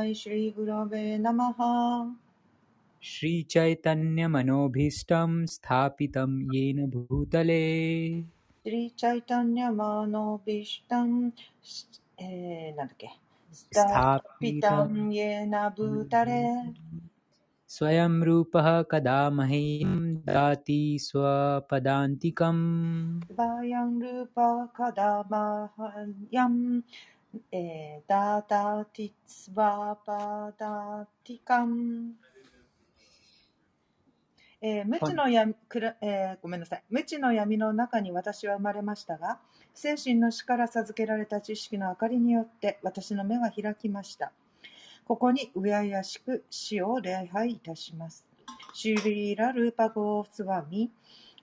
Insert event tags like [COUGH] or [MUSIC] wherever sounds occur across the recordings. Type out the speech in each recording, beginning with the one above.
शिवाय श्रीगुरवे नमः श्रीचैतन्यमनोभीष्टं स्थापितं येन भूतले स्थापितं येन भूतले स्वयं रूपः कदा मह्यं दाति स्वयं रूपः कदा えー、ダダティツバパダーティカンえー無知の闇くら、えーごめんなさい。無知の闇の中に私は生まれましたが、精神の死から授けられた知識の明かりによって私の目は開きました。ここにうややしく死を礼拝いたします。シュリーラ・ルーパゴースワミ、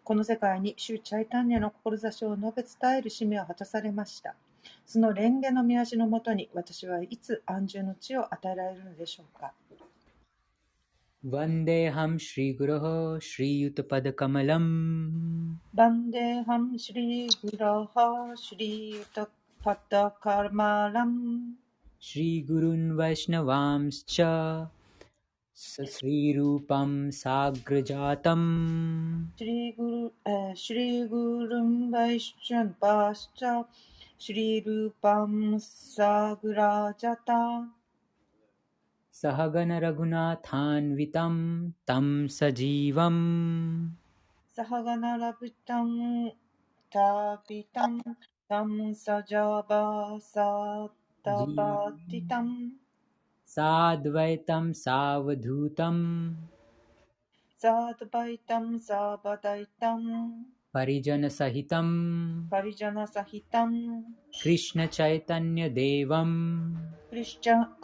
この世界にシュチャイタンニャの志を述べ伝える使命を果たされました。その蓮華の御足のもとに私はいつ安住の地を与えられるのでしょうか。 वन्देऽहं श्रीगुरोः श्रीयुतपदकमलम् バンデハムシリグラハシリユタパタカルマラム श्रीगुरून् वैष्णवांश्च सश्रीरूपं साग्रजातम् シリグ श्रीरूपं सा गुराजता सहगण रघुनाथान्वितं तं स जीवम् सहगन साद्वैतं सावधूतं सद्वैतं सवद्वैतम् परिजन सहितम परिजन सहितम कृष्ण चैतन्य देवम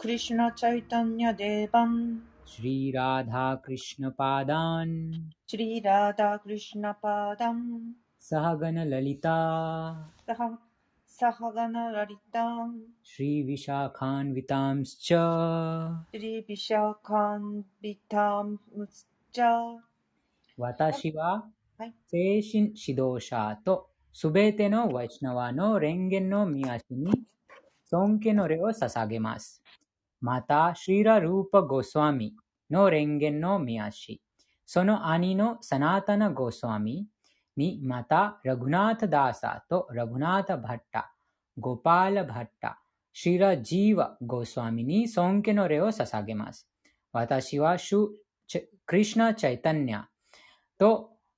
कृष्ण चैतन्य देवम श्री राधा कृष्ण परिजनसहितं श्री राधा कृष्ण श्रीराधाकृष्णपादान्। सहगन ललिता सह सहगन ललिता श्री सहगणललितां श्रीविशाखान्वितांश्च। श्रीविशाखान्वितांश्च। वाता शिवा। ビシャカンビタムツチャ私ははい精神指導者とすべてのワイシナワの蓮華の御足に尊敬の礼を捧げます。また、シーラ・ルーパ・ゴスワミの蓮華の御足、その兄のサナータナ・ゴスワミに、また、ラグナータ・ダーサとラグナータ・バッタ、ゴパーラ・バッタ、シーラ・ジーワ・ゴスワミに尊敬の礼を捧げます。私はシュクリシュナ・チャイタンニャと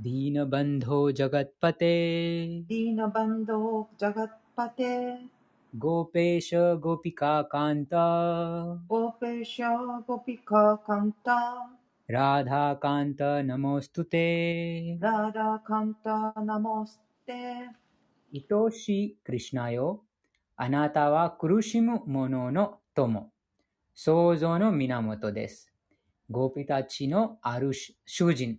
दीनबन्धो जगत्पते दीनबन्धो जगत्पते गोपेश गोपिकान्त गोपेश गोपिकान्त राधाकान्त नमोऽस्तु ते राधाकान्त नमोऽस्ते इतोषि कृष्णायो あなたは苦しむ者の友、創造の源です。ゴピたちのある主人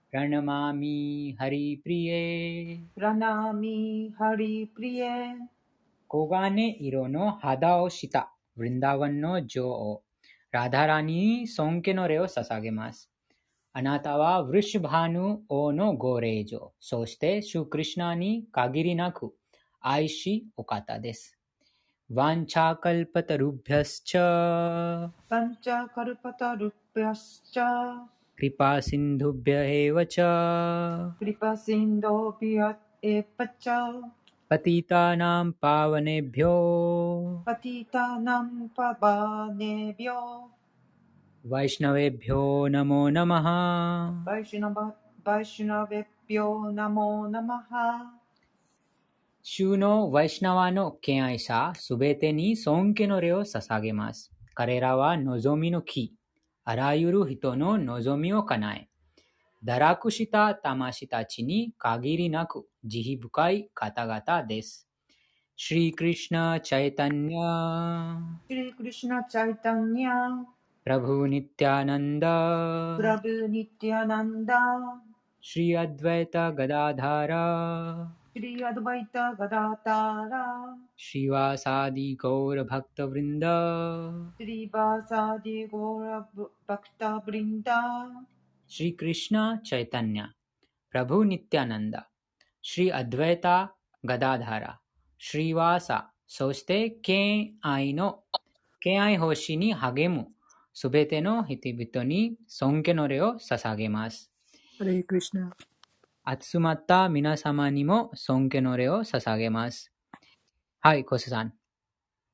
ピタチャン・カンチャナ・ゴーラナマミハリプリエ黄金色の肌をしたヴリンダーヴァンの女王ラダラに尊敬の礼を捧げます。あなたはヴリシュバヌ王のご霊女、そしてシュクリシュナに限りなく愛しお方です。ワンチャカルパタルビャスチャवाञ्छा कल्पतरुभ्यश्च कृपासिन्धुभ्य एव च कृपासिन्धुभ्य एव च पतितानां पावनेभ्यो पतितानां पावनेभ्यो वैष्णवेभ्यो नमो नमः वैष्णव वैष्णवेभ्यो नमो नमः主のヴァイシュナヴァの献愛者すべてに尊敬の礼を捧げます。彼らは望みの木。あらゆる人の望みを叶え、堕落した魂たちに限りなく慈悲深い方々です。シリクリシナ・チャイタニャ、シリクリシュナチャイタニャプラブニティアナンダ。プ、ラブニティアナンダ。シリアドヴェタ・ガダダラ、श्री अद्वैत गदातारा श्रीवासादि गौर भक्त वृंद श्रीवासादि गौर भक्त वृंद श्री कृष्ण चैतन्य प्रभु नित्यानंद श्री अद्वैता गदाधारा श्रीवासा そして敬愛の敬愛方針に励むすべての人々に尊敬の礼を捧げます。ハレイクリシナ。集まった皆様にも尊敬の礼を捧げます。はい、コスさん。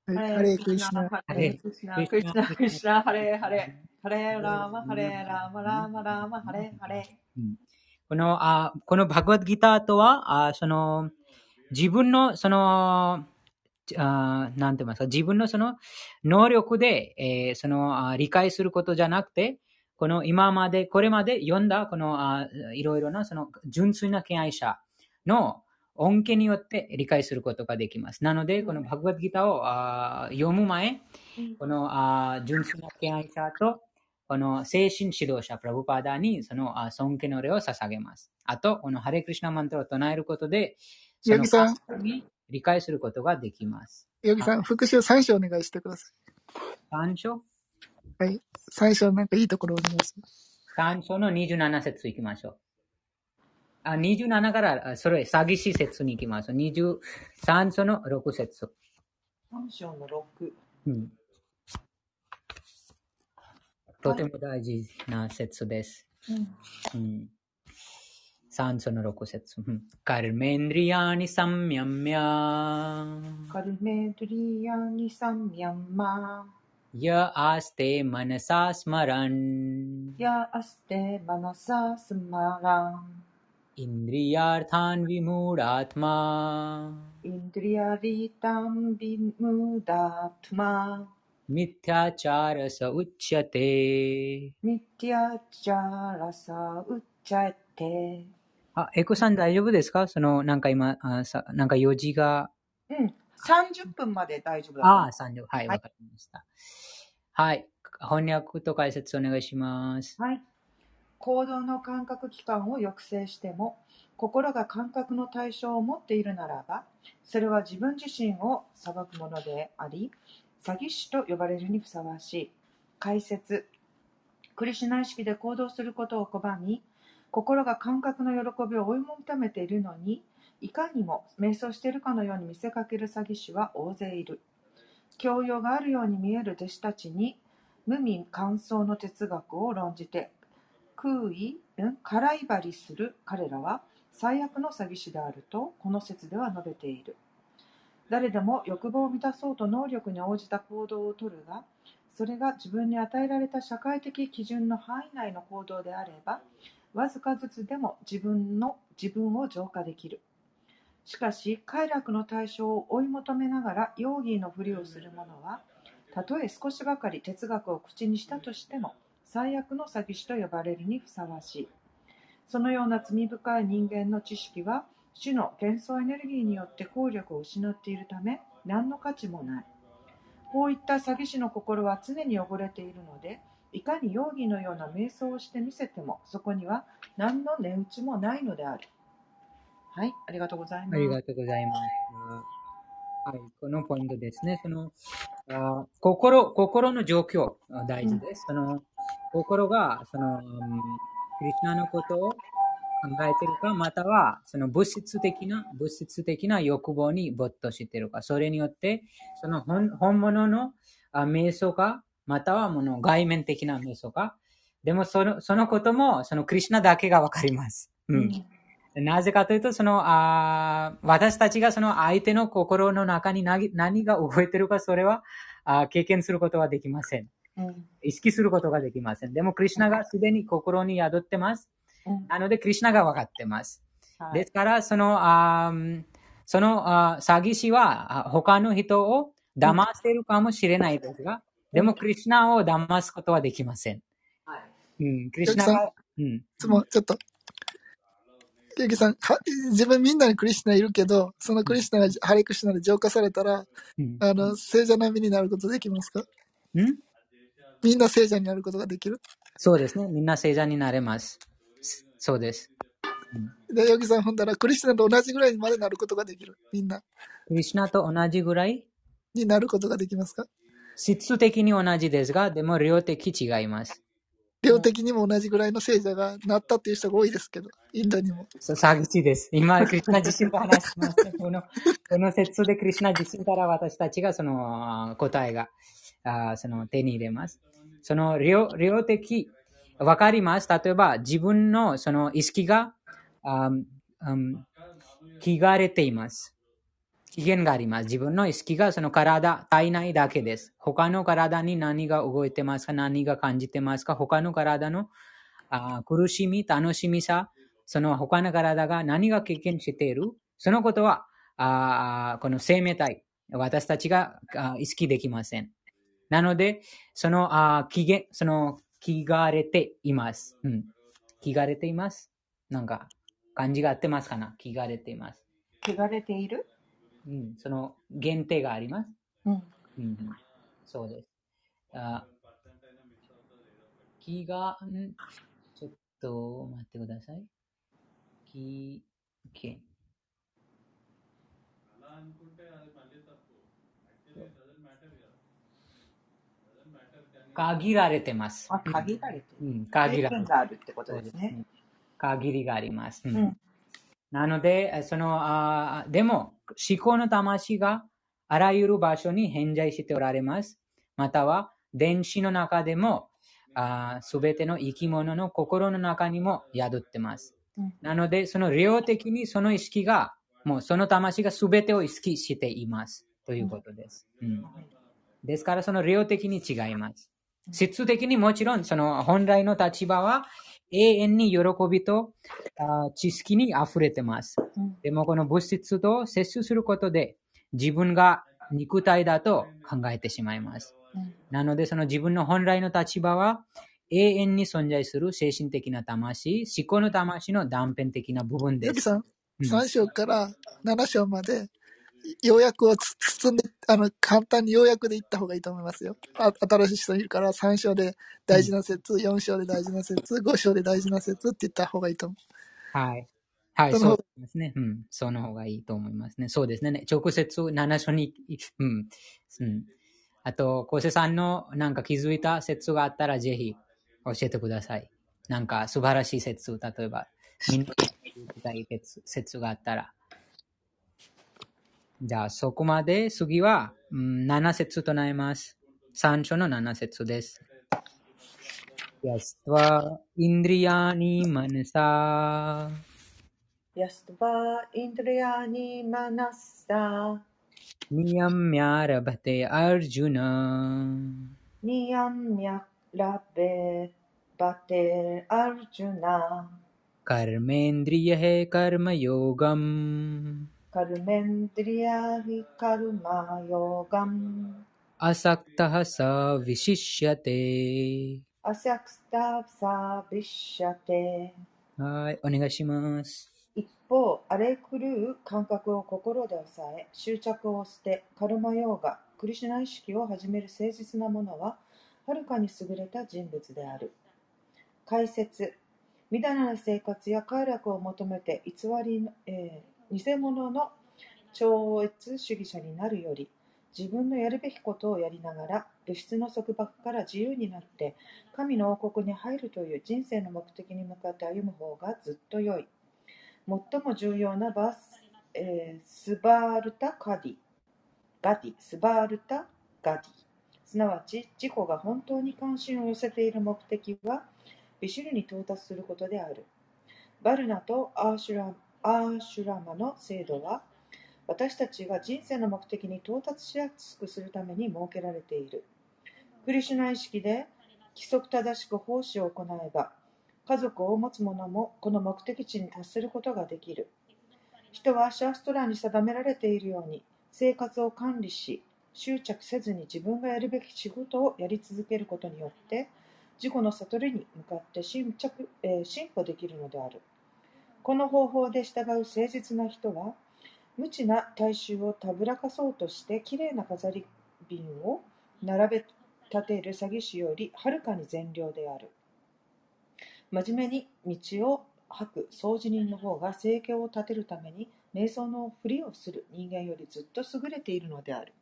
はいハレイクリシナ。ハレクリシナクリシナクリシナハレハレハレラーマハレラーマラーマラーマハレハレうんこの、あこのバグワッドギターとは、あその、自分の、その、あなんて言いますか、自分のその能力で、えーそのあ理解することじゃなくて、この今まで、これまで読んだ、このあいろいろなその純粋な敬愛者の恩恵によって理解することができます。なので、このバグワッドギターをあ読む前、このあ純粋な敬愛者と、この精神指導者、プラブパーダーにそのあ尊敬の礼を捧げます。あと、このハレクリシナマントを唱えることで、そのさん理解することができます。ヨギさん、復習3章お願いしてくださ3章？い。はい。3章なんかいいところお願いします。3章の27節いきましょう。あ27から、あそれ、詐欺師説に行きましょう。23章の6節。3章の6うんとても大事な説です。うん3章の6節。うんカルメンド リアニサンミャンミャカルメドリヤニサンミャンマ य आस्ते मनसा स्मरन् ヤアステマナサスマラン इन्द्रियार्थान् विमूढात्मा インドリアリタンビムダトマ मिथ्याचार स उच्यते ミティアチャラサウッチャエテあ、エコさん大丈夫ですかその、なんか今、あさなんか4時が、うん 30分まで大丈夫だとああ、3時、はい、はいわかりました。はい。翻訳と解説お願いします。はい。行動の感覚器官を抑制しても、心が感覚の対象を持っているならば、それは自分自身を裁くものであり、詐欺師と呼ばれるにふさわしい。解説。クリシュナ意識で行動することを拒み、心が感覚の喜びを追い求めているのに、いかにも瞑想しているかのように見せかける詐欺師は大勢いる。教養があるように見える弟子たちに、無味乾燥の哲学を論じて空意、空いばりする彼らは最悪の詐欺師であるとこの説では述べている誰でも欲望を満たそうと能力に応じた行動をとるがそれが自分に与えられた社会的基準の範囲内の行動であればわずかずつでも自分の自分を浄化できるしかし快楽の対象を追い求めながらヨーギーのふりをする者はたとえ少しばかり哲学を口にしたとしても最悪の詐欺師と呼ばれるにふさわしい。そのような罪深い人間の知識は主の幻想エネルギーによって効力を失っているため何の価値もない。こういった詐欺師の心は常に汚れているのでいかに容疑のような瞑想をしてみせてもそこには何の値打ちもないのである。はいありがとうございますありがとうございます。はい、このポイントですね。その、あ心、心の状況、あ大事です。その、心が、その、うんクリスナのことを考えているか、または、その物質的な、物質的な欲望に没頭しているか、それによって、その本本物のあ瞑想か、またはもの外面的な瞑想か、でもその、そのことも、そのクリスナだけがわかります。うん。なぜかというと、その、あー私たちがその相手の心の中に何何が動いているか、それはあー経験することはできません。うん意識することができません。でも、クリシナがすでに心に宿ってます。うんなので、クリシナが分かってます。はいですから、その、あーそのあー詐欺師はあ他の人を騙せるかもしれないですが、でも、クリシナを騙すことはできません。はいうん、クリシナが、うん、いつもちょっと、ケーキさん、は自分みんなにクリシナいるけど、そのクリシナがハレクシナで浄化されたら、うんあの、聖者並みになることできますか？うん？みんな聖者になることができる？そうですね。みんな聖者になれます。そうです。で、ヨギさん、ほんだら、クリシナと同じぐらいまでなることができる？みんな。クリシナと同じぐらい？になることができますか？質的に同じですが、でも量的違います。量的にも同じぐらいの聖者がなったっていう人が多いですけど、インドにも。そう詐欺師です。今、クリシナ自身と話しました。[LAUGHS] この、この説でクリシナ自身から私たちがその答えが、あその手に入れます。その量量的、わかります。例えば、自分のその意識が、あうん、気がれています。機嫌があります。自分の意識がその体、体内だけです。他の体に何が動いてますか何が感じてますか他の体のあ苦しみ、楽しみさ、その他の体が何が経験している、そのことは、あこの生命体、私たちが意識できません。なので、その、あー気げその気がれています。うん。気がれています。なんか、感じが合ってますかな？気がれています。汚れている？うん。その限定があります。うんうん、そうです。あ気が、ん？ちょっと待ってください。気、気。限られてます。あ、限られてる。うん、限られて制限があるってことですね。ね。限りがあります。うんうんなので、その、あーでも、思考の魂があらゆる場所に偏在しておられます。または、電子の中でも、すべての生き物の心の中にも宿ってます。うんなので、その量的にその意識が、もうその魂がすべてを意識しています。ということです。うんですから、その量的に違います。質的にもちろん、その本来の立場は永遠に喜びとあ知識に溢れてます。うんでも、この物質と接触することで自分が肉体だと考えてしまいます。うんなので、その自分の本来の立場は永遠に存在する精神的な魂、思考の魂の断片的な部分です。さん、うん3章から7章まで、要約をつ包んで、あの、簡単に要約でいった方がいいと思いますよ。あ新しい人いるから、3章で大事な説、4章で大事な説、5章で大事な説って言った方がいいと思う。はい。はい、そうですね。うん。その方がいいと思いますね。そうですね。直接7章に、うん。うん。あと、昴生さんのなんか気づいた説があったらぜひ教えてください。なんか素晴らしい説、例えば、[LAUGHS] みんなに聞きたい説説があったら。じゃあ、そこまで次は、うん、7節となります。3章の7節です。यस्त्वा इन्द्रियाणि मनसा ヤストバインドリアニマナッサ नियम्यारभते अर्जुन ニヤンミャラベバテアルジュナ कर्मेन्द्रियः कर्मयोगम् カルメントリアヒカルマヨガン。アサクタハサヴシシャテ。アサクタサヴシャテ。はい、お願いします。一方、荒れ狂う感覚を心で抑え、執着を捨て、カルマヨーガ、クリシュナ意識を始める誠実なものは、はるかに優れた人物である。解説みだらな生活や快楽を求めて偽り、えー、偽物の超越主義者になるより、自分のやるべきことをやりながら、物質の束縛から自由になって、神の王国に入るという人生の目的に向かって歩む方がずっと良い。最も重要なバス、えースバールタ・カディ、ガディ、スバールタ・ガディ。すなわち、自己が本当に関心を寄せている目的は、ビシュルに到達することである。バルナとアーシュラアーシュラマの制度は、私たちが人生の目的に到達しやすくするために設けられている。クリシュナ意識で規則正しく奉仕を行えば、家族を持つ者もこの目的地に達することができる。人はシャーストラーに定められているように生活を管理し、執着せずに自分がやるべき仕事をやり続けることによって自己の悟りに向かって進着、えー進歩できるのである。この方法で従う誠実な人は無知な大衆をたぶらかそうとしてきれいな飾り瓶を並べ立てる詐欺師よりはるかに善良である。真面目に道を吐く掃除人の方が生計を立てるために瞑想のふりをする人間よりずっと優れているのである。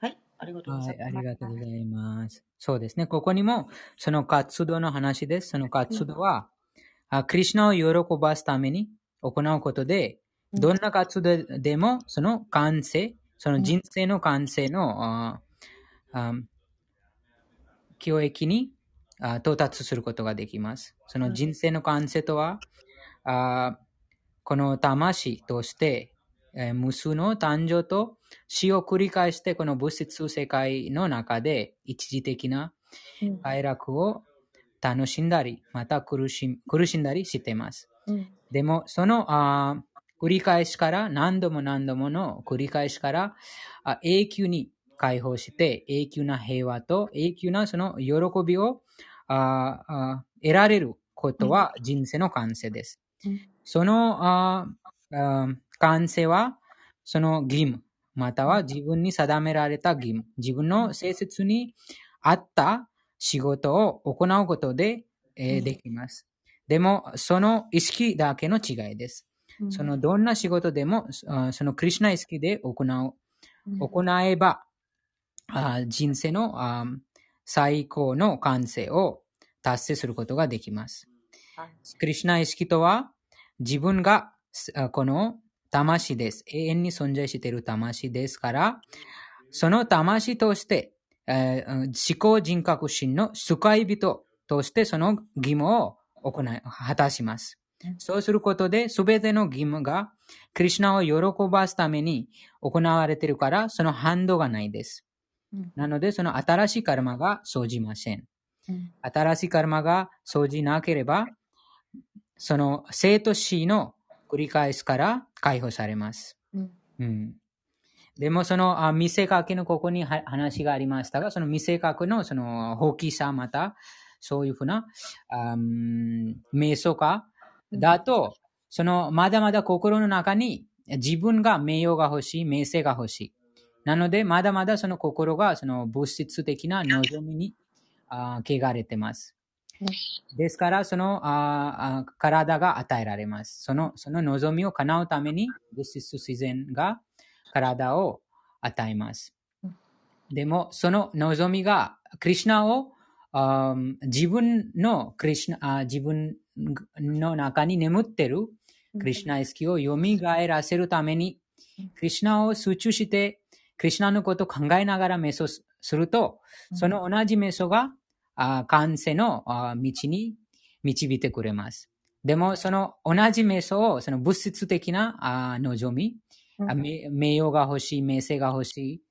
はい、ありがとうご、ざいます。ありがとうございます。そうですね。ここにも、その活動の話です。その活動は、あクリシュナを喜ばすために行うことで、うんどんな活動でも、その完成、その人生の完成の、ああ教育にあ到達することができます。その人生の完成とは、あこの魂として、えー無数の誕生と死を繰り返して、この物質世界の中で一時的なうん快楽を楽しんだり、また苦し苦しんだりしています。うんでも、そのあ繰り返しから、何度も何度もの繰り返しから、あ永久に解放して、永久な平和と永久なその喜びをああ得られることは人生の完成です。うんそのああ完成は、その義務、または自分に定められた義務、自分の性質に合った仕事を行うことで、えーうんできます。でも、その意識だけの違いです。うんそのどんな仕事でも、あそのクリュナ意識で行う、うん行えば、あ人生のあ最高の完成を達成することができます。はいクリシュナ意識とは、自分があこの魂です。永遠に存在している魂ですから、その魂として、えー思考人格心の使い人としてその義務を行い、果たしますうん。そうすることで、すべての義務が、クリシュナを喜ばすために行われているから、その反動がないです。うんなので、その新しいカルマが生じません。うん新しいカルマが生じなければ、その生と死の繰り返しから解放されます。うんうん、でも、そのあ見せかけのここには話がありましたが、その見せかけのその大きさ、また、そういうふうな、あうん瞑想家だと、そのまだまだ心の中に自分が名誉が欲しい、名声が欲しい。なので、まだまだその心がその物質的な望みにあ汚れてます。ですから、そのああ体が与えられます。そのその望みを叶うために、物質自然が体を与えますうん。でも、その望みが、クリュナを自分のクリュナあ自分の中に眠っているクリュナ意識を蘇らせるために、クリュナを集中して、クリュナのことを考えながら瞑想すると、その同じ瞑想があ完成のあ道に導いてくれます。でも、その同じ瞑想を、その物質的なあ望み、あ名名誉が欲しい、名声が欲しい、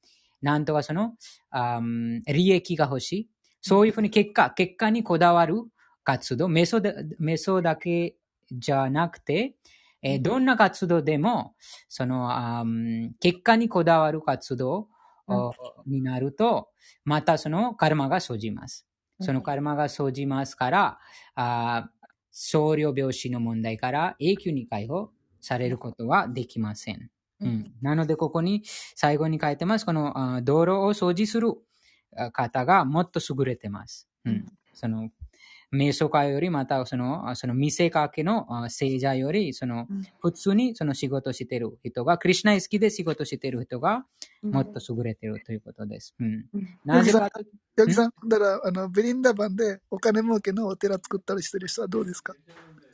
なんとかそのあうん利益が欲しい、そういうふうに結果、結果にこだわる活動、瞑想で瞑想だけじゃなくて、えーどんな活動でも、そのあうん結果にこだわる活動おになると、またそのカルマが生じます。そのカルマが生じますから、あー少量病死の問題から永久に解放されることはできません。うん、なので、ここに最後に書いてます。このあ道路を掃除するあ方がもっと優れてます。ううん。ん、その瞑想家より、またそのあその見せかけのあ聖者より、そのうん。普通にその仕事している人が、クリュナ意識で仕事している人がもっと優れているということです。うん、なぜかと八木さん、だから、あの、ベリンダバンでお金儲けのお寺作ったりしてる人はどうですか？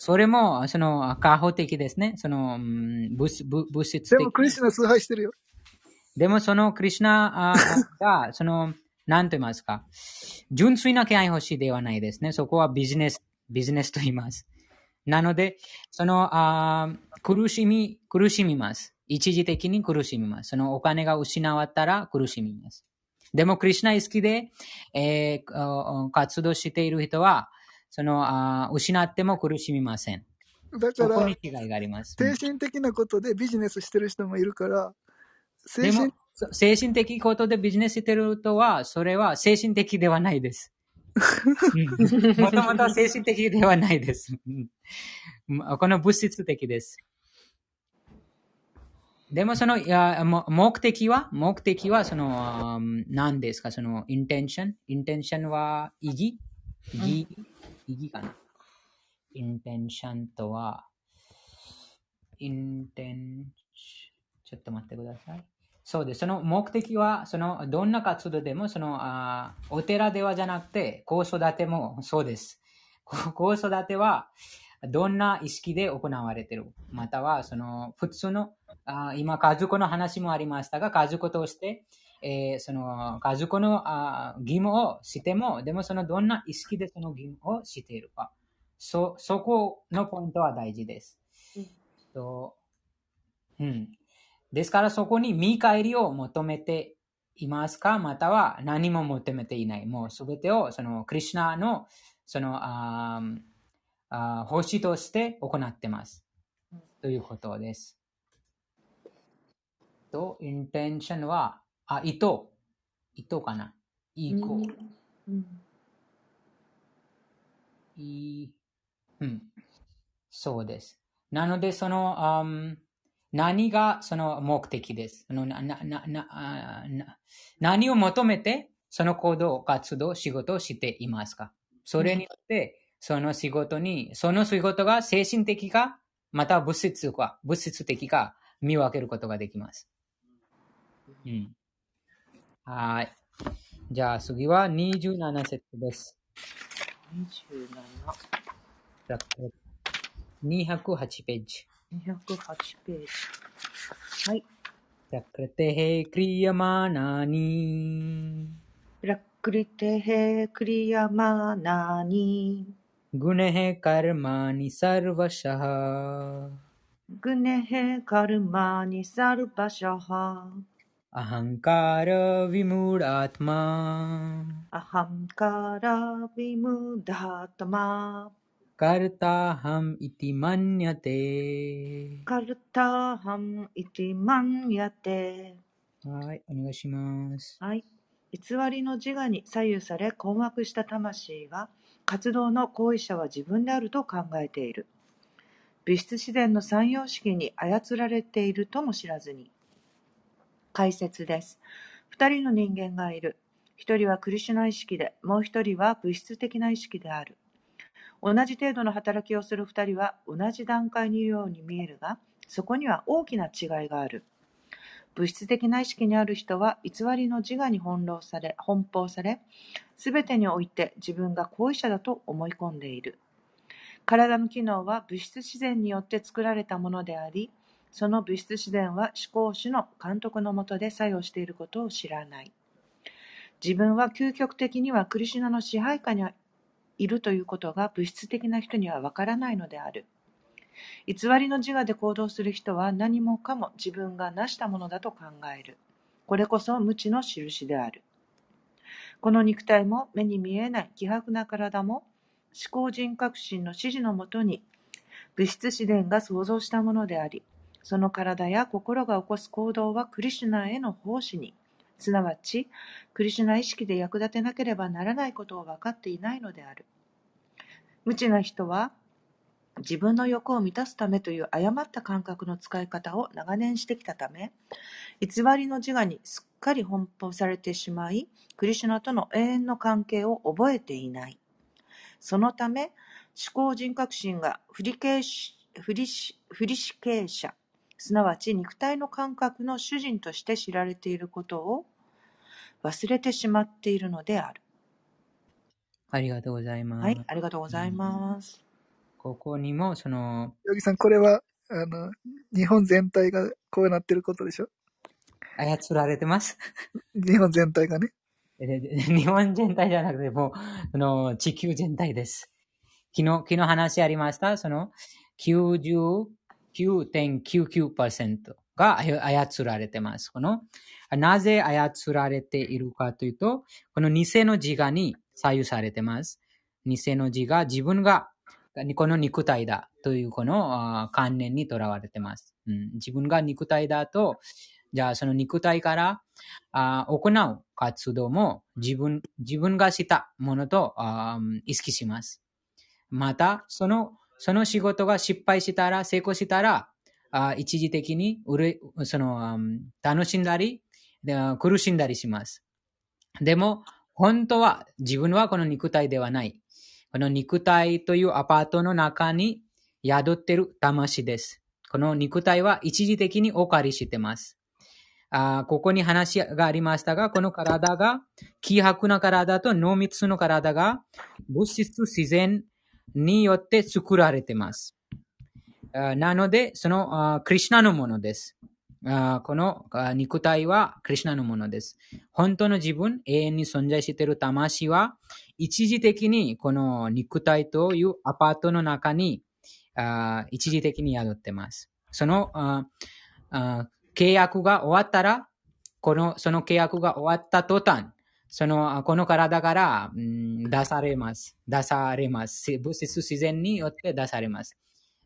それも、その、過保的ですね。その、うん物物物質的でも、クリスチャン崇拝してるよ。でも、そのクリュナあが、その、何 [LAUGHS] と言いますか、純粋な気配欲しいではないですね。そこはビジネス、ビジネスと言います。なので、その、あ苦しみ、苦しみます。一時的に苦しみます。そのお金が失わったら苦しみます。でも、クリュナ意識で、えーあ活動している人は、そのあ失っても苦しみません。だからそこに、違いがあります。精神的なことでビジネスしてる人もいるから、精神精神的ことでビジネスしてる人は、それは精神的ではないです。もともと精神的ではないです。うんこの物質的です。でもそのいやも目的は、目的はその、うん何ですか？その、インテンションインテンションは意義？意義、意義かなインテンションとは、インテンちょっと待ってください。そうです。その目的は、その、どんな活動でも、その、あお寺ではじゃなくて、子育てもそうです。子育ては、どんな意識で行われてる？または、その、普通の、あ今、家族の話もありましたが、家族として、えーその、家族のあー義務をしても、でもその、どんな意識でその義務をしているか。そ、そこのポイントは大事です。うんとうん。ですからそこに見返りを求めていますか？または何も求めていない。もうすべてをそのクリュナのそのあーあー奉仕として行ってますうん。ということです。と、インテンションは、あ、意図。意図かな。意向。うんいい、うん。そうです。なので、その、あん何がその目的です。そのなななな何を求めて、その行動、活動、仕事をしていますかそれによって、その仕事に、その仕事が精神的か、または物質か、物質的か見分けることができます。うん。はい。じゃあ次は27節です。 27、 208ページ。 208ページ。はい。 प्रकृतेः क्रियमाणानि プラクリテヘクリヤマナニ गुणः कर्माणि सर्वशः グネヘカルマニサルバシャハ अहङ्कारविमूढात्मा アハンカラビムダタマ कर्ताहम् इति मन्यते カルタハムイティマンヤテはい、お願いします。はい。偽りの自我に左右され困惑した魂が活動の行為者は自分であると考えている。物質自然の三様式に操られているとも知らずに。 解説です。二人の人間がいる。一人はクリシュナ意識で、もう一人は物質的な意識である。同じ程度の働きをする二人は同じ段階にいるように見えるが、そこには大きな違いがある。物質的な意識にある人は偽りの自我に翻弄され、奔放され、すべてにおいて自分が行為者だと思い込んでいる。体の機能は物質自然によって作られたものであり、その物質自然は思考主の監督のもとで作用していることを知らない。自分は究極的にはクリシュナの支配下にいるということが物質的な人にはわからないのである。偽りの自我で行動する人は何もかも自分が成したものだと考える。これこそ無知の印である。この肉体も目に見えない希薄な体も思考人格心の指示のもとに物質自然が創造したものであり、その体や心が起こす行動はクリシュナへの奉仕に、すなわちクリシュナ意識で役立てなければならないことを分かっていないのである。無知な人は自分の欲を満たすためという誤った感覚の使い方を長年してきたため、偽りの自我にすっかり奔放されてしまい、クリシュナとの永遠の関係を覚えていない。そのため、思考人格心が不理系不理不理死刑者、即ち肉体の感覚の主人として知られていることを忘れてしまっているのである。ありがとうございます。はい、ありがとうございます。ここにも、その、ヨギさん、これは、あの、日本全体がこうなってることでしょ？操られてます。日本全体がね。日本全体じゃなくて、もう、その、地球全体です。昨日、昨日話ありました、その、90 9.99%が操られてます。この、なぜ操られているかというと、この偽の自我に左右されてます。偽の自我、自分がこの肉体だというこの観念にとらわれてます、うん、自分が肉体だと、じゃあその肉体から行う活動も自分自分がしたものと意識します。また、そのその仕事が失敗したら、成功したら、あ一時的にうれその楽しんだり苦しんだりします。でも、本当は自分はこの肉体ではない。この肉体というアパートの中に宿っている魂です。この肉体は一時的にお借りしています。あここに話がありましたが、この体が、希薄な体と濃密の体が物質自然によって作られてます。なので、そのクリュナのものです。この肉体はクリュナのものです。本当の自分、永遠に存在している魂は、一時的にこの肉体というアパートの中に一時的に宿ってます。その契約が終わったら、この、その契約が終わった途端、その、この体から、うん、出されます。出されます。物質自然によって出されます。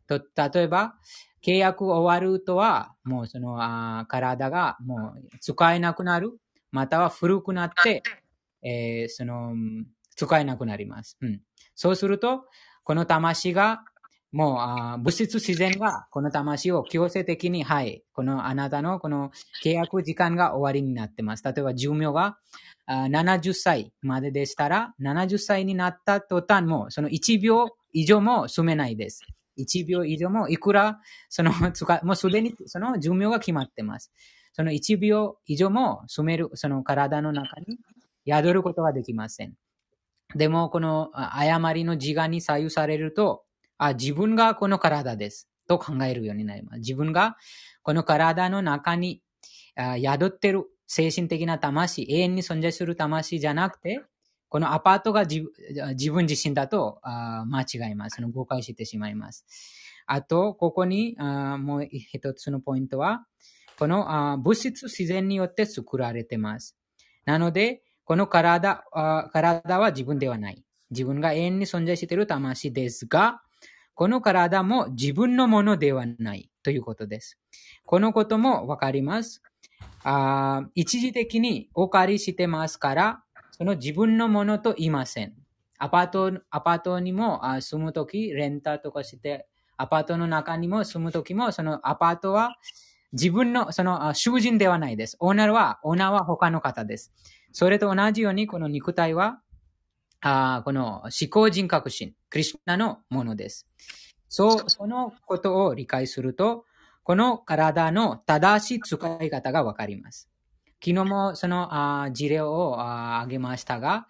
と、例えば、契約終わるとは、もうそのあ体がもう使えなくなる、または古くなって、えー、その、使えなくなります。うん。そうすると、この魂が、もうあ物質自然がこの魂を強制的に、はい、このあなたのこの契約時間が終わりになってます。例えば寿命があ70歳まででしたら、70歳になった途端も、その1秒以上も住めないです。1秒以上もいくら、その、もうすでにその寿命が決まってます。その1秒以上も住める、その体の中に宿ることはできません。でも、この誤りの自我に左右されると、あ、自分がこの体です。と考えるようになります。自分がこの体の中に宿ってる精神的な魂、永遠に存在する魂じゃなくて、このアパートが自分自身だと間違います。誤解してしまいます。あと、ここにもう一つのポイントは、この物質自然によって作られています。なので、この体体は自分ではない。自分が永遠に存在している魂ですが、この体も自分のものではないということです。このこともわかります。あ一時的にお借りしてますから、その自分のものと言いません。アパート、アパートにもあ住むとき、レンタとかして、アパートの中にも住むときも、そのアパートは自分の、その囚人ではないです。オーナーは、オーナーは他の方です。それと同じように、この肉体は、あこの思考人格心、クリュナのものです。そう、そのことを理解すると、この体の正しい使い方がわかります。昨日もそのあ事例を挙げましたが、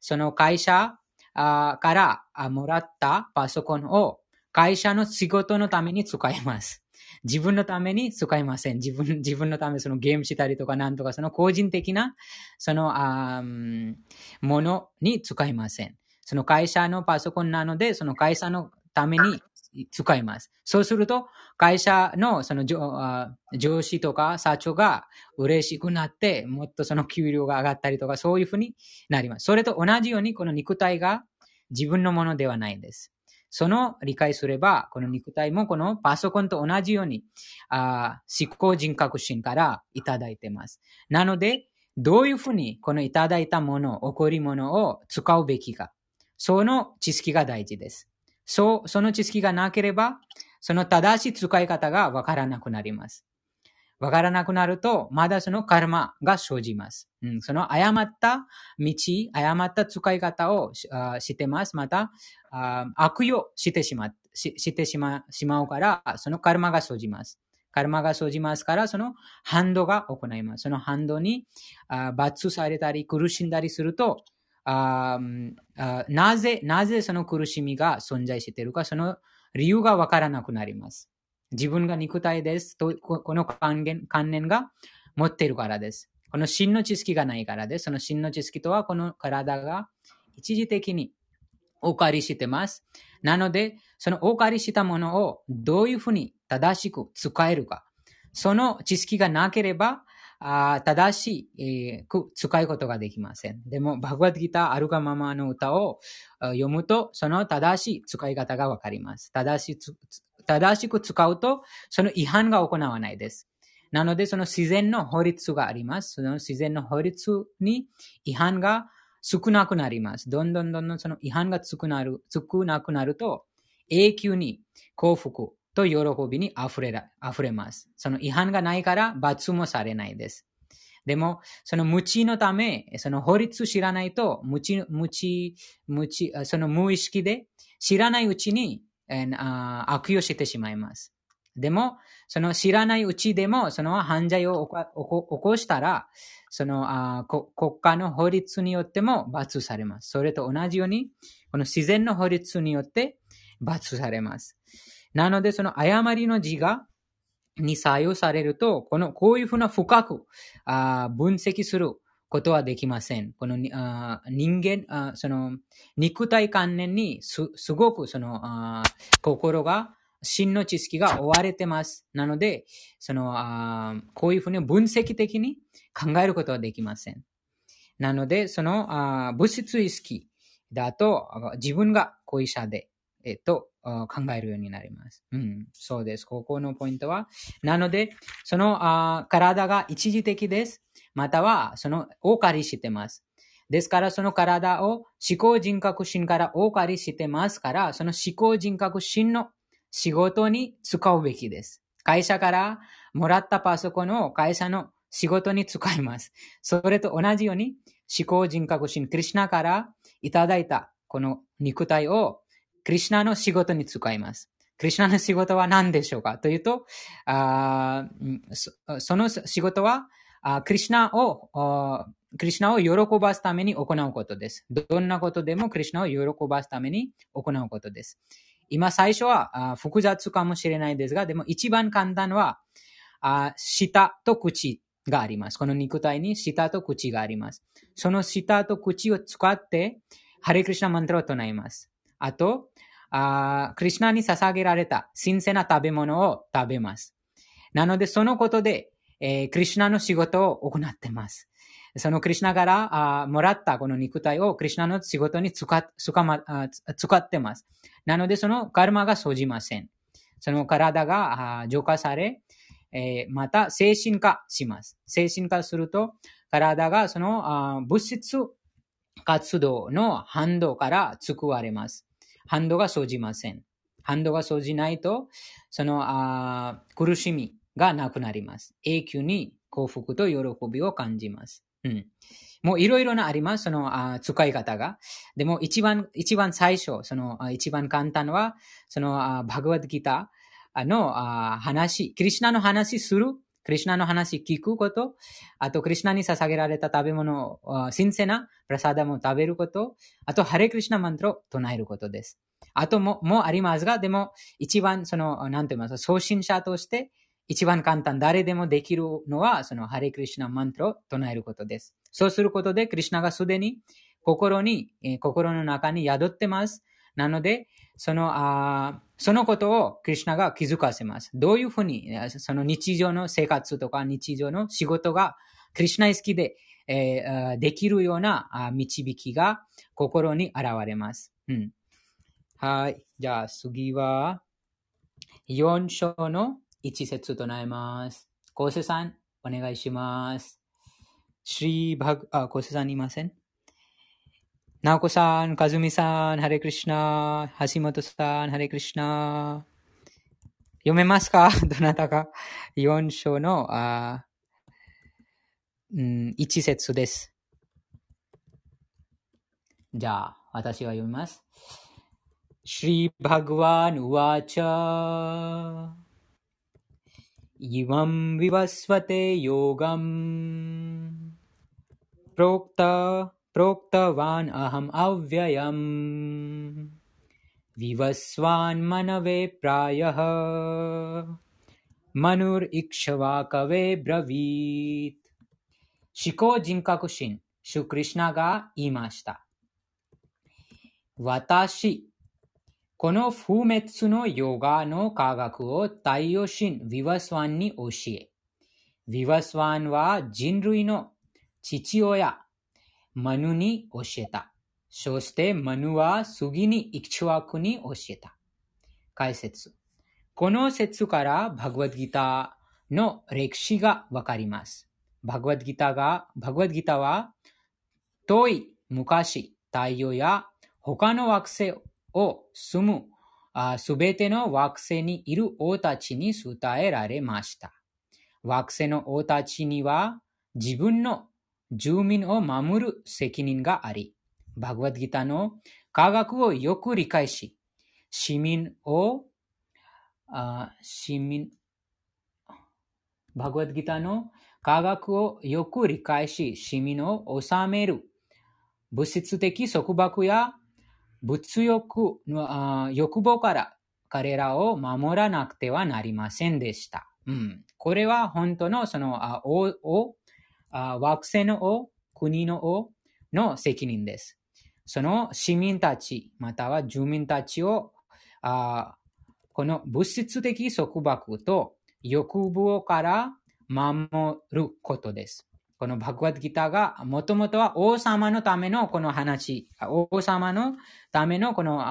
その会社あからもらったパソコンを会社の仕事のために使います。自分のために使いません。自分、[LAUGHS] 自分のためそのゲームしたりとかなんとか、その個人的な、その、あものに使いません。その会社のパソコンなので、その会社のために使います。そうすると、会社のその上司とか社長が嬉しくなって、もっとその給料が上がったりとか、そういうふうになります。それと同じように、この肉体が自分のものではないんです。その理解すれば、この肉体もこのパソコンと同じように、あ思考人格心からいただいてます。なので、どういうふうにこのいただいたもの、起こり物を使うべきか。その知識が大事です。そう、その知識がなければ、その正しい使い方がわからなくなります。わからなくなると、まだそのカルマが生じます。うん、その誤った道、誤った使い方をしてます。また、悪用してしまししてしましまうから、そのカルマが生じます。カルマが生じますから、その反動が行います。その反動に罰されたり苦しんだりすると、ああなぜ、なぜその苦しみが存在しているか、その理由がわからなくなります。自分が肉体ですと、この関連関連が持っているからです。この真の知識がないからです。その真の知識とは、この体が一時的にお借りしてます。なので、そのお借りしたものをどういうふうに正しく使えるか。その知識がなければ、あ正しい、えー、使いことができません。でも、バグワッドギター、アルガママの歌を読むと、その正しい使い方がわかります。正しい正しく使うと、その違反が行わないです。なので、その自然の法律があります。その自然の法律に違反が少なくなります。どんどんどんどんその違反が少なる少なくなると、永久に幸福と喜びに溢れら溢れます。その違反がないから罰もされないです。でも、その無知のため、その法律知らないと、無知、無知、無知、その無意識で知らないうちに、えー、悪用してしまいます。でも、その知らないうちでも、その犯罪を起こしたら、そのあ国家の法律によっても罰されます。それと同じように、この自然の法律によって罰されます。なので、その誤りの字が、に採用されると、この、こういうふうな深くあ分析することはできません。このあ人間あ、その肉体観念にすごくそのあ心が真の知識が追われてます。なので、その、あこういうふうに分析的に考えることはできません。なので、そのあ物質意識だと、自分が後遺者で、えっと、考えるようになります。うん、そうです。ここのポイントは。なので、そのあ体が一時的です。または、その、お借りしてます。ですから、その体を思考人格心からお借りしてますから、その思考人格心の仕事に使うべきです。会社からもらったパソコンを会社の仕事に使います。それと同じように、思考人格心、クリュナからいただいたこの肉体をクリュナの仕事に使います。クリュナの仕事は何でしょうかというと、あその仕事はクリュナをクリュナを喜ばすために行うことです。どんなことでもクリュナを喜ばすために行うことです。今最初は複雑かもしれないですが、でも一番簡単は、舌と口があります。この肉体に舌と口があります。その舌と口を使って、ハレクリシナマントを唱えます。あと、あクリシナに捧げられた新鮮な食べ物を食べます。なので、そのことで、えー、クリシナの仕事を行っています。そのクリュナからあもらったこの肉体をクリュナの仕事に使使,、ま、使ってます。なので、そのカルマが生じません。その体が浄化され、えー、また精神化します。精神化すると、体がその物質活動の反動から救われます。反動が生じません。反動が生じないと、そのあ苦しみがなくなります。永久に幸福と喜びを感じます。うん。もういろいろなあります。そのあ使い方が。でも一番、一番最初、その一番簡単は、そのあバグワッドギターのあ話、クリシナの話する、クリシナの話聞くこと、あとクリシナに捧げられた食べ物、新鮮なプラサダムを食べること、あとハレクリシナマントを唱えることです。あとも、もありますが、でも一番その、なんて言いますか、送信者として、一番簡単、誰でもできるのは、そのハレクリシナマントを唱えることです。そうすることで、クリシナがすでに心に、えー、心の中に宿ってます。なので、その、あそのことをクリシナが気づかせます。どういうふうに、その日常の生活とか日常の仕事がクリシナ好きで、えー、できるような導きが心に現れます。うん、はい。じゃあ次は、4章の一節となります。コーセさん、お願いします。シリーバグ、あ、コーセさんいませんナオコさん、カズミさん、ハレクリシナ、橋本さん、ハレクリシナ。読めますか？[LAUGHS] どなたか ?4 章の、あうん、1節です。じゃあ、私が読みます。シリ इवं विवस्वते योगम्। प्रोक्त, प्रोक्तवान् अहम् अव्ययम्। विवस्वान् मनवे प्रायः। मनुर्इक्ष्वा कवे ब्रवीत्। शिको जिंका कुशिन शुकृष्णा का इमाश्ता। वाताशी この不滅のヨガの科学を太陽神ヴィワスワンに教え、ビワスワンは人類の父親、マヌに教えた。そしてマヌは次にイクチワクに教えた。解説。この説からバグワッドギターの歴史がわかります。バグワッドギターが、バグワッドギターは遠い昔、太陽や他の惑星を住むすべての惑星にいる王たちに伝えられました。惑星の王たちには自分の住民を守る責任があり、バグワッドギターの科学をよく理解し、市民を、あ市民、バグワッドギターの科学をよく理解し、市民を治める物質的束縛や物欲の欲望から彼らを守らなくてはなりませんでした。うん、これは本当のその王王あ惑星の王、国の王の責任です。その市民たち、または住民たちをあこの物質的束縛と欲望から守ることです。このバグワッドギターが、もともとは王様のためのこの話、王様のためのこの、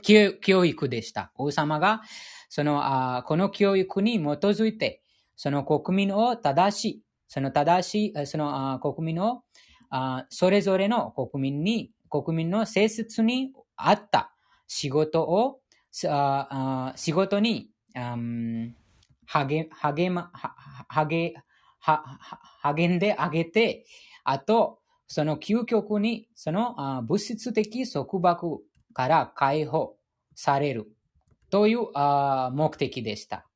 教育でした。王様が、その、あこの教育に基づいて、その国民を正しい、その正しい、そのあ国民をあ、それぞれの国民に、国民の性質に合った仕事を、あ仕事に、励、励ま、励、は、は励んであげて、あと、その究極に、その物質的束縛から解放されるという目的でした。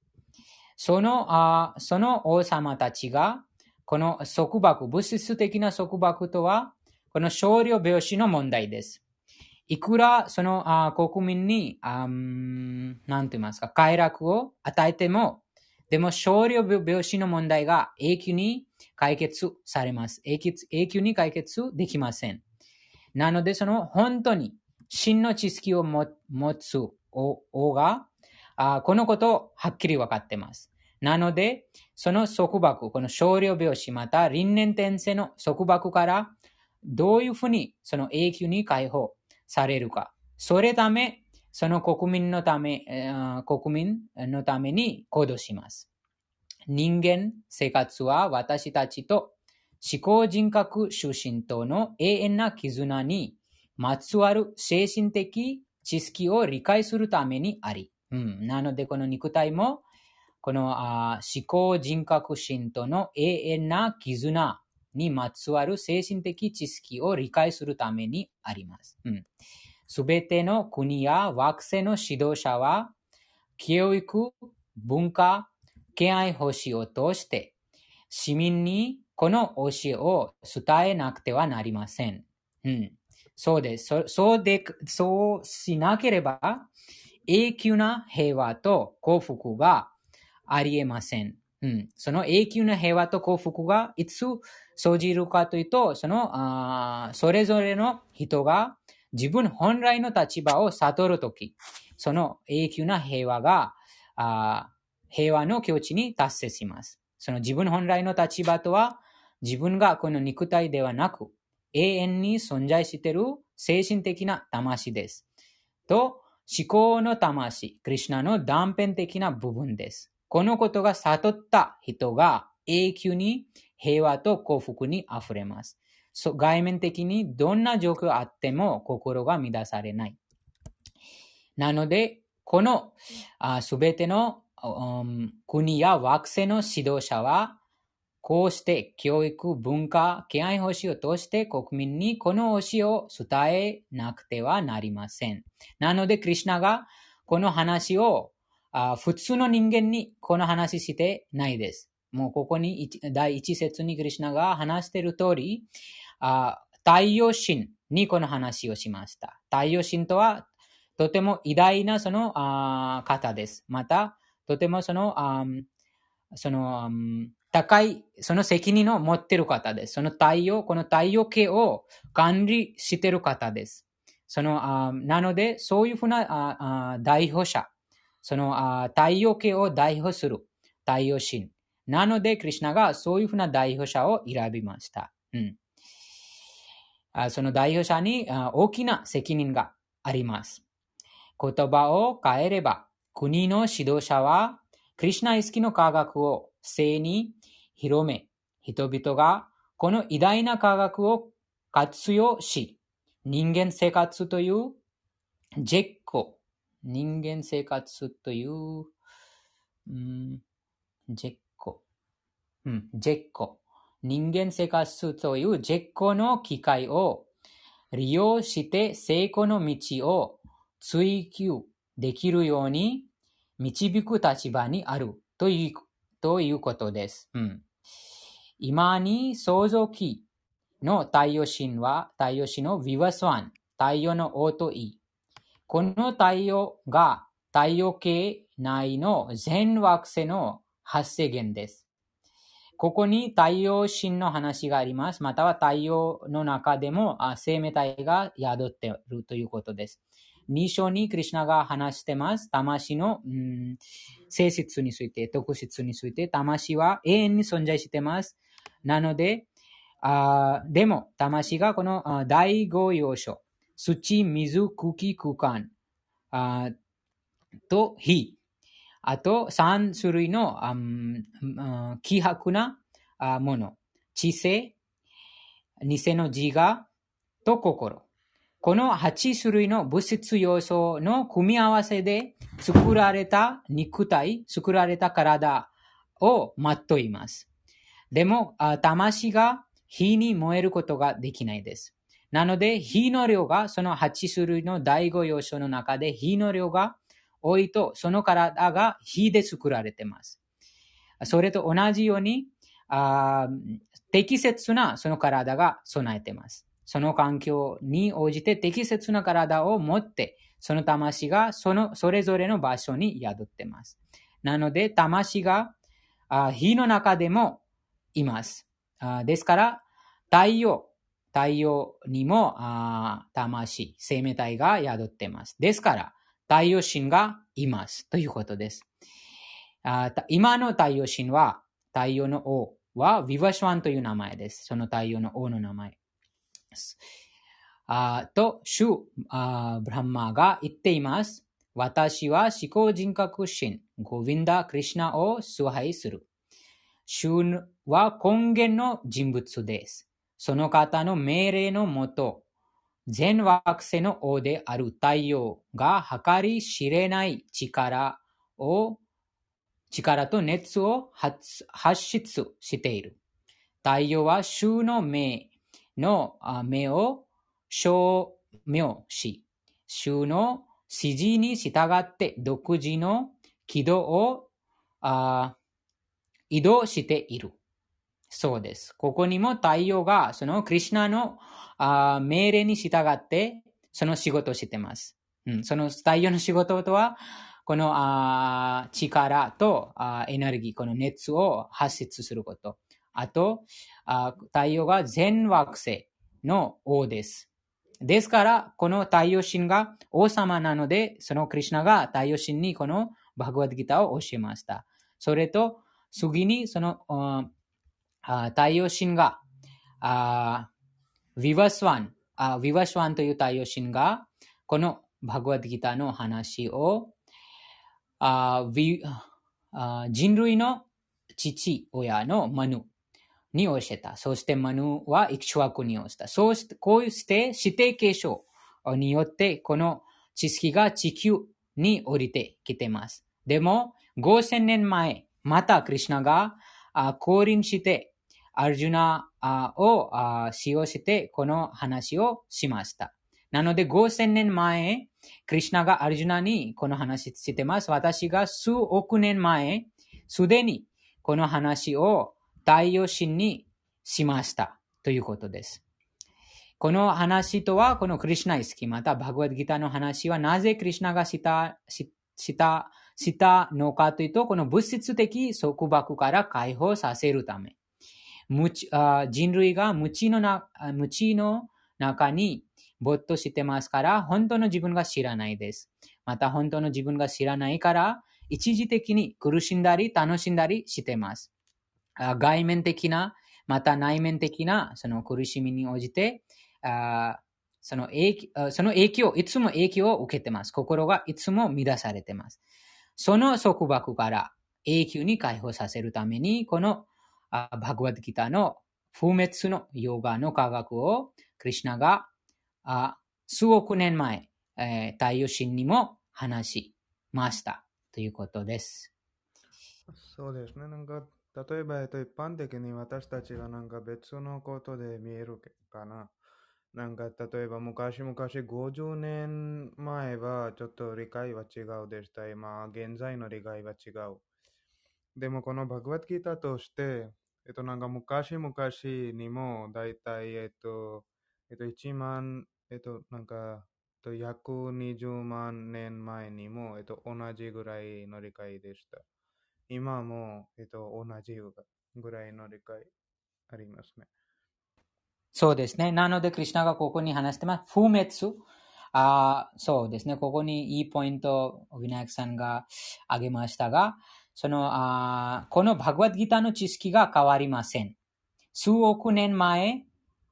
そのその王様たちが、この束縛、物質的な束縛とは、この少量病死の問題です。いくらその国民に、何て言いますか、快楽を与えても、でも、少量病死の問題が永久に解決されます。永久に解決できません。なので、その本当に真の知識を持つ王が、このことをはっきり分かってます。なので、その束縛、この少量病死、また輪廻転生の束縛から、どういうふうにその永久に解放されるか。それため、その国民のため、国民のために行動します。人間生活は私たちと思考人格出身との永遠な絆にまつわる精神的知識を理解するためにあり、うん、なのでこの肉体もこのあ思考人格心との永遠な絆にまつわる精神的知識を理解するためにあります。うんすべての国や惑星の指導者は、教育、文化、敬愛奉仕を通して、市民にこの教えを伝えなくてはなりません。うん。そうです。そそうで、そうしなければ、永久な平和と幸福がありえません。うん。その永久な平和と幸福がいつ生じるかというと、その、あそれぞれの人が自分本来の立場を悟るとき、その永久な平和が、あ平和の境地に達成します。その自分本来の立場とは、自分がこの肉体ではなく、永遠に存在している精神的な魂です。と、思考の魂、クリュナの断片的な部分です。このことが悟った人が永久に平和と幸福に溢れます。外面的にどんな状況があっても心が乱されない。なので、このすべての、うん、国や惑星の指導者は、こうして教育、文化、敬愛奉仕を通して国民にこの教えを伝えなくてはなりません。なので、クリュナがこの話をあ普通の人間にこの話してないです。もうここに第一節にクリュナが話している通り、太陽神にこの話をしました。太陽神とはとても偉大なそのあ方です。また、とてもその、あその、高い、その責任を持っている方です。その太陽、この太陽系を管理している方です。その、あなので、そういうふうなああ代表者、そのあ太陽系を代表する太陽神なので、クリュナがそういうふうな代表者を選びました。うん、その代表者に大きな責任があります。言葉を変えれば、国の指導者は、クリュナ意識の科学を正に広め、人々がこの偉大な科学を活用し、人間生活という絶好、人間生活という、うん、絶好、うん、絶好、人間生活という絶好の機会を利用して成功の道を追求できるように導く立場にあるというということです。うん、今に創造期の太陽神は太陽神のヴィワスワン、太陽の王といい。この太陽が太陽系内の全惑星の発生源です。ここに太陽神の話があります。または太陽の中でも生命体が宿っているということです。2章にクリュナが話してます。魂の、うん、性質について、特質について、魂は永遠に存在してます。なので、あでも、魂がこの第5要素、土、水、空気、空間あと火、あと3種類の、うん、希薄なもの、知性、偽の自我と心。この8種類の物質要素の組み合わせで作られた肉体、作られた体を待っといます。でも、魂が火に燃えることができないです。なので、火の量が、その8種類の第5要素の中で火の量が多いと、その体が火で作られています。それと同じように、あ適切なその体が備えています。その環境に応じて適切な体を持って、その魂がそのそれぞれの場所に宿っています。なので、魂があ火の中でもいます。あですから、太陽、太陽にも魂、生命体が宿っています。ですから、太陽神がいますということです。あ今の太陽神は、太陽の王はヴィヴァシュワンという名前です。その太陽の王の名前。あと、主あブランマーが言っています。私は思考人格神、ゴヴィンダ・クリシナを崇拝する。主は根源の人物です。その方の命令のもと、全惑星の王である太陽が計り知れない力を、力と熱を発出している。太陽は衆の命の目を証明し、衆の指示に従って独自の軌道を移動している。そうです。ここにも太陽が、そのクリュナのあ命令に従って、その仕事をしてます。うん、その太陽の仕事とは、このあ力とあエネルギー、この熱を発出すること。あと、あ太陽が全惑星の王です。ですから、この太陽神が王様なので、そのクリュナが太陽神にこのバグワッドギターを教えました。それと、次にそのあ太陽神が、あヴィヴァスワン、あヴィヴァスワンという太陽神が、このバグワッドギターの話を、ああ人類の父親のマヌに教えた。そしてマヌはイクシュワクに教えた。そうして、こうして指定継承によってこの知識が地球に降りてきています。でも、5000年前、またクリュナが降臨してアルジュナを使用してこの話をしました。なので5000年前、クリュナがアルジュナにこの話してます。私が数億年前、すでにこの話を太陽神にしましたということです。この話とは、このクリュナ意識、またバグワッドギターの話は、なぜクリュナがした、した、したのかというと、この物質的束縛から解放させるため。人類が無知のな無知の中に没頭してますから、本当の自分が知らないです。また本当の自分が知らないから、一時的に苦しんだり楽しんだりしてます。外面的な、また内面的なその苦しみに応じて、あその影その影響、いつも影響を受けてます。心がいつも乱されてます。その束縛から永久に解放させるために、このバグワッドギターの不滅のヨガの科学をクリュナが数億年前、え、太陽神にも話しましたということです。そうですね。なんか、例えば、えっと、一般的に私たちがなんか別のことで見えるかな。なんか、例えば昔々50年前はちょっと理解は違うでした。今、現在の理解は違う。でも、このバグワッドギターとして、えっと、なんか昔々にも、だいたい、えっと、えっと、1万、えっと、なんか、えっと約20万年前にも、えっと、同じぐらいの理解でした。今も、えっと、同じぐらいの理解ありますね。そうですね。なので、クリュナがここに話してます。不滅。あそうですね。ここにいいポイントをウィナヤクさんが挙げましたが、その、あこのバグワッドギターの知識が変わりません。数億年前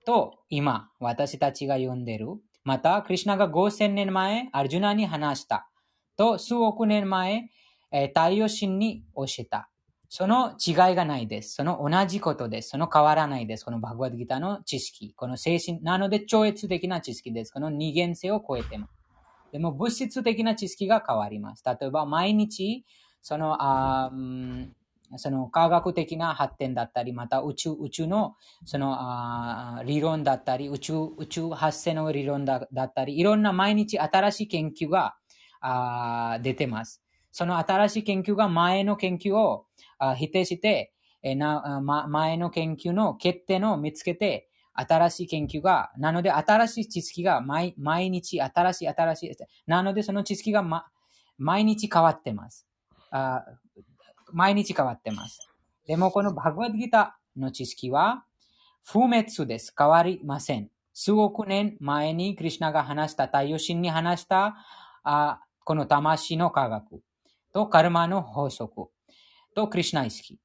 と今、私たちが読んでる。また、クリュナが5000年前、アルジュナに話した。と、数億年前、え太陽神に教えた。その違いがないです。その同じことです。その変わらないです。このバグワッドギターの知識。この精神、なので超越的な知識です。この二元性を超えても。でも物質的な知識が変わります。例えば毎日、その、あその科学的な発展だったり、また宇宙、宇宙のそのあ理論だったり、宇宙、宇宙発生の理論だったり、いろんな毎日新しい研究があ出てます。その新しい研究が前の研究をあ否定して、えなま、前の研究の欠点を見つけて、新しい研究が、なので新しい知識が毎毎日新しい新しい、なのでその知識が、ま、毎日変わってます。あ毎日変わってます。でもこのバグワッドギターの知識は不滅です。変わりません。数億年前にクリュナが話した、太陽神に話したあこの魂の科学とカルマの法則とクリュナ意識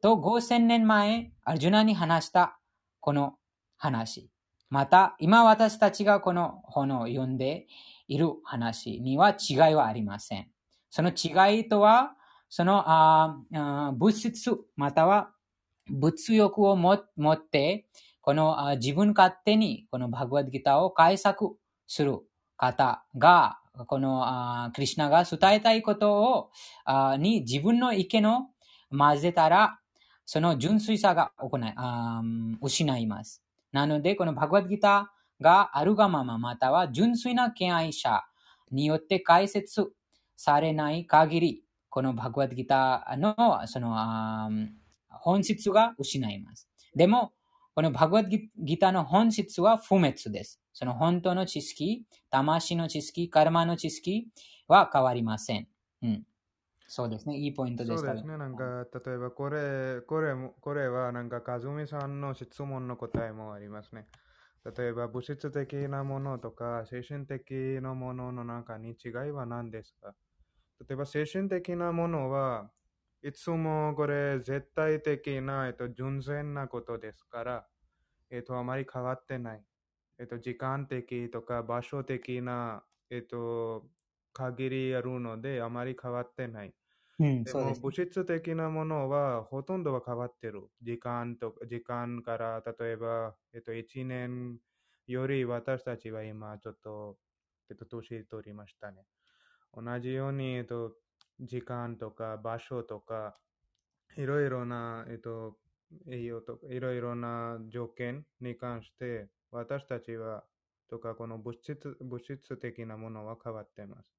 と5000年前アルジュナに話したこの話。また、今私たちがこの本を読んでいる話には違いはありません。その違いとは、そのああ物質または物欲を持って、このあ自分勝手にこのバグワッドギターを解釈する方が、このあクリュナが伝えたいことをあに自分の意見を混ぜたら、その純粋さが行いあ失います。なので、このバグワッドギターがあるがまま、または純粋な敬愛者によって解説されない限り、このバグワッドギターのその本質が失います。でも、このバグワッドギターの本質は不滅です。その本当の知識、魂の知識、カルマの知識は変わりません。うん。そうですね。いいポイントです、そうですね。なんか、例えばこれ、これ、これはなんか、かずみさんの質問の答えもありますね。例えば、物質的なものとか、精神的なものの中に違いは何ですか例えば精神的なものはいつもこれ絶対的な、えっと、純然なことですから、えっと、あまり変わってない。えっと、時間的とか場所的な、えっと、限りあるので、あまり変わってない。うん、でも、物質的なものはほとんどは変わってる。時間と時間から、例えば、えっと、1年より私たちは今ちょっと、えっと、年取りましたね。同じように、えっと、時間とか場所とか、いろいろな、えっと、栄養とか、いろいろな条件に関して、私たちは、とか、この物質物質的なものは変わっています。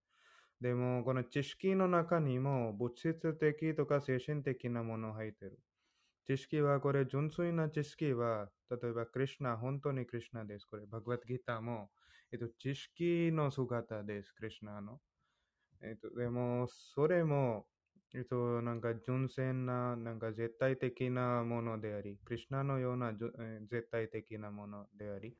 でも、この知識の中にも物質的とか精神的なもの入ってる。知識はこれ、純粋な知識は、例えば、クリュナ、本当にクリュナです。これ、バグワッドギターも、えっと、知識の姿です、クリュナの。えっと、でも、それも、えっと、なんか純正な、なんか絶対的なものであり、クリュナのような、絶対的なものであり、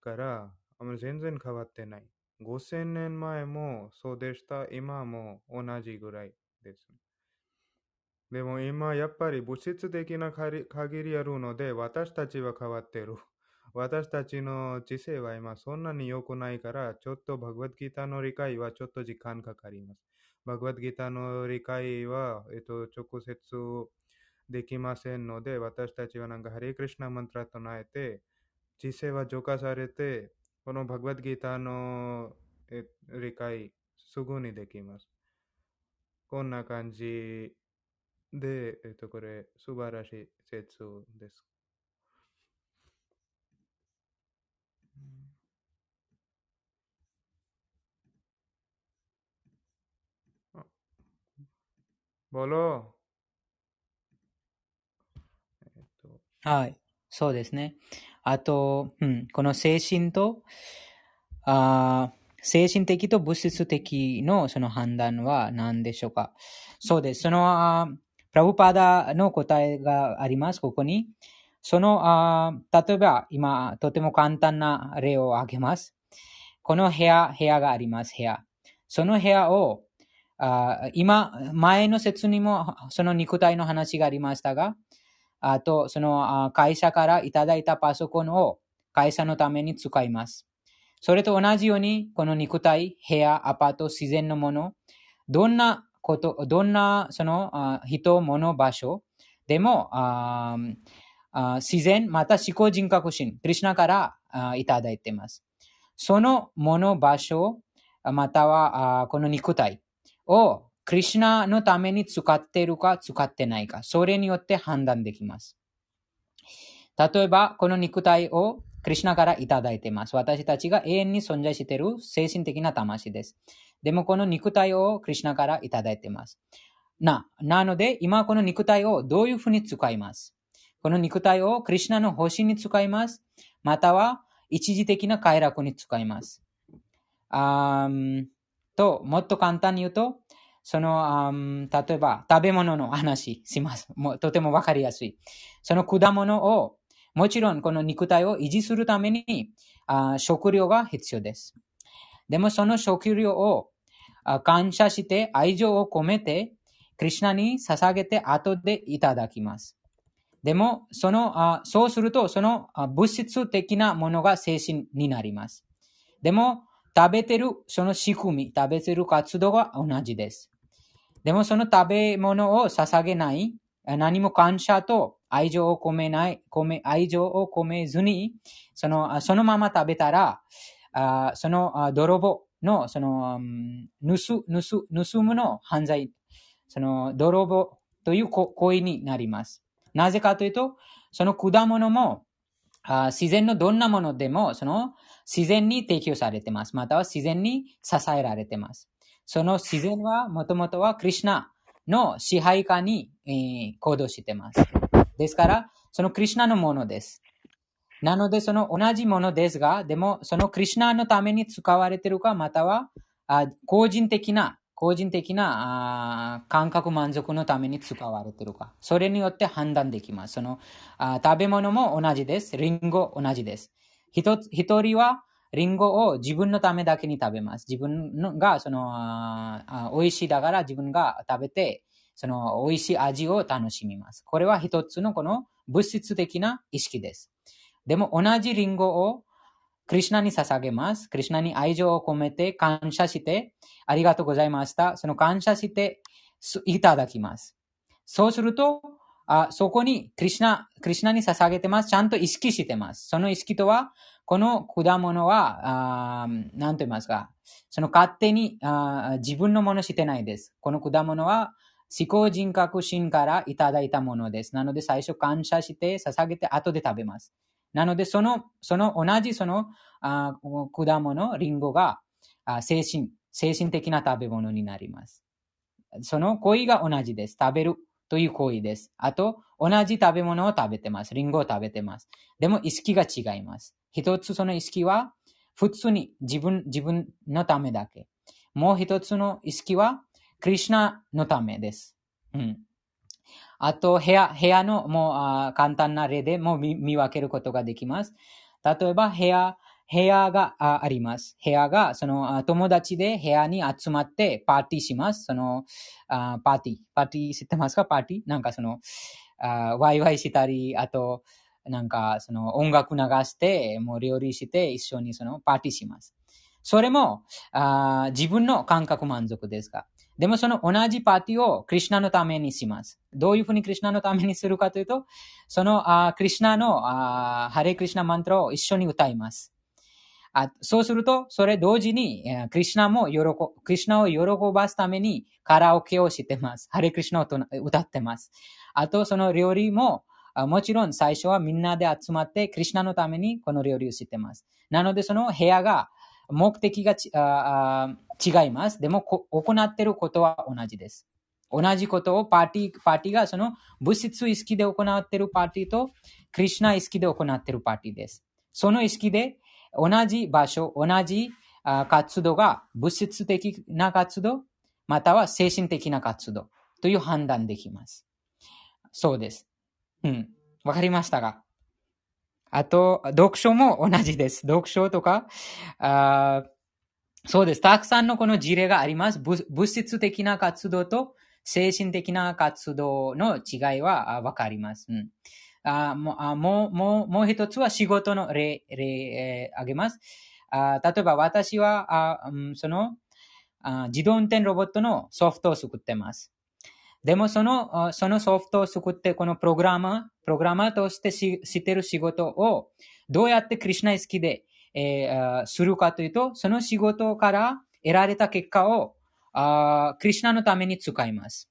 から、あまり全然変わってない。5000年前もそうでした。今も同じぐらいです。でも今やっぱり物質的な限り限りあるので私たちは変わってる。私たちの知性は今そんなに良くないから、ちょっとバグワッドギターの理解はちょっと時間かかります。バグワッドギターの理解は、えっと、直接できませんので、私たちはなんかハレクリシナマントラ唱えて、知性は浄化されて、このバグワッドギターの理解すぐにできます。こんな感じで、えっと、これ素晴らしい説です。ボえっと、はい。そうですね。あと、うん、この精神と、あ精神的と物質的のその判断は何でしょうかそうです。その、あプラブパダの答えがあります、ここに。その、あ例えば、今、とても簡単な例を挙げます。この部屋、部屋があります、部屋。その部屋を、あ今、前の説にもその肉体の話がありましたが、あと、その会社からいただいたパソコンを会社のために使います。それと同じように、この肉体、部屋、アパート、自然のもの、どんなこと、どんなその人、物、場所でも自然、また思考人格心、クリシナからいただいています。そのもの、場所、またはこの肉体をクリシナのために使っているか使ってないか、それによって判断できます。例えば、この肉体をクリシナからいただいています。私たちが永遠に存在している精神的な魂です。でも、この肉体をクリシナからいただいています。な、なので、今この肉体をどういうふうに使います？この肉体をクリシナの星に使います。または、一時的な快楽に使います。あーと、もっと簡単に言うと、その、例えば、食べ物の話します。もとてもわかりやすい。その果物を、もちろんこの肉体を維持するために、あ食料が必要です。でもその食料を感謝して愛情を込めて、クリシナに捧げて後でいただきます。でも、その、そうすると、その物質的なものが精神になります。でも、食べてる、その仕組み、食べてる活動が同じです。でも、その食べ物を捧げない、何も感謝と愛情を込めない、込め、愛情を込めずに、その、そのまま食べたら、あその泥棒の、その、盗、盗、盗むの犯罪、その泥棒という行為になります。なぜかというと、その果物も、あ自然のどんなものでも、その自然に提供されています。または自然に支えられています。その自然はもともとはクリシナの支配下に、えー行動しています。ですから、そのクリシナのものです。なので、その同じものですが、でも、そのクリシナのために使われているか、または、あ個人的な、個人的なあ感覚満足のために使われているか。それによって判断できます。そのあ食べ物も同じです。リンゴ同じです。一つ一人はリンゴを自分のためだけに食べます。自分のがそのあ美味しいだから自分が食べて、その美味しい味を楽しみます。これは一つのこの物質的な意識です。でも同じリンゴをクリシナに捧げます。クリシナに愛情を込めて感謝して、ありがとうございました。その感謝していただきます。そうすると、あそこにクリシナ、クリシナに捧げてます。ちゃんと意識してます。その意識とは、この果物は、あーなんと言いますか、その勝手にあ自分のものしてないです。この果物は思考人格心からいただいたものです。なので最初感謝して捧げて後で食べます。なので、その、その同じそのあ果物、リンゴがあ精神、精神的な食べ物になります。その行為が同じです。食べるという行為です。あと、同じ食べ物を食べてます。リンゴを食べてます。でも意識が違います。一つその意識は、普通に自分、自分のためだけ。もう一つの意識は、クリシナのためです。うん。あと、部屋、部屋のもう簡単な例でも見見分けることができます。例えば、部屋、部屋があります。部屋が、その友達で部屋に集まってパーティーします。その、パーティー。パーティー知ってますか？パーティー？なんかその、ワイワイしたり、あと、なんかその音楽流して、もう料理して一緒にそのパーティーします。それも自分の感覚満足ですが。でもその同じパーティーをクリュナのためにします。どういうふうにクリュナのためにするかというと、そのあクリュナのあハレクリュナマントラを一緒に歌います。あそうすると、それ同時に、えクリュナも喜、クリュナを喜ばすためにカラオケをしてます。ハレクリュナを歌ってます。あと、その料理も、もちろん最初はみんなで集まって、クリュナのためにこの料理をしてます。なので、その部屋が、目的が違います。でも、行ってることは同じです。同じことをパーティー、パーティーがその物質意識で行っているパーティーと、クリュナ意識で行っているパーティーです。その意識で、同じ場所、同じ活動が物質的な活動、または精神的な活動という判断できます。そうです。うん。わかりましたか？あと、読書も同じです。読書とか、あそうです。たくさんのこの事例があります。物質的な活動と精神的な活動の違いはわかります。うんあもうあもう、もう、もう一つは仕事の例、例、えあげます。あ例えば私は、あうんそのあ自動運転ロボットのソフトを作ってます。でもその、そのソフトを作って、このプログラマー、プログラマーとしてししてる仕事を、どうやってクリシュナ意識で、えーするかというと、その仕事から得られた結果を、あクリシュナのために使います。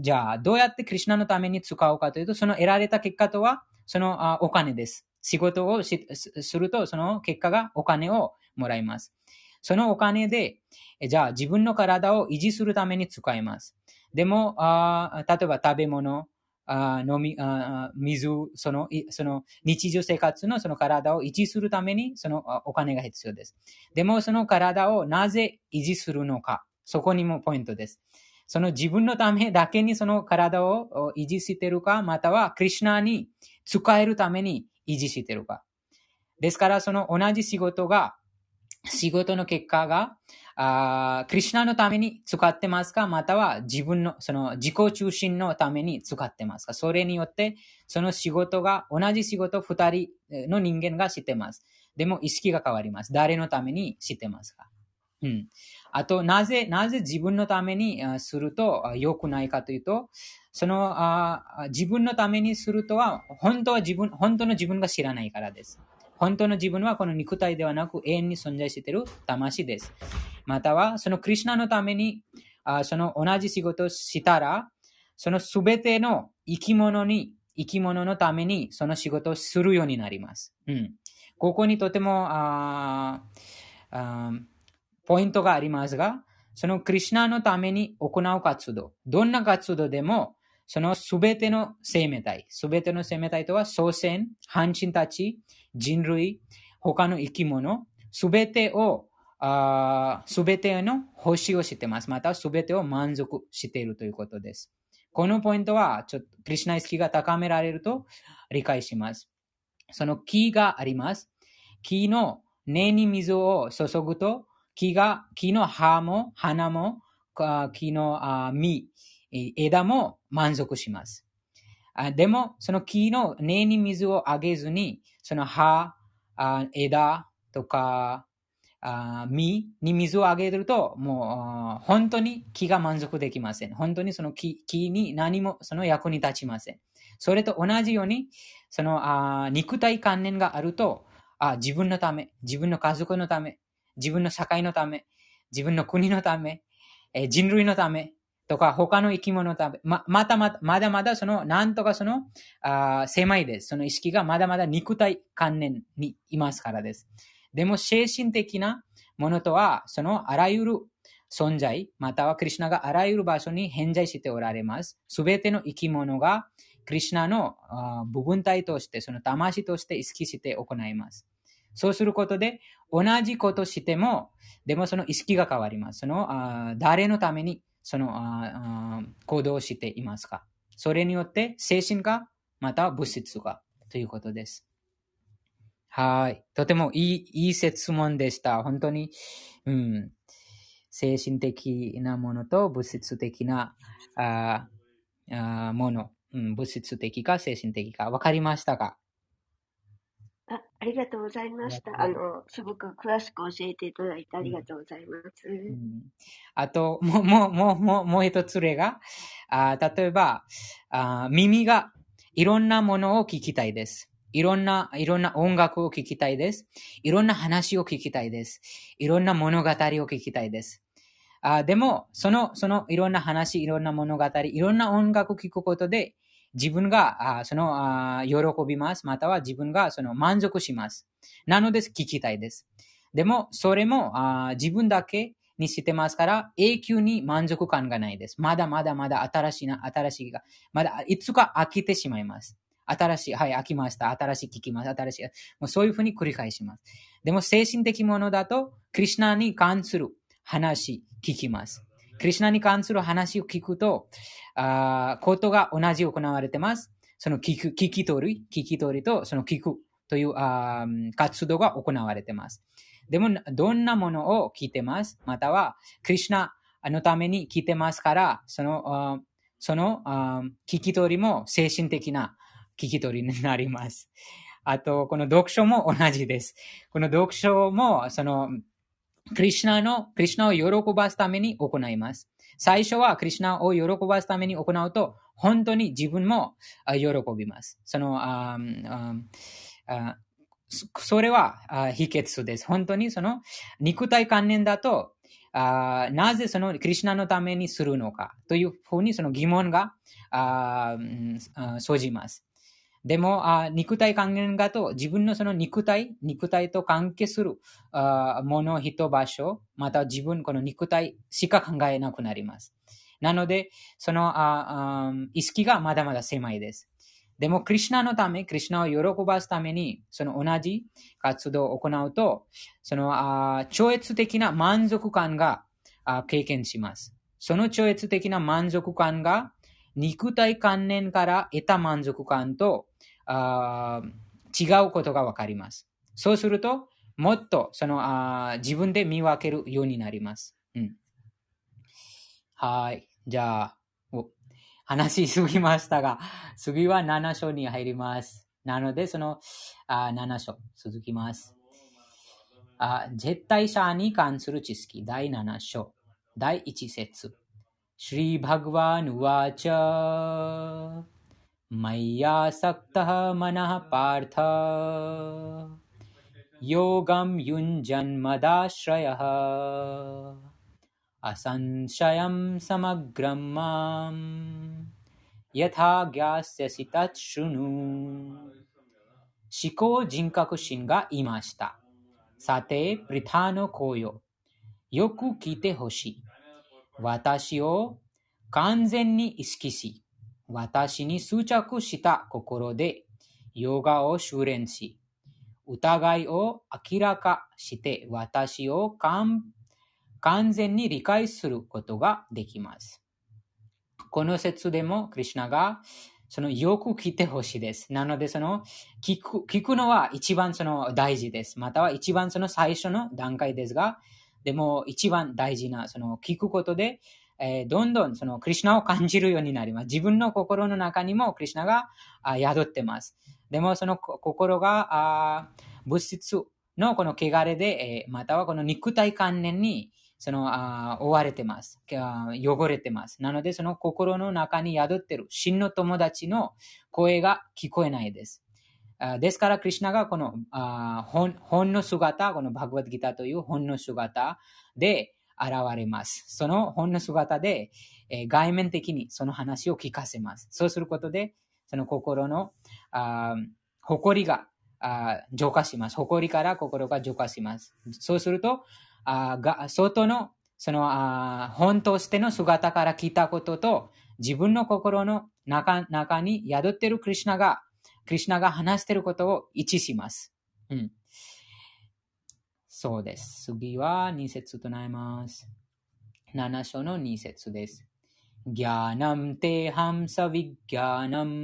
じゃあ、どうやってクリシュナのために使うかというと、その得られた結果とは、そのあお金です。仕事をすると、その結果がお金をもらいます。そのお金で、じゃあ自分の体を維持するために使います。でも、あ例えば食べ物、あ飲みあ水、そのその日常生活のその体を維持するためにそのお金が必要です。でも、その体をなぜ維持するのか、そこにもポイントです。その自分のためだけにその体を維持しているか、またはクリュナに使えるために維持しているか。ですから、その同じ仕事が、仕事の結果が、あクリュナのために使ってますかまたは自分の、その自己中心のために使ってますかそれによって、その仕事が、同じ仕事二人の人間がしてます。でも意識が変わります。誰のためにしてますかうん。あと、なぜ、なぜ自分のためにすると良くないかというと、そのあ自分のためにするとは、本当は自分、本当の自分が知らないからです。本当の自分はこの肉体ではなく永遠に存在している魂です。または、そのクリュナのために、あその同じ仕事をしたら、そのすべての生き物に、生き物のためにその仕事をするようになります。うん。ここにとても、ああポイントがありますが、そのクリュナのために行う活動、どんな活動でも、そのすべての生命体、すべての生命体とは、祖先、半身たち、人類、他の生き物、すべてを、すべての欲しをしてます。また、すべてを満足しているということです。このポイントは、ちょっと、クリュナ意識が高められると理解します。その木があります。木の根に水を注ぐと、木が、木の葉も、花も、木の実、枝も満足します。でも、その木の根に水をあげずに、その葉、枝とか、実に水をあげると、もう本当に木が満足できません。本当にその木に何もその役に立ちません。それと同じように、その肉体観念があると、自分のため、自分の家族のため、自分の社会のため、自分の国のため、えー人類のため、とか他の生き物のため、ままたままだまだその、なんとかその、あ狭いです。その意識がまだまだ肉体観念にいますからです。でも精神的なものとは、そのあらゆる存在、またはクリュナがあらゆる場所に偏在しておられます。すべての生き物がクリュナの部分体として、その魂として意識して行います。そうすることで、同じことしても、でもその意識が変わります。そのあ誰のためにそのあ行動していますかそれによって精神がまた物質がということです。はい。とてもいい、いい質問でした。本当に、うん。精神的なものと物質的なああもの、うん。物質的か精神的か。わかりましたか？あ、ありがとうございました。あの、すごく詳しく教えていただいてありがとうございます。うんあと、もう、もう、もう、もう、もう一つ例が、あー例えばあー、耳がいろんなものを聞きたいです。いろんな、いろんな音楽を聞きたいです。いろんな話を聞きたいです。いろんな物語を聞きたいです。あーでも、その、そのいろんな話、いろんな物語、いろんな音楽を聞くことで、自分が、あその、喜びます。または自分が、その、満足します。なのです、聞きたいです。でも、それも、あ自分だけにしてますから、永久に満足感がないです。まだまだまだ新しいな、新しいが、まだいつか飽きてしまいます。新しい、はい、飽きました。新しい聞きます。新しい。もうそういうふうに繰り返します。でも、精神的ものだと、クリシュナに関する話、聞きます。クリシュナに関する話を聞くと、あーことが同じ行われてます。その聞く、聞き取り、聞き取りと、その聞くというあ活動が行われてます。でも、どんなものを聞いてますまたは、クリシュナのために聞いてますから、その、あそのあ聞き取りも精神的な聞き取りになります。あと、この読書も同じです。この読書も、その、クリシナの、クリシナを喜ばすために行います。最初はクリシナを喜ばすために行うと、本当に自分も喜びます。その、あああそれは秘訣です。本当にその肉体観念だと、あなぜそのクリシナのためにするのかというふうにその疑問が生じます。でも、あ肉体観念だと自分のその肉体、肉体と関係するあもの、人、場所、また自分、この肉体しか考えなくなります。なので、そのああ意識がまだまだ狭いです。でも、クリシュナのため、クリシュナを喜ばすために、その同じ活動を行うと、そのあ超越的な満足感があ経験します。その超越的な満足感が、肉体観念から得た満足感とあ違うことがわかります。そうすると、もっとそのあ自分で見分けるようになります。うん、はい。じゃあ、お話しすぎましたが、[LAUGHS] 次は7章に入ります。なので、そのあ7章、続きます。あ絶対者に関する知識、第7章、第1節。श्रीभगवानुवाच। मय्यासक्तः मनः पार्थ। योगं युञ्जन्मदाश्रयः। असंशयं समग्रं माम् यथा ज्ञास्यसि तत् शृणु। शिको जिङ्ककुशिङ्गा इमाश्ता। साते पृथानो कोयो। योकु कीते होशी 私を完全に意識し、私に執着した心でヨガを修練し、疑いを明らかして私を完全に理解することができます。この説でも、クリシュナが、そのよく聞いてほしいです。なので、その聞く、聞くのは一番その大事です。または一番その最初の段階ですが、でも一番大事な、その聞くことで、えーどんどんそのクリシュナを感じるようになります。自分の心の中にもクリシュナがあ宿ってます。でもその心があ物質のこの汚れで、えーまたはこの肉体観念にそのあ追われてます。汚れてます。なのでその心の中に宿ってる真の友達の声が聞こえないです。ですから、クリシュナがこの本の姿、このバグワッドギターという本の姿で現れます。その本の姿で、外面的にその話を聞かせます。そうすることで、その心の誇りが浄化します。誇りから心が浄化します。そうすると、あーが外のその本としての姿から聞いたことと、自分の心の中中に宿っているクリシュナが、クリシュナが話していることを一致します。うん。そうです。次は2節となります。7章の2節です。ज्ञानं तेऽहं सविज्ञानम्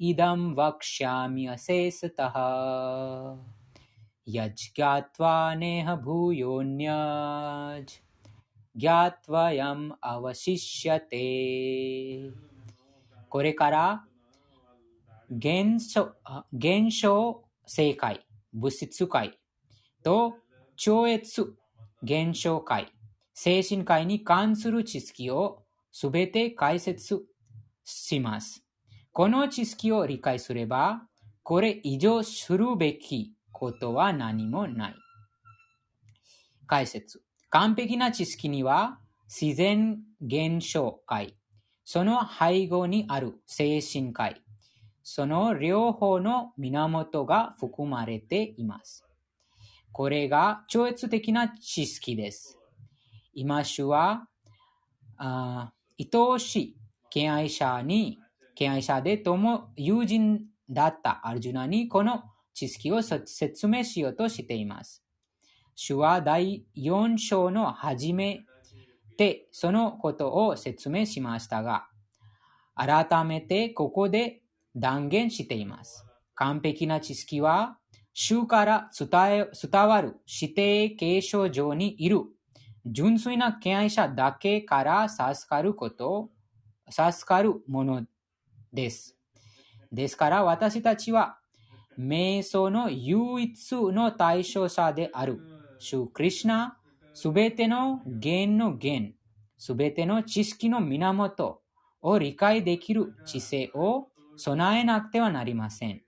इदं वक्ष्याम्यशेषतः यज्ञात्वा नेह भूयोऽन्यज् ज्ञात्वयम् अवशिष्यते これから 現象現象正解、物質界と超越現象界、精神界に関する知識をすべて解説します。この知識を理解すれば、これ以上するべきことは何もない。解説。完璧な知識には自然現象界、その背後にある精神界、その両方の源が含まれています。これが超越的な知識です。今主は、あ愛おしい敬愛者に、敬愛者でとも友人だったアルジュナにこの知識を説明しようとしています。主は第4章の初めでそのことを説明しましたが、改めてここで断言しています。完璧な知識は、主から伝え伝わる指定継承上にいる純粋な敬愛者だけから授かること、授かるものです。ですから私たちは、瞑想の唯一の対象者である、主クリシナ、すべての源の源、すべての知識の源を理解できる知性を備えなくてはなりません。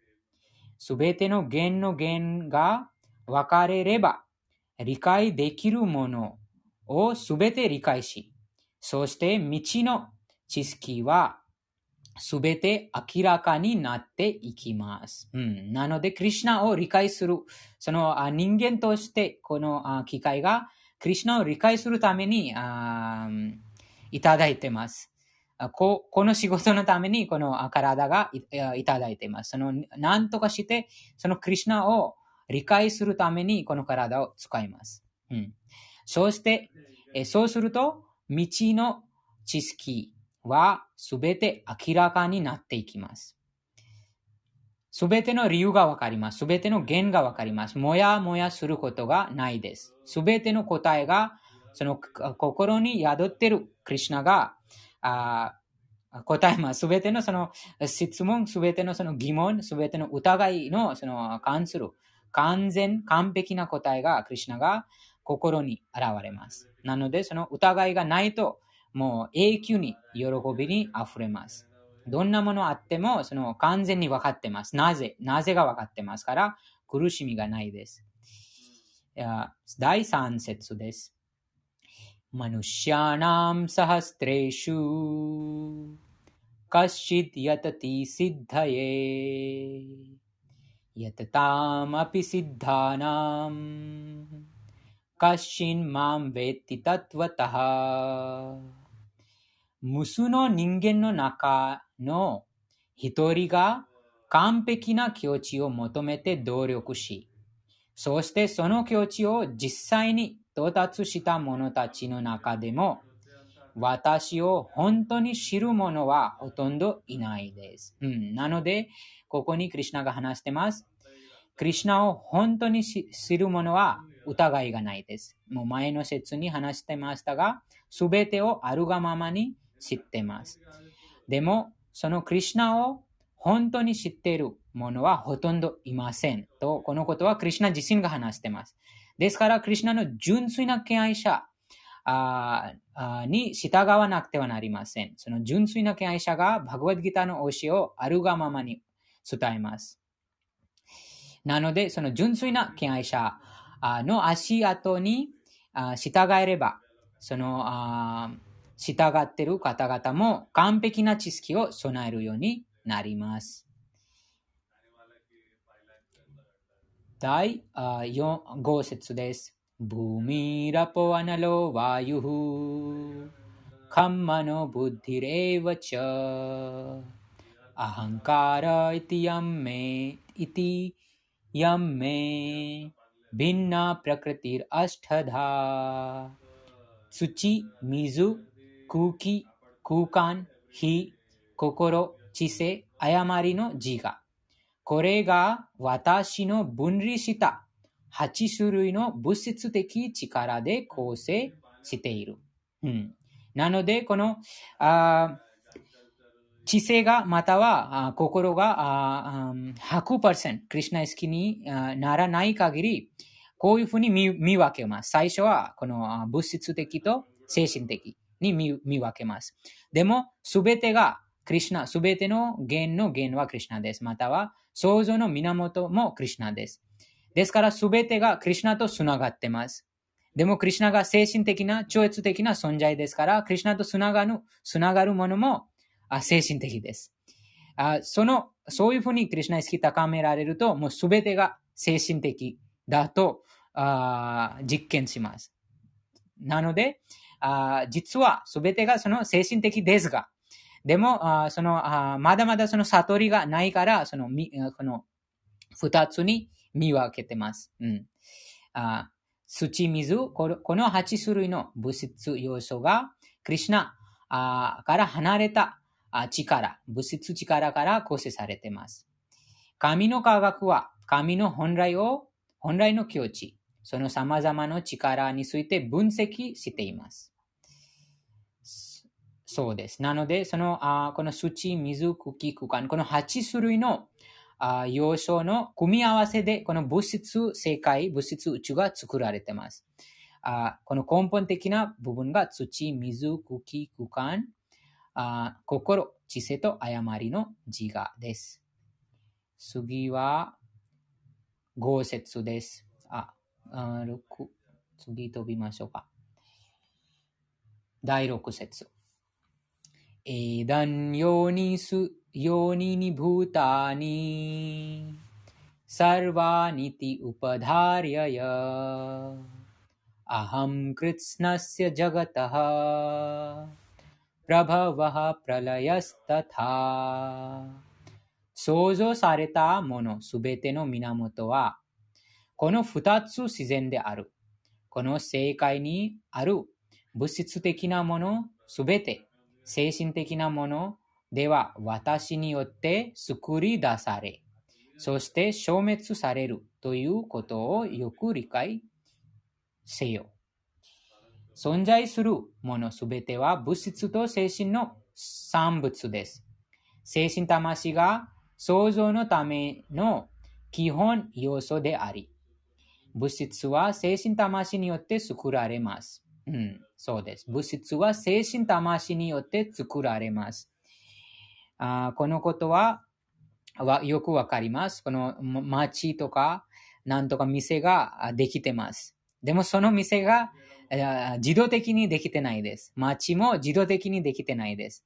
すべての源の源が分かれれば、理解できるものをすべて理解し、そして道の知識はすべて明らかになっていきます。うん、なので、クリシナを理解する、そのあ人間としてこのあ機会が、クリシナを理解するためにあいただいてます。ここの仕事のためにこの体がいただいています。その、なんとかして、そのクリシナを理解するためにこの体を使います。うん、そして、えそうすると、道の知識はすべて明らかになっていきます。すべての理由がわかります。すべての源がわかります。もやもやすることがないです。すべての答えが、その心に宿っているクリシナが、あ答えます。べてのその質問、すべてのその疑問、すべての疑いのその関する完全、完璧な答えが、クリシナが心に現れます。なので、その疑いがないと、もう永久に喜びに溢れます。どんなものあっても、その完全に分かってます。なぜなぜが分かってますから、苦しみがないです。第3節です。मनुष्याणां सहस्रेषु कश्चित् यतति सिद्धये यततामपि सिद्धानां कश्चिन् मां वेत्ति तत्त्वतः 無数の人間の中の一人が完璧な境地を求めて努力し、そしてその境地を実際に 到達した者たちの中でも、私を本当に知る者はほとんどいないです。うん、なので、ここにクリシナが話してます。クリシナを本当に知る者は疑いがないです。もう前の説に話してましたが、すべてをあるがままに知ってます。でも、そのクリシナを本当に知っている者はほとんどいません。と、このことはクリシナ自身が話してます。ですから、クリシナの純粋な敬愛者に従わなくてはなりません。その純粋な敬愛者がバグワッドギターの教えをあるがままに伝えます。なので、その純粋な敬愛者の足跡に従えれば、その従っている方々も完璧な知識を備えるようになります。第5節です。ブーミラポアナロワユフカンマノブッディレワチャアこれが私の分離した8種類の物質的力で構成している。うん、なので、このあ知性がまたは心が100%クリュナ意識にならない限り、こういうふうに見分けます。最初はこの物質的と精神的に見見分けます。でも、すべてがクリュナ、すべての源の源はクリュナです。または、創造の源もクリュナです。ですから、すべてがクリュナとつながってます。でも、クリュナが精神的な、超越的な存在ですから、クリュナとつながるつながるものもあ精神的です。あその、そういうふうにクリュナ意識高められると、もうすべてが精神的だとあ実験します。なので、あ実はすべてがその精神的ですが、でも、あそのあまだまだその悟りがないから、そのこの二つに見分けてます。うん、あ土、水この、この8種類の物質要素が、クリシナあから離れた力、物質力から構成されています。神の科学は、神の本来を、本来の境地、その様々な力について分析しています。そうです。なので、その、あこの土、水、空気、空間、この8種類のあ要素の組み合わせで、この物質世界、物質宇宙が作られています。あこの根本的な部分が土、水、空気、空間、あ心、知性と誤りの自我です。次は、豪節です。あ、あ6次飛びましょうか。第6節。エダンヨニス、ヨニーニブータニ、サルバニティウパダリアヤ、アハムクリツナスヤジャガタハ、プラバワハプララヤスタタ。創造されたものすべての源は、この二つ自然である。この世界にある物質的なものすべて精神的なものでは私によって作り出され、そして消滅されるということをよく理解せよ。存在するものすべては物質と精神の産物です。精神魂が創造のための基本要素であり、物質は精神魂によって作られます。うん、そうです。物質は精神魂によって作られます。あこのことははよくわかります。この街とか、なんとか店ができてます。でもその店が自動的にできてないです。街も自動的にできてないです。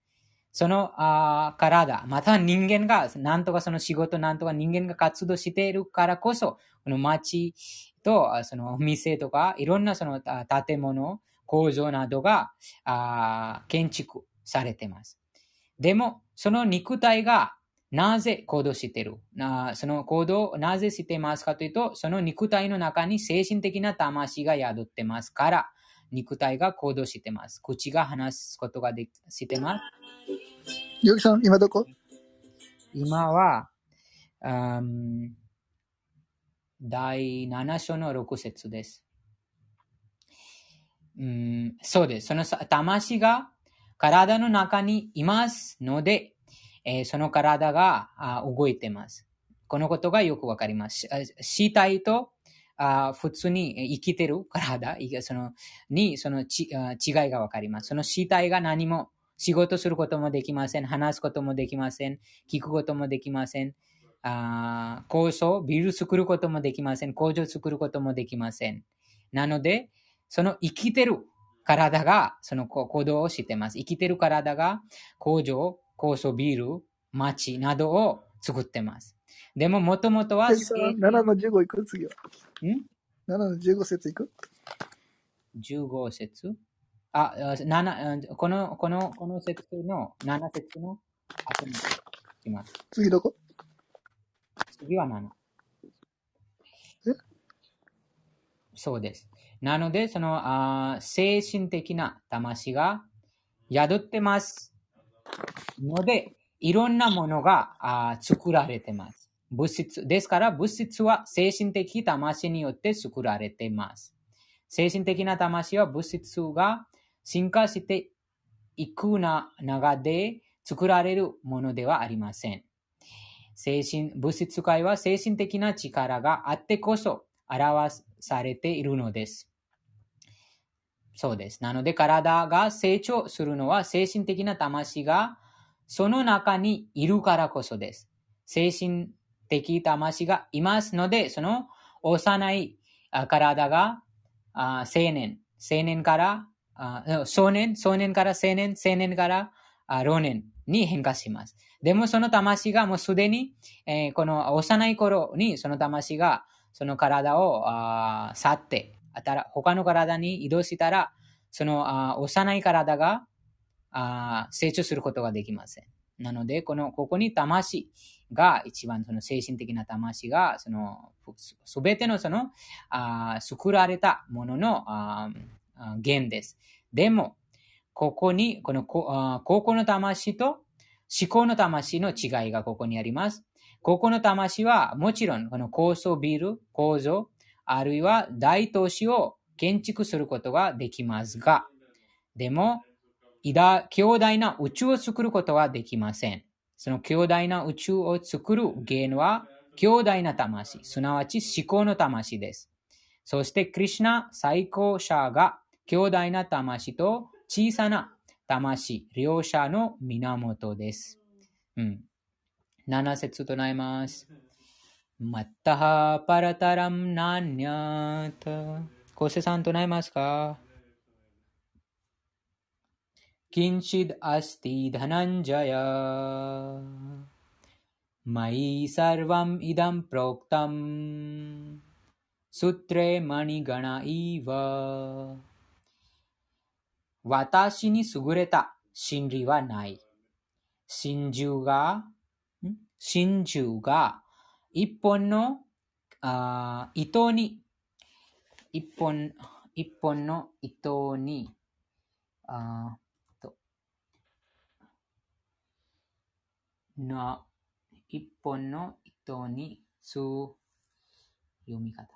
そのあ体、また人間が、なんとかその仕事、なんとか人間が活動しているからこそ、この街と、その店とか、いろんなその建物、工場などがあ建築されています。でも、その肉体がなぜ行動している？なその行動をなぜしていますかというと、その肉体の中に精神的な魂が宿ってますから、肉体が行動しています。口が話すことがでしてます。ヨギさん、今どこ？今は、うん第7章の6節です。うん、そうです。その魂が体の中にいますので、えー、その体があ動いてます。このことがよくわかります。死体とあ普通に生きてる [LAUGHS] 体そのにそのち違いがわかります。その死体が何も仕事することもできません。話すこともできません。聞くこともできません。あ構想、ビル作ることもできません。工場作ることもできません。なので、その生きてる体がその行動をしています。生きてる体が工場、高層ビル、町などを作ってます。でも、もともとは、7の15いく？次は。ん ?7 の15節いく ?15 節？あ、7、この、この、この節の、7節の後にします。次どこ？次は7。え？そうです。なので、そのあ精神的な魂が宿ってますので、いろんなものがあ作られてます。物質。ですから、物質は精神的魂によって作られてます。精神的な魂は物質が進化していくな中で作られるものではありません。精神、物質界は精神的な力があってこそ表されているのです。そうです。なので体が成長するのは精神的な魂がその中にいるからこそです。精神的魂がいますので、その幼い体が青年、青年から少年、少年から青年、青年から老年に変化します。でもその魂がもうすでに、この幼い頃にその魂がその体を去って、他の体に移動したら、そのあ幼い体があ成長することができません。なので、この、ここに魂が一番その精神的な魂が、その、すべてのその、あ作られたもののああ源です。でも、ここに、このこあ高校の魂と思考の魂の違いがここにあります。高校の魂はもちろんこの高層ビル、構造、あるいは大都市を建築することができますが、でも、偉大強大な宇宙を作ることはできません。その強大な宇宙を作る原因は強大な魂、すなわち思考の魂です。そして、クリシュナ最高者が強大な魂と小さな魂、両者の源です。うん。7節となります。マッタハパラタラムナニャタ。コセさんとなりますか किञ्चिद् अस्ति धनञ्जय मयि सर्वम् इदं प्रोक्तम् सूत्रे मणिगण इव 私に優れた真理はない。真珠が、ん真珠が 一本のあ糸に、一本、一本の糸に、あとな、一本の糸に、す、読み方。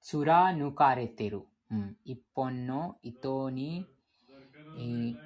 貫かれてる。うん、一本の糸に、えー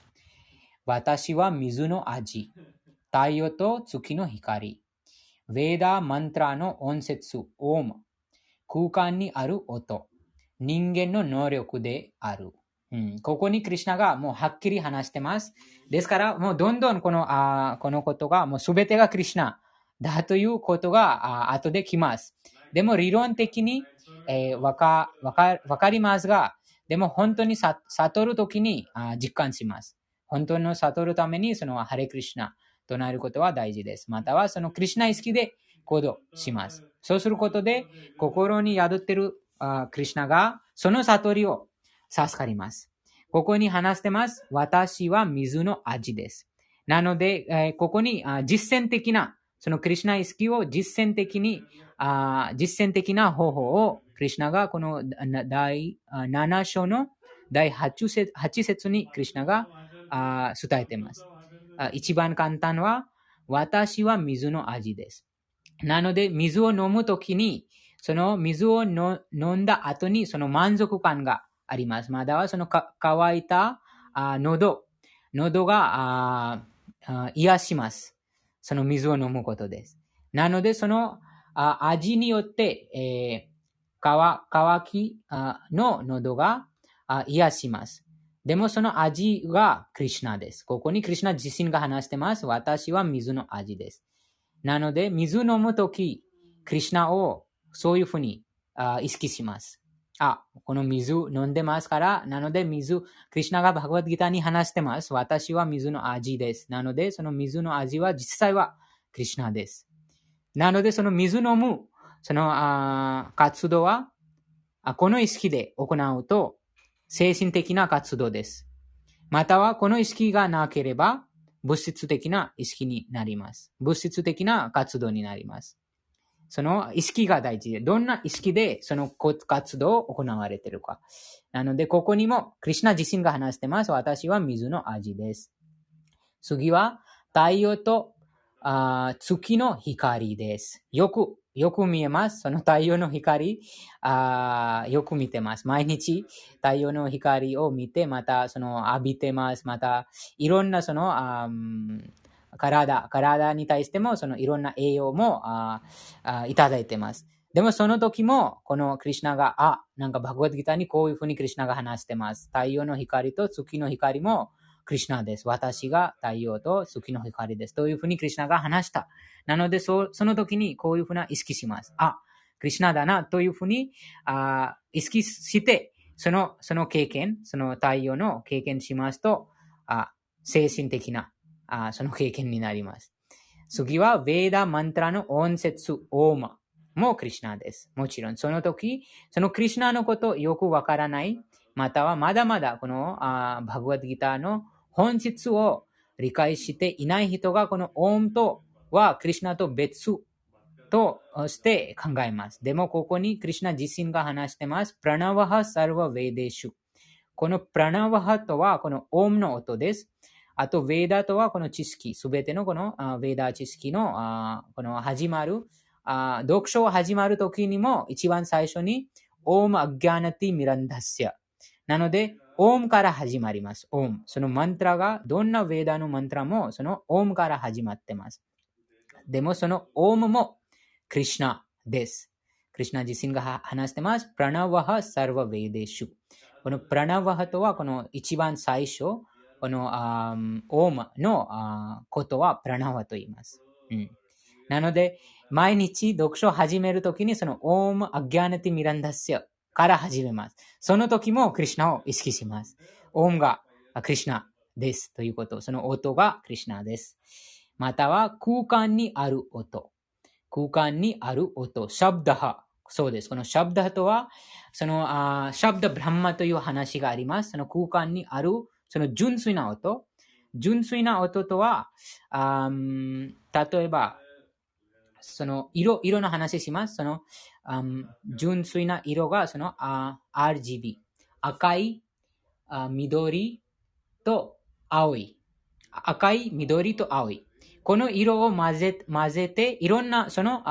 私は水の味、太陽と月の光、ヴェーダマントラの音節、オーム、空間にある音、人間の能力である。うん、ここにクリュナがもうはっきり話してます。ですから、もうどんどんこのあこのことが、もうすべてがクリュナだということがあ後で来ます。でも理論的に、えーわかわかわかりますが、でも本当に悟るときにあ実感します。本当の悟るためにそのハレクリシナ唱えることは大事です。またはそのクリシュナ意識で行動します。そうすることで心に宿っているあクリシナがその悟りを授かります。ここに話してます。私は水の味です。なので、えーここにあ実践的な、そのクリシュナ意識を実践的に、あ実践的な方法をクリシナがこの第7章の第8節 ,8 節にクリシナがあ伝えています。あ一番簡単は、私は水の味です。なので、水を飲むときに、その水を飲んだ後に、その満足感があります。または、その乾いたあ喉、喉がああ癒します。その水を飲むことです。なので、そのあ味によって、えー乾乾きあの喉があ癒します。でもその味がクリシュナです。ここにクリシュナ自身が話してます。私は水の味です。なので、水飲むとき、クリシュナをそういうふうに意識します。あ、この水飲んでますから、なので水、クリシナがバグワッドギターに話してます。私は水の味です。なので、その水の味は実際はクリシナです。なので、その水飲む、その活動は、この意識で行うと、精神的な活動です。または、この意識がなければ、物質的な意識になります。物質的な活動になります。その意識が大事で、どんな意識でその活動を行われているか。なので、ここにも、クリシナ自身が話してます。私は水の味です。次は、太陽とあ月の光です。よく、よく見えます。その太陽の光、あよく見てます。毎日太陽の光を見て、またその浴びてます。また、いろんなその、あ体、体に対しても、そのいろんな栄養もああいただいてます。でもその時も、このクリュナが、あ、なんかバグワッドギターにこういうふうにクリュナが話してます。太陽の光と月の光もクリュナです。私が太陽と月の光です。というふうにクリュナが話した。なのでそ、その時にこういうふうな意識します。あ、クリュナだな、というふうにあ意識して、その、その経験、その太陽の経験しますと、あ精神的なあその経験になります。次は、ヴェーダマントラの音節、オーマもクリシナです。もちろん、その時、そのクリシナのことよくわからない、またはまだまだこのあバグワッドギターの本質を理解していない人が、このオームとはクリシナと別として考えます。でも、ここにクリシナ自身が話してます。プラナワハサルワヴェデシュ。このプラナワハとはこのオームの音です。あと、ヴェーダとはこの知識、すべてのこのヴェーダ知識のこの始まる、読書を始まるときにも一番最初に、オームアギャナティミランダスヤ。なので、オームから始まります。オーム。そのマントラが、どんなヴェーダのマントラも、そのオームから始まってます。でも、そのオームもクリシナです。クリシナ自身が話してます。プラナワハサルワヴェデシュ。このプラナワハとは、この一番最初、このあオームのあことはプラナワと言います。うん、なので、毎日読書を始めるときに、そのオームアギャナティミランダスヤから始めます。その時もクリシナを意識します。オームがクリシナですということ。その音がクリシナです。または空間にある音。空間にある音。シャブダハ。そうです。このシャブダハとは、そのあシャブダブランマという話があります。その空間にあるその純粋な音。純粋な音とは、あ例えば、その色、色の話します。その、純粋な色がそのあ RGB。赤いあ、緑と青い。赤い、緑と青い。この色を混ぜ混ぜて、いろんな、その、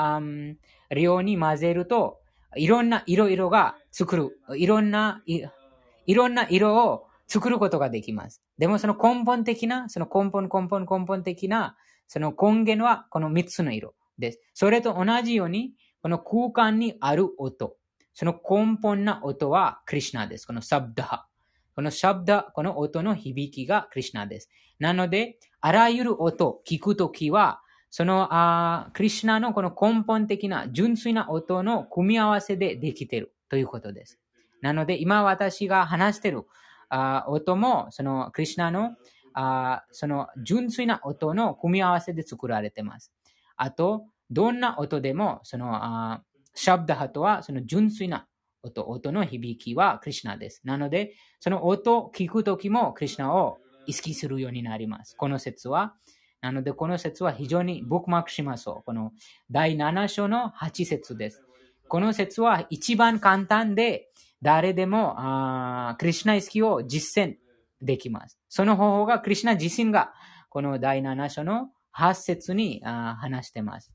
量に混ぜると、いろんな色々が作る。いろんな、いろんな色を作ることができます。でもその根本的な、その根本根本根本的な、その根源はこの3つの色です。それと同じように、この空間にある音。その根本な音はクリシナです。このサブダハ。このシャブダ、この音の響きがクリシナです。なので、あらゆる音、聞くときは、そのあクリシナのこの根本的な純粋な音の組み合わせでできているということです。なので、今私が話しているあ音も、そのクリシナのあその純粋な音の組み合わせで作られています。あと、どんな音でも、そのあシャブダハとはその純粋な音、音の響きはクリシナです。なので、その音を聞くときもクリシナを意識するようになります。この説は。なので、この説は非常にブックマークしましょう。この第7章の8節です。この説は一番簡単で、誰でもあクリシナ意識を実践できます。その方法がクリシナ自身がこの第7章の8節にあ話しています。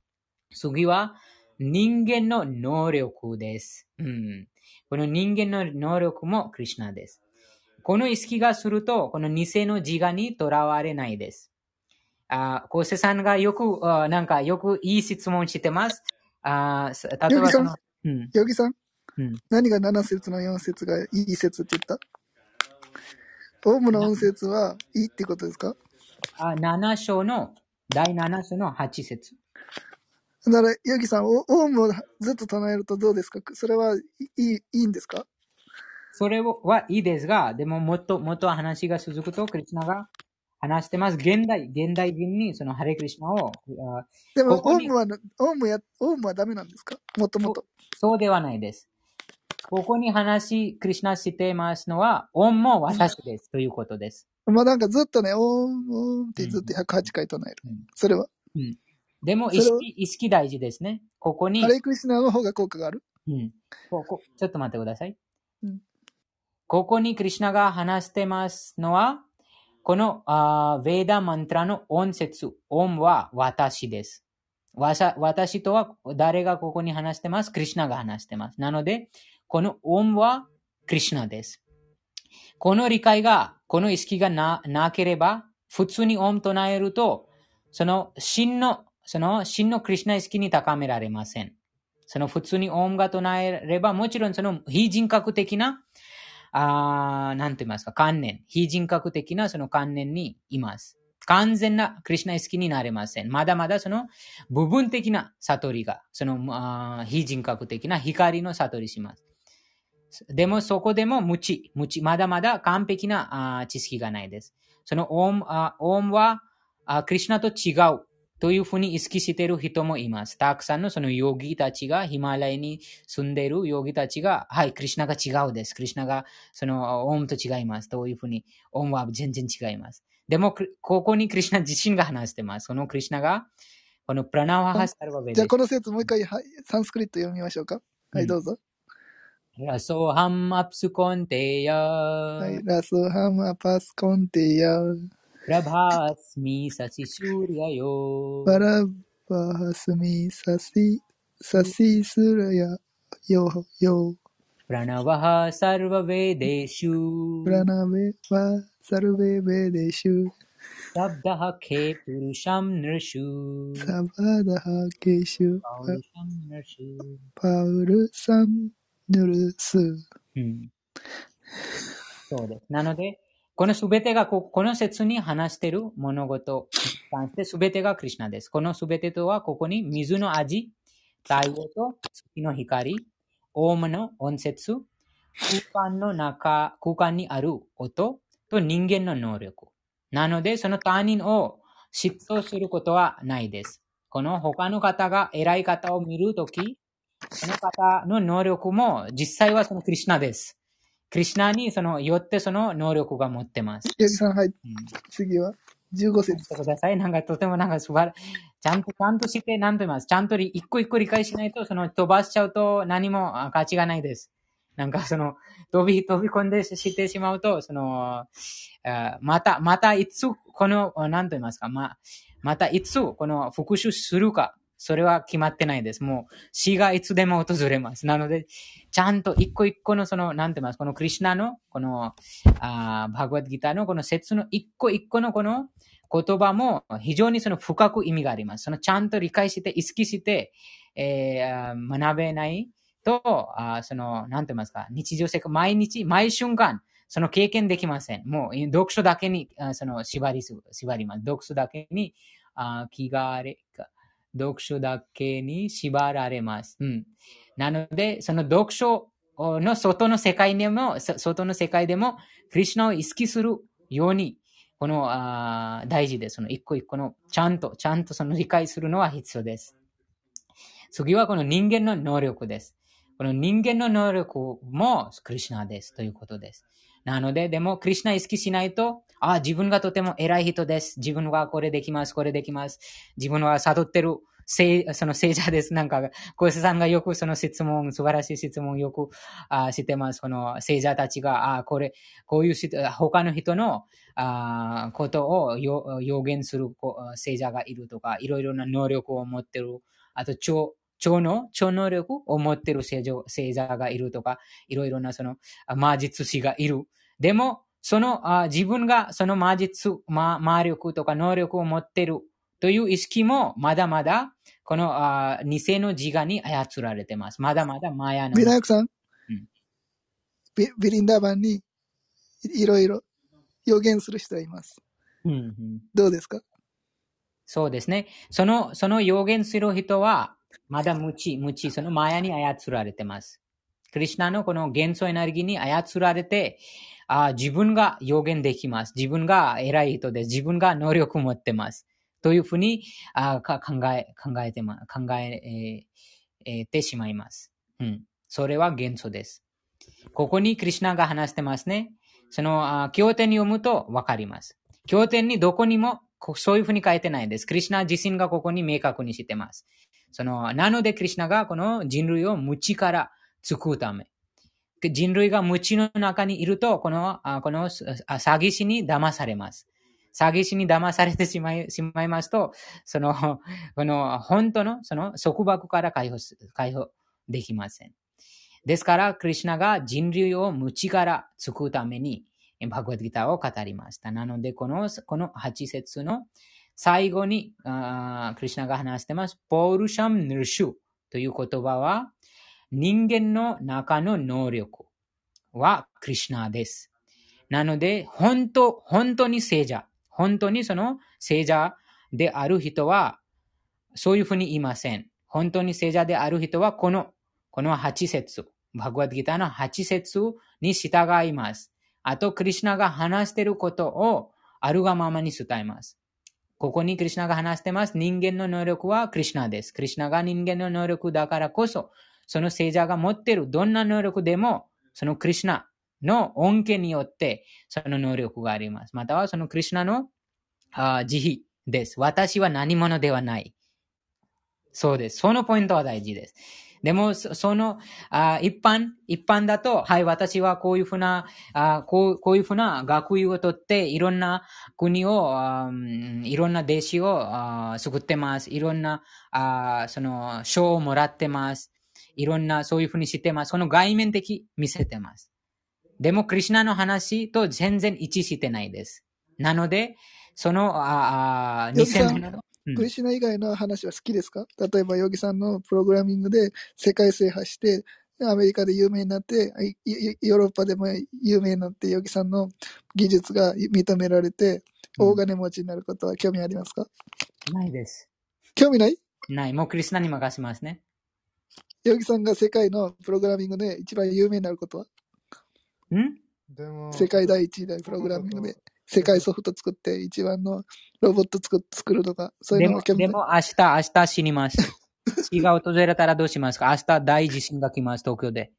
次は人間の能力です、うん。この人間の能力もクリシナです。この意識がすると、この偽の自我にとらわれないです。あ、コーセさんがよく、あなんかよくいい質問してます。あ例えばその、うん。ヨギさん、うん、何が7節の4節がいい説って言った？オウムの音節はいいってことですか？あ ?7 章の、第7章の8節。だから、ヨギさん、オウムをずっと唱えるとどうですか？それはいいいいんですか？それはいいですが、でももっともっと話が続くと、クリシナが話してます。現代、現代人にそのハレクリシナを、あでも、オウムは、オウムや、オウムはダメなんですか？もともと。そうではないです。ここに話、クリシナしてますのは、オンも私ですということです。まあなんかずっとね、オウム、オウムってずっと108回唱える。うんそれは。うん、でも意識、意識大事ですね。ここにハ、レクリシナの方が効果がある。うん、ここちょっと待ってください。うんここにクリシナが話してますのは、このあーヴェーダマントラの音節、オンは私です。私とは誰がここに話してます？クリシナが話してます。なので、このオンはクリシナです。この理解が、この意識がなければ、普通にオン唱えると、その真の、その真のクリシナ意識に高められません。その普通にオンが唱えれば、もちろんその非人格的な、あなんて言いますか、観念、非人格的なその観念にいます。完全なクリシナ意識になれません。まだまだその部分的な悟りが、そのあ非人格的な光の悟りします。でもそこでも無知、無知、まだまだ完璧なあー知識がないです。そのオームあオームはあクリシナと違うというふうに意識している人もいます。たくさんのそのヨギたちが、ヒマラヤに住んでいるヨギたちが、はい、クリシナが違うです。クリシナがそのオームと違います。というふうに、オームは全然違います。でも、クここにクリシナ自身が話してます。そのクリシナが、このプラナワハサルバベじゃあこの説もう一回、はい、サンスクリット読みましょうか。はい、うんどうぞ。ラソハンアプスコンテヤ、はい、ラソハマパスコンテヤ、プラバうん。そうです。なので、このすべてがこ、この説に話している物事に関してすべてがクリシナです。このすべてとは、ここに水の味、太陽と月の光、オウムの音節、空間の中、空間にある音と人間の能力。なので、その他人を嫉妬することはないです。この他の方が偉い方を見るとき、その方の能力も実際はそのクリシナです。クリシナにそのよってその能力が持ってます。はい、うん次は15節。ください。なんかとてもなんか素晴らちゃんと、ちゃんとして、なんと言います。ちゃんと一個一個理解しないと、その飛ばしちゃうと何もあ価値がないです。なんかその、飛び、飛び込んでしてしまうと、その、あまた、またいつ、この、なんと言いますか、ま、またいつ、この復讐するか、それは決まってないです。もう、死がいつでも訪れます。なので、ちゃんと一個一個のその、なんて言います？このクリシナの、この、あバグワッドギターのこの説の一個一個のこの言葉も非常にその深く意味があります。そのちゃんと理解して、意識して、えー学べないと、あその、なんて言いますか、日常生活、毎日、毎瞬間、その経験できません。もう、読書だけに、その、縛りす、縛ります。読書だけに、あ気がれ、読書だけに縛られます。うん。なので、その読書の外の世界でも、外の世界でも、クリシュナを意識するように、この、あ大事です。その一個一個の、ちゃんと、ちゃんとその理解するのは必要です。次はこの人間の能力です。この人間の能力もクリシュナですということです。なので、でも、クリシュナ意識しないと、ああ、自分がとても偉い人です。自分はこれできます、これできます。自分は悟ってる、聖その聖者です。なんか、小石さんがよくその質問、素晴らしい質問よくあしてます。この聖者たちが、あ、これ、こういうし他の人のあことを予言する聖者がいるとか、いろいろな能力を持ってる。あと、超、超の、超能力を持ってる聖者聖者がいるとか、いろいろなそのあ魔術師がいる。でも、そのあ自分がその魔術、魔魔力とか能力を持ってるという意識もまだまだこのあ偽の自我に操られてます。まだまだマヤのビ。ナヤクさん、うんビビリンダーバンにいいろいろ予言する人がいます。うんうんどうですか？そうですね。その、その予言する人は、まだ無知、無知、そのマヤに操られてます。クリシナのこの元素エネルギーに操られて、あ自分が予言できます。自分が偉い人です。自分が能力を持ってます。というふうにあ考え、考えてま、考ええー、てしまいます。うん。それは元素です。ここにクリュナが話してますね。その、あ経典に読むとわかります。経典にどこにもそういうふうに書いてないです。クリュナ自身がここに明確にしてます。その、なのでクリュナがこの人類を無知から救うため。人類が無知の中にいると、この、この詐欺師に騙されます。詐欺師に騙されてしまいしまいますと、その、この本当のその束縛から解放解放できません。ですから、クリュナが人類を無知から救うために、バグワッドギターを語りました。なので、この、この8節の最後に、クリュナが話してます。ポールシャム・ヌルシュという言葉は、人間の中の能力はクリュナです。なので、本当、本当に聖者、本当にその聖者である人は、そういうふうに言いません。本当に聖者である人は、この、この8節、バグワッドギターの8節に従います。あと、クリュナが話していることをあるがままに伝えます。ここにクリュナが話してます。人間の能力はクリュナです。クリュナが人間の能力だからこそ、その聖者が持っているどんな能力でも、そのクリュナの恩恵によって、その能力があります。またはそのクリュナのあ慈悲です。私は何者ではない。そうです。そのポイントは大事です。でも、その、あ一般、一般だと、はい、私はこういうふうな、あこうこういうふうな学位を取って、いろんな国を、あいろんな弟子をあ作ってます。いろんな、あその、賞をもらってます。いろんな、そういうふうにしてます。その外面的見せてます。でも、クリュナの話と全然一致してないです。なので、その、ああ、2000年の、クリシナ以外の話は好きですか？例えば、ヨギさんのプログラミングで世界制覇して、アメリカで有名になって、ヨーロッパでも有名になって、ヨギさんの技術が認められて、大金持ちになることは興味ありますか、うん、ないです。興味ない？ない。もうクリスナに任せますね。ヨギさんが世界のプログラミングで一番有名になることは？ん？世界第一代プログラミングで。世界ソフト作って一番のロボット作作るとか、そういうのでも、でも明日、明日死にます。[LAUGHS] 死が訪れたらどうしますか？明日大地震が来ます、東京で。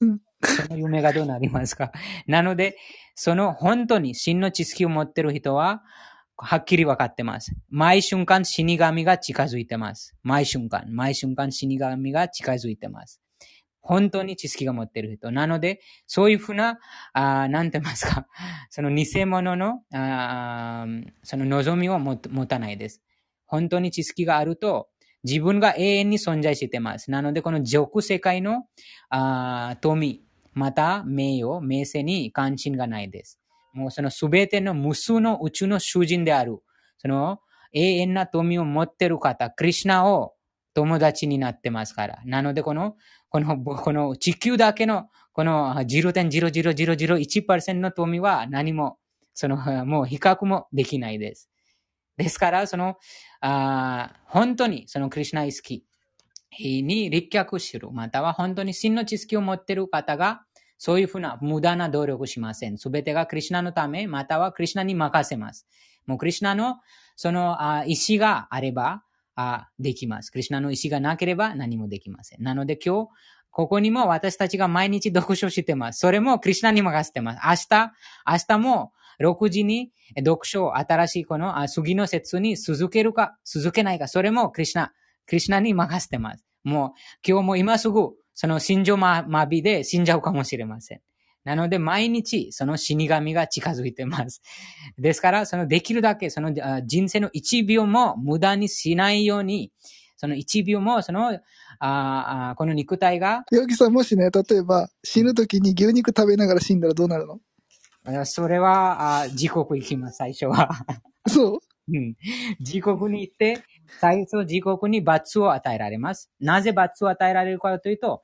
うん、その夢がどうなりますか？[LAUGHS] なので、その本当に真の知識を持っている人は、はっきり分かってます。毎瞬間死神が近づいてます。毎瞬間、毎瞬間死神が近づいてます。本当に知識が持っている人。なので、そういうふうな、あなんて言いますか、[LAUGHS] その偽物の、あその望みを持たないです。本当に知識があると、自分が永遠に存在してます。なので、この俗世界のあ富、また名誉、名声に関心がないです。もうそのすべての無数の宇宙の主人である、その永遠な富を持っている方、クリュナを友達になってますから。なので、このこの、この地球だけの、この0.00001%の富は何も、その、もう比較もできないです。ですから、その、あ本当にそのクリュナ意識に立脚する、または本当に真の知識を持っている方が、そういうふうな無駄な努力しません。すべてがクリュナのため、またはクリュナに任せます。もうクリュナのそのあ意志があれば、あできます。クリュナの意志がなければ何もできません。なので今日、ここにも私たちが毎日読書してます。それもクリュナに任せてます。明日、明日も6時に読書を新しいこの次の節に続けるか、続けないか、それもクリュナ、クリュナに任せてます。もう今日も今すぐその心情麻痺で死んじゃうかもしれません。なので、毎日、その死神が近づいてます。ですから、そのできるだけ、その人生の1秒も無駄にしないように、その1秒も、その、ああこの肉体が。ヨギさん、もしね、例えば、死ぬ時に牛肉食べながら死んだらどうなるの？それは、あ地獄行きます、最初は。そう？うん。地獄に行って、最初地獄に罰を与えられます。なぜ罰を与えられるかというと、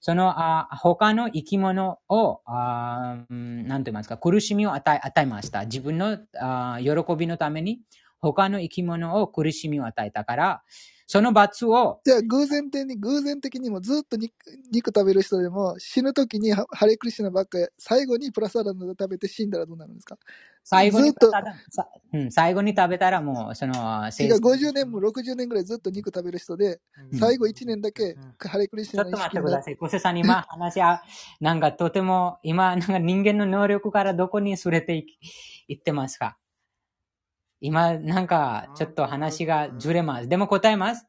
その、あ他の生き物を、あなんて言いますか、苦しみを与え、与えました。自分のあ喜びのために、他の生き物を苦しみを与えたから、その罰を、じゃあ、偶然的に、偶然的にもずっと肉肉食べる人でも、死ぬ時にハハレクリシナばっかり、最後にプラサラダ食べて死んだらどうなるんですか？最後にうん、最後に食べたらもう、その、違生う、50年も60年ぐらいずっと肉食べる人で、うん。最後1年だけハレクリシナちょっと待ってください。小瀬さん、今 [LAUGHS] 話は、なんかとても、今、なんか人間の能力からどこにそれていいってますか？今、なんか、ちょっと話がずれます。でも答えます。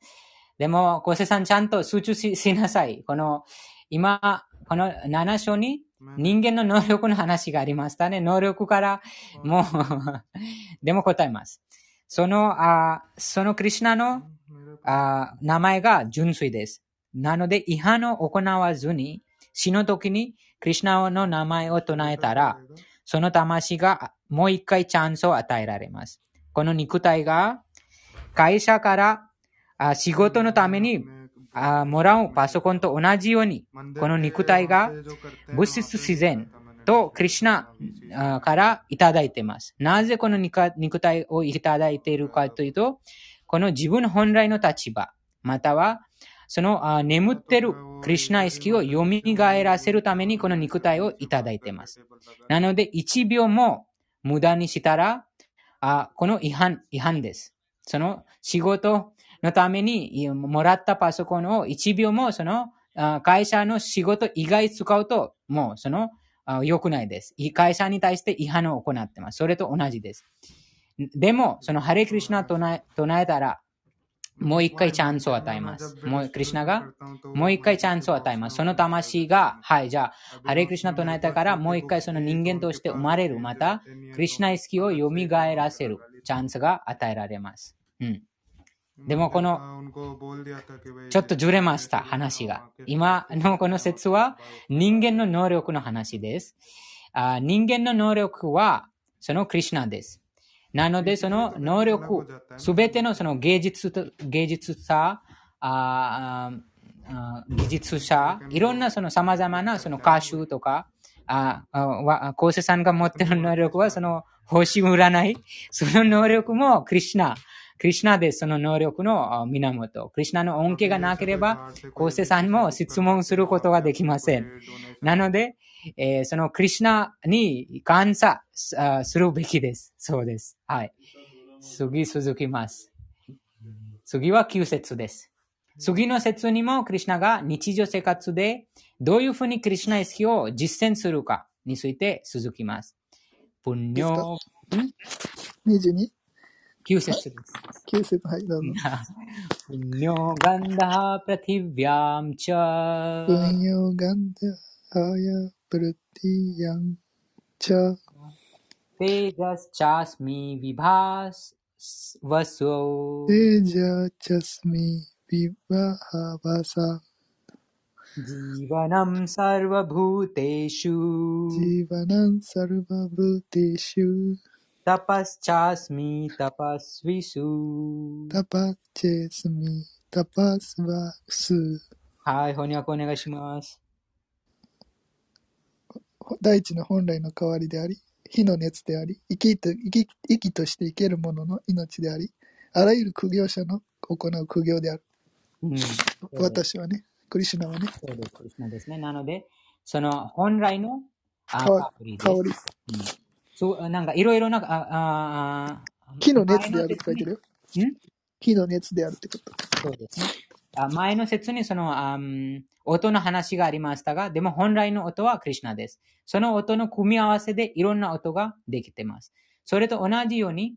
でも、小瀬さん、ちゃんと集中しなさい。この、今、この7章に人間の能力の話がありましたね。能力から、もう、[LAUGHS] でも答えます。その、あそのクリシュナのあ名前が純粋です。なので、違反を行わずに、死の時にクリシュナの名前を唱えたら、その魂がもう一回チャンスを与えられます。この肉体が会社からあ仕事のためにあもらうパソコンと同じように、この肉体が物質自然とクリシュナからいただいています。なぜこの肉体をいただいているかというと、この自分本来の立場、またはその眠っているクリシュナ意識を蘇らせるためにこの肉体をいただいています。なので、1秒も無駄にしたら、あこの違反、違反です。その仕事のためにもらったパソコンを1秒もその会社の仕事以外使うと、もうその良くないです。会社に対して違反を行ってます。それと同じです。でも、そのハレクリシナ唱え唱えたら、もう一回チャンスを与えます。もう、クリュナが、もう一回チャンスを与えます。その魂が、はい、じゃあ、ハレクリシュナ唱えたから、もう一回その人間として生まれる。また、クリシュナ意識を蘇らせるチャンスが与えられます。うん。でもこの、ちょっとずれました、話が。今のこの説は、人間の能力の話です。あ人間の能力は、そのクリシュナです。なので、その能力、すべてのその芸術と、芸術さ、あ技術者、いろんなその様々なその歌手とか、ああコーセさんが持ってる能力はその星占い、[LAUGHS] その能力もクリシュナ、クリシュナで、その能力の源。クリシュナの恩恵がなければ、コーセさんも質問することができません。なので、えー、そのクリシナに感謝するべきです。そうです。はい。次続きます。次は9節です。次の節にもクリュナが日常生活でどういうふうにクリュナ意識を実践するかについて続きます。ぷん？にょ、22? 9節です。9節、はい、どうぞ。ぷんにょガンダープラティヴィアムチャー。ぷんガンダーや。प्रतीयाञ्च। तेजश्चास्मि विभावसो तेजश्चस्मि विभावसा। जीवनं सर्वभूतेषु। जीवनं सर्वभूतेषु। तपश्चास्मि तपस्विषु। तपश्चेस्मि तपस्वासु। हाय होन्याको नेगाशिमास 大地の本来の代わりであり、火の熱であり、生きと生き生きとして生ける者の命であり、あらゆる苦行者の行う苦行である。うん、私はね、クリシュナはね、そうです、クリシュナですね。なので、その本来のあ香香りです。香り。うんそう、なんかいろいろな、あああ火の熱であるって書いてるよ。ん火の熱であるってこと。そうですね。前の説にその、音の話がありましたが、でも本来の音はクリシュナです。その音の組み合わせでいろんな音ができています。それと同じように、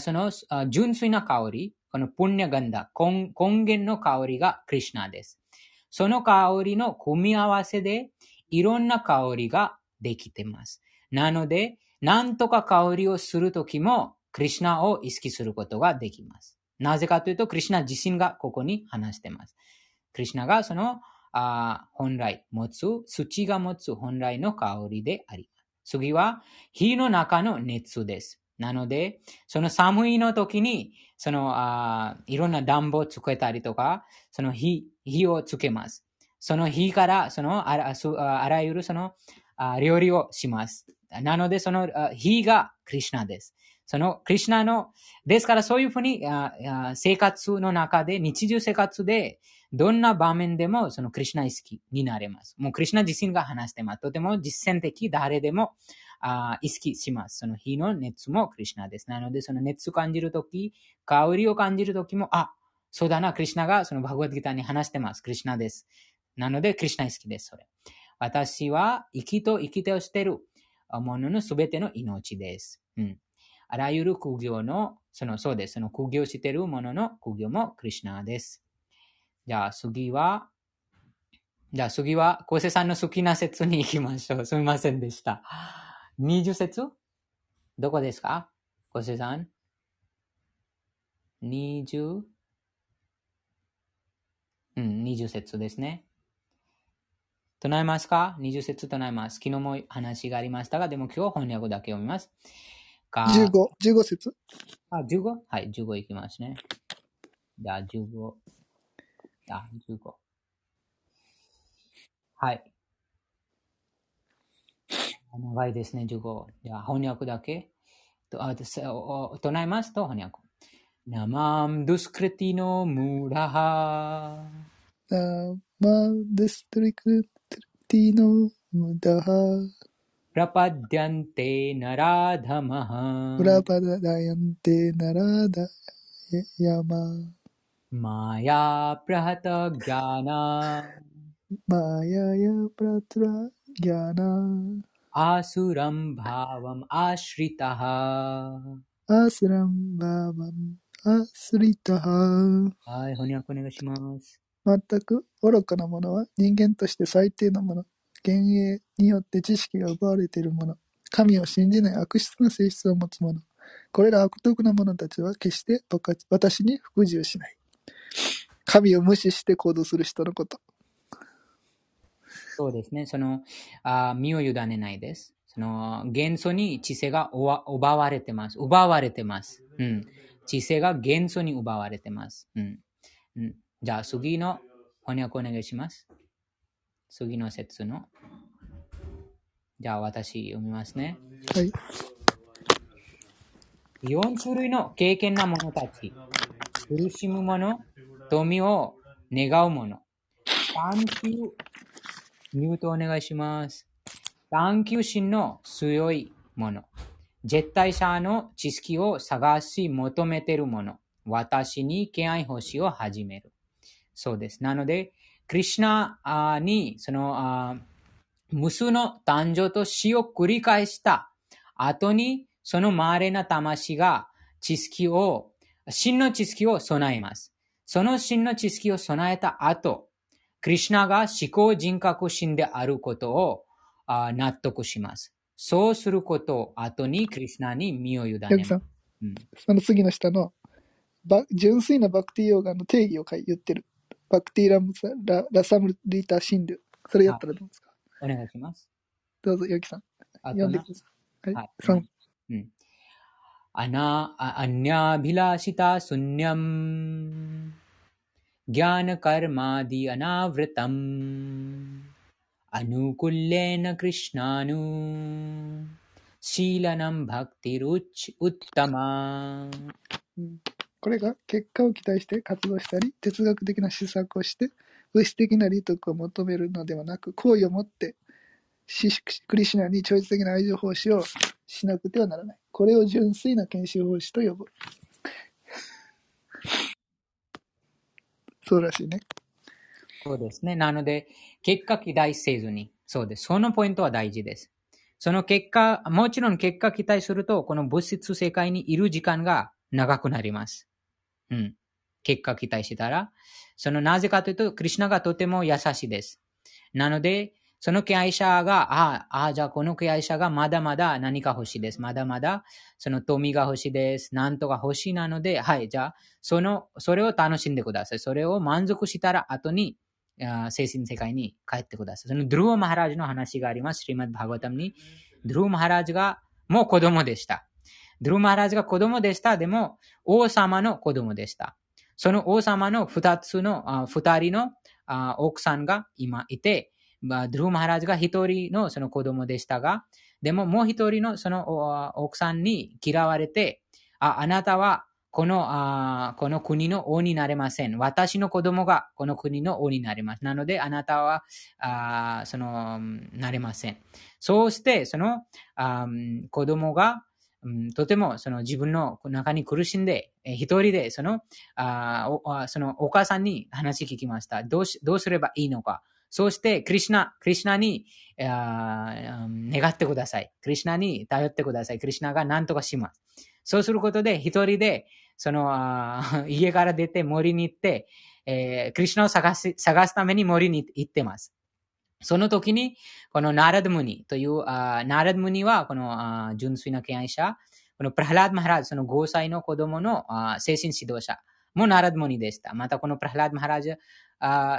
その純粋な香り、このプンニャガンダ、根源の香りがクリシュナです。その香りの組み合わせでいろんな香りができています。なので、なんとか香りをするときも、クリシュナを意識することができます。なぜかというと、クリシュナ自身がここに話しています。クリシュナがそのあ本来持つ、土が持つ本来の香りであります。次は、火の中の熱です。なので、その寒いの時に、そのあいろんな暖房をつけたりとか、その火火をつけます。その火から、そのあらあらゆるそのあ料理をします。なので、その火がクリシュナです。そのクリシナの、ですからそういうふうに生活の中で、日常生活で、どんな場面でもそのクリシナ意識になれます。もうクリシナ自身が話してます。とても実践的、誰でも意識します。その火の熱もクリシナです。なので、その熱を感じるとき、香りを感じるときも、あ、そうだな、クリシナがそのバグワッドギターに話してます。クリシナです。なので、クリシナ意識です、それ。私は生きと生きてをしているもののすべての命です。うん。あらゆる苦行の、その、そうです。その苦行しているものの苦行もクリシナです。じゃあ次は、じゃあ次は、昴生さんの好きな説に行きましょう。すみませんでした。20節どこですか？昴生さん ?20? うん、20節ですね。唱えますか ?20 節唱えます。昨日も話がありましたが、でも今日は翻訳だけ読みます。か。15、15節？あ、15? はい、15いきますね。じゃあ、15。あ、15。はい。長いですね、15。じゃあ、翻訳だけ。と、あ、唱えます？と、翻訳。ナマンドゥスクリティノムラハ。ナマンドゥスクリティノムラハ。Prapadyante naradhamaha. Prapadyante naradhayama. Maya prahata jnana. Maya prahata jnana. Asuram bhavam ashritaha. Asuram bhavam アスリータハはい、翻訳お願いします。全く愚かなものは人間として最低なもの。幻影によって知識が奪われているもの。神を信じない悪質な性質を持つ者。これら悪徳な者たちは決して私に服従しない。神を無視して行動する人のこと。そうですね。その、あ身を委ねないです。その、元素に知性が奪われてます。奪われてます。うん。知性が元素に奪われてます。うん。うん、じゃあ、次の翻訳お願いします。次の説の。じゃあ、私読みますね。はい。4種類の経験な者たち。苦しむ者、富を願う者。探求、ミュートお願いします。探求心の強い者。絶対者の知識を探し求めているもの。私に敬愛星を始める。そうです。なので、クリュナに、その、無数の誕生と死を繰り返した後に、その稀な魂が知識を、真の知識を備えます。その真の知識を備えた後、クリュナが思考人格心であることを納得します。そうすること後にクリスナに身を委ねます。うん、その次の下のバ純粋なバクティヨーガの定義を言ってる。バクティラムララサムリタシンドゥ。それやったらどうですかお願いします。どうぞ、ヨキさん。読んでください。はい。3。うん。アナ、アニャビラシタスニャム。ギャナカルマディアナヴリタム。अनुकूल्येन कृष्णानु शीलनम भक्तिरुच उत्तमा これが結果を期待して活動したり、哲学的な施策をして、物質的な利得を求めるのではなく、好意を持ってクリシナに超越的な愛情奉仕をしなくてはならない。これを純粋な研修奉仕と呼ぶ。そうらしいね。そうですね。なので、結果期待せずに。そうです。そのポイントは大事です。その結果、もちろん結果期待すると、この物質世界にいる時間が長くなります。うん。結果期待したら、そのなぜかというと、クリュナがとても優しいです。なので、その敬愛者が、ああ、じゃあこの敬愛者がまだまだ何か欲しいです。まだまだその富が欲しいです。なんとか欲しいなので、はい、じゃあ、その、それを楽しんでください。それを満足したら後に、精神世界に帰ってください。そのドゥルーマハラジの話があります。シリマッバーガタムに。ドゥルーマハラジがもう子供でした。ドゥルマハラジが子供でした。でも、王様の子供でした。その王様の二つの、二人の奥さんが今いて、ドゥルマハラジが一人のその子供でしたが、でももう一人のその奥さんに嫌われて、ああなたはこのあこの国の王になれません。私の子供がこの国の王になります。なので、あなたはあそのなれません。そうして、そのあ子供がうん、とてもその自分の中に苦しんで、え一人でそのあおそのお母さんに話聞きましたどうし。どうすればいいのか。そして、クリシナ、クリシナにあ願ってください。クリシナに頼ってください。クリシナが何とかします。そうすることで、一人で、その [LAUGHS] 家から出て森に行って、えー、クリシナを探す探すために森に行ってます。その時に、このナラドムニという、ナラドムニは、この純粋な敬愛者、このプラハラド・マハラジ、その5歳の子供の精神指導者もナラドムニでした。またこのプラハラド・マハラジ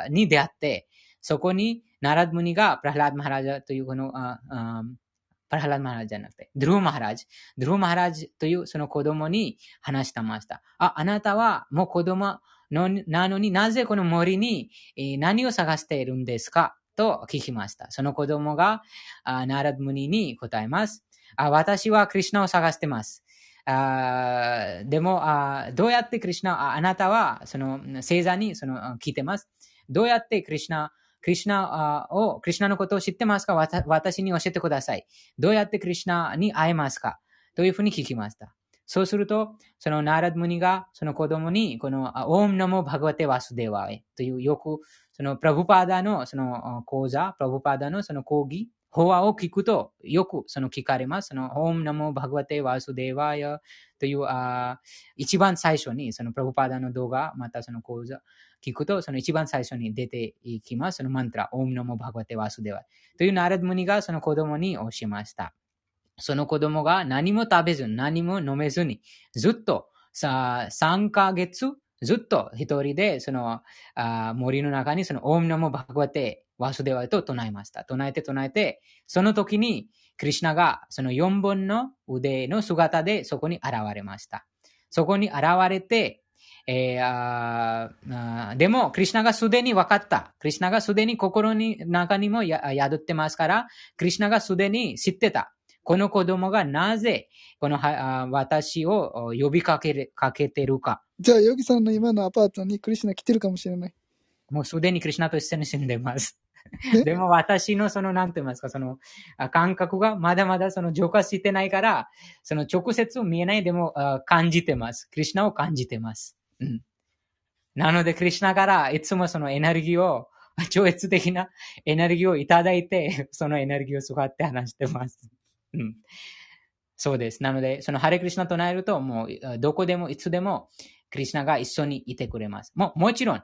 に出会って、そこにナラドムニがプラハラド・マハラジというこのプラハラド・マハラジじゃなくて、ドゥルー・マハラジ、ドゥルー・マハラジというその子供に話してました。あ、あなたはもう子供なのになぜこの森に、何を探しているんですか？と聞きました。その子供が、あナラドムニに答えます。あ私はクリュナを探してます。あでもあ、どうやってクリュナ、あなたはその星座にその聞いてます。どうやってクリュナ、クリュナを、クリュナのことを知ってますか？私に教えてください。どうやってクリュナに会えますか？というふうに聞きました。そうすると、そのナラドムニがその子供に、この、オームナモバグワテワスデワエというよくそのプラブパーダのその講座、プラブパーダのその講義、法話を聞くとよくその聞かれます。その、オームナモバグワテワスデワヤというあ一番最初にそのプラブパーダの動画、またその講座聞くとその一番最初に出ていきます。そのマントラ、オームナモバグワテワスデワというナラドムニがその子供に教えました。その子供が何も食べず、何も飲めずに、ずっとさ3ヶ月ずっと一人で、その、あ森の中にその、オームナモバグワテ、ワスデワと唱えました。唱えて唱えて、その時に、クリュナがその4本の腕の姿でそこに現れました。そこに現れて、えー、あでも、クリュナがすでに分かった。クリュナがすでに心に中にも宿ってますから、クリュナがすでに知ってた。この子供がなぜ、この私を呼びかけかけてるか。じゃあ、ヨギさんの今のアパートにクリシナ来てるかもしれない。もうすでにクリシナと一緒に住んでます。[LAUGHS] でも私のその、なんて言いますか、その、感覚がまだまだその浄化してないから、その直接見えないでも感じてます。クリシナを感じてます。うん。なので、クリシナからいつもそのエネルギーを、超越的なエネルギーをいただいて、そのエネルギーを使って話してます。うん。そうです。なので、そのハレクリシナ唱えると、もう、どこでも、いつでも、クリシナが一緒にいてくれます。も、もちろん、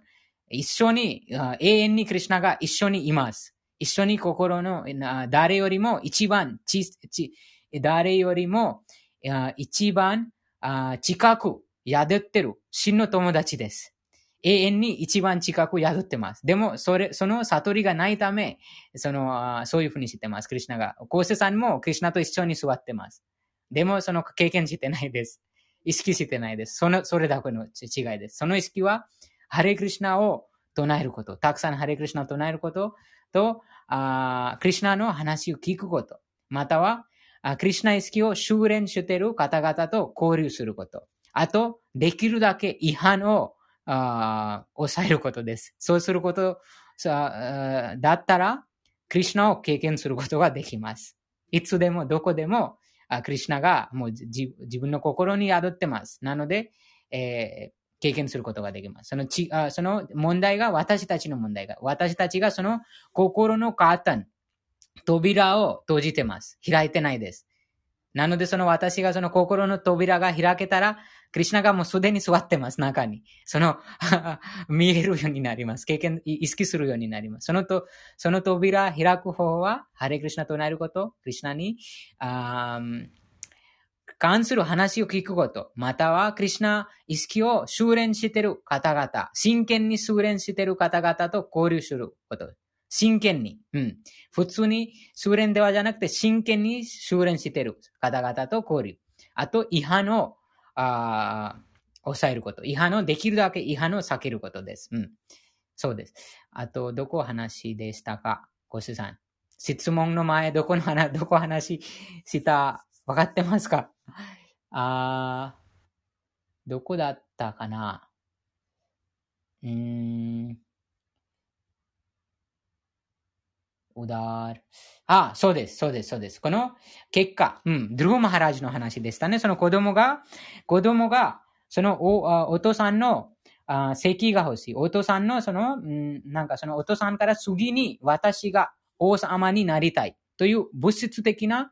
一緒に、永遠にクリシナが一緒にいます。一緒に心の、誰よりも一番、ち、ち、誰よりも、一番近く宿ってる真の友達です。永遠に一番近く宿ってます。でも、それ、その悟りがないため、その、そういうふうにしてます、クリュナが。コーセさんもクリュナと一緒に座ってます。でも、その経験してないです。意識してないです。その、それだけの違いです。その意識は、ハレクリシナを唱えること、たくさんハレクリシナを唱えることと、あクリシナの話を聞くこと、または、あクリシナ意識を修練している方々と交流すること。あと、できるだけ違反をあ抑えることです。そうすることさだったら、クリシナを経験することができます。いつでもどこでもあクリシナがもう自分の心に宿ってます。なので、えー、経験することができます。そのちあその問題が私たちの問題が、私たちがその心のカータン、扉を閉じてます。開いてないです。なのでその私がその心の扉が開けたら、クリュナがもうすでに座ってます、中に。その [LAUGHS] 見えるようになります。経験、意識するようになります。そのと、その扉開く方は、ハレクリュナとなること、クリュナに、あ関する話を聞くこと、またはクリュナ意識を修練している方々、真剣に修練している方々と交流すること。真剣に。うん。普通に修練ではじゃなくて真剣に修練している方々と交流。あと、違反をあ抑えること。違反をできるだけ違反を避けることです。うん。そうです。あと、どこ話でしたか？ご主さん。質問の前、どこの話、どこ話した、分かってますか？あー、どこだったかな？うーん。うだーあ、そうです、そうです、そうです。この結果、うん、ドゥルーマハラジの話でしたね。その子供が、子供が、そのおお父さんのあ席が欲しい。お父さんのその、うん、なんかそのお父さんから次に私が王様になりたいという物質的な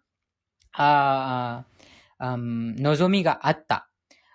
ああうん望みがあった。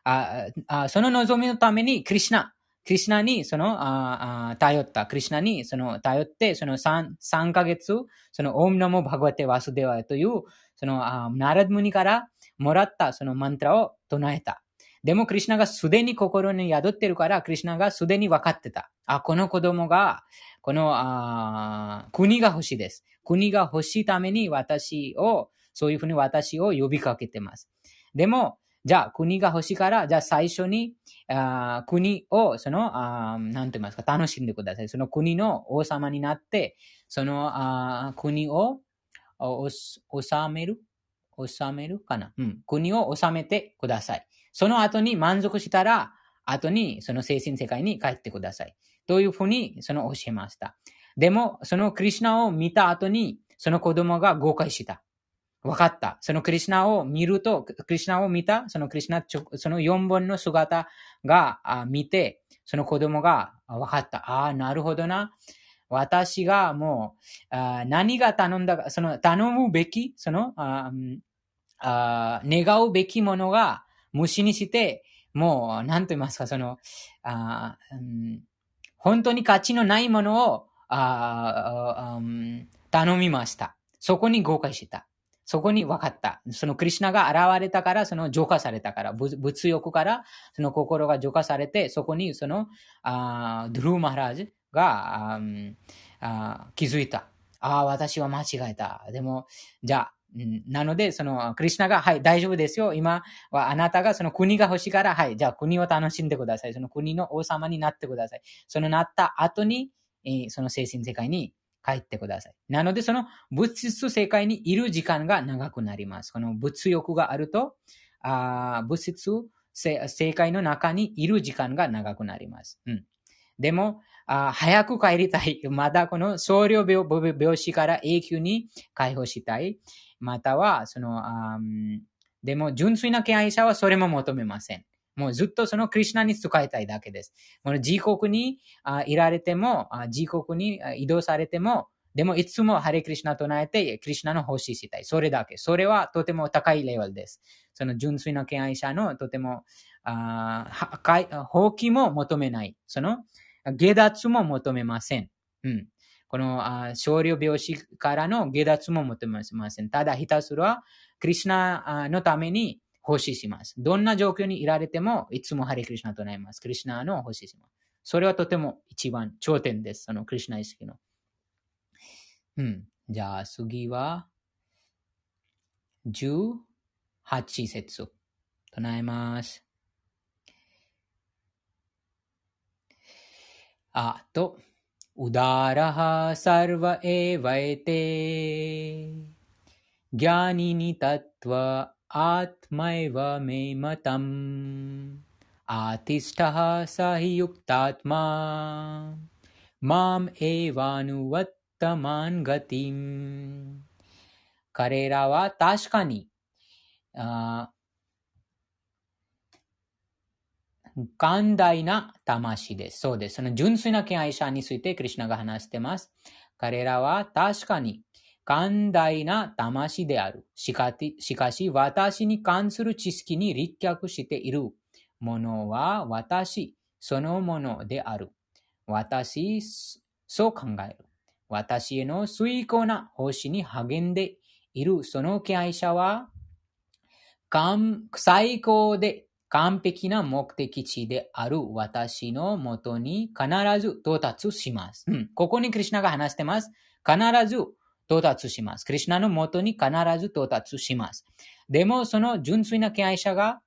ああその望みのためにクリシナ、クリシナにそのああ頼った。クリシナにその頼って、その 3, 3ヶ月、そのオムナモバグワテワスデワという、そのあナラドムニからもらったそのマントラを唱えた。でも、クリシナがすでに心に宿ってるから、クリシナがすでに分かってた。あ、この子供が、このあ国が欲しいです。国が欲しいために私を、そういうふうに私を呼びかけてます。でも、じゃあ国が欲しいから、じゃあ最初にあ国を、その、あなんて言いますか、楽しんでください。その国の王様になって、そのあ国をお治める？治めるかな、うん、国を治めてください。その後に満足したら、後にその精神世界に帰ってください。というふうにその教えました？でも、そのクリシナを見た後に、その子供が誤解した。わかった。そのクリシナを見ると、クリシナを見た、そのクリシナ、その4本の姿が見て、その子供がわかった。ああ、なるほどな。私がもう、あ何が頼んだか、その頼むべき、そのああ願うべきものが無視にして、もう、なんと言いますか、その、あうん、本当に価値のないものをあ、うん、頼みました。そこに誤解した。そこに分かった。そのクリュナが現れたから、その浄化されたから、物欲から、その心が浄化されて、そこにその、あドゥルーマハラージが、ああ気づいた。ああ、私は間違えた。でも、じゃあ、なので、その、クリュナが、はい、大丈夫ですよ。今はあなたがその国が欲しいから、はい、じゃあ国を楽しんでください。その国の王様になってください。そのなった後に、えー、その精神世界に帰ってください。なので、その物質世界にいる時間が長くなります。この物欲があると、あ物質世界の中にいる時間が長くなります。うん、でもあ、早く帰りたい。[LAUGHS] まだこの僧侶病病死から永久に解放したい。または、その、あでも、純粋な敬愛者はそれも求めません。もうずっとそのクリュナに使いたいだけです。この自国にあいられても、あ自国に移動されても、でもいつもハレクリシナ唱えて、クリシナの奉仕したい。それだけ。それはとても高いレベルです。その純粋な敬愛者のとても、あ放棄も求めない。その下脱も求めません。うん。この少量病死からの下脱も求めません。ただひたすらクリシナのために奉仕します。どんな状況にいられても、いつもハリクリシナとなります。クリシナの奉仕します。それはとても一番頂点です。そのクリシナ意識の。うん。じゃあ次は、18節。唱えます。あと、うだらはさるわえわえて、ギャニニタットワ आत्मैव मे मतम् आतिष्ठः स हि युक्तात्मा माम् एवानुवत्तमान् गतिम् 彼らは確かにあ寛大な魂です。そうです。その純粋な敬愛者についてクリュナが話しています。彼らは確かに 寛大な魂である。しかし、私に関する知識に立脚しているものは私そのものである。私、そう考える。私への崇高な奉仕に励んでいるその敬愛者は、最高で完璧な目的地である私のもとに必ず到達します。うん、ここにクリュナが話してます。必ず到達します。クリュナのもとに必ず到達します。でも、その純粋な敬愛者が、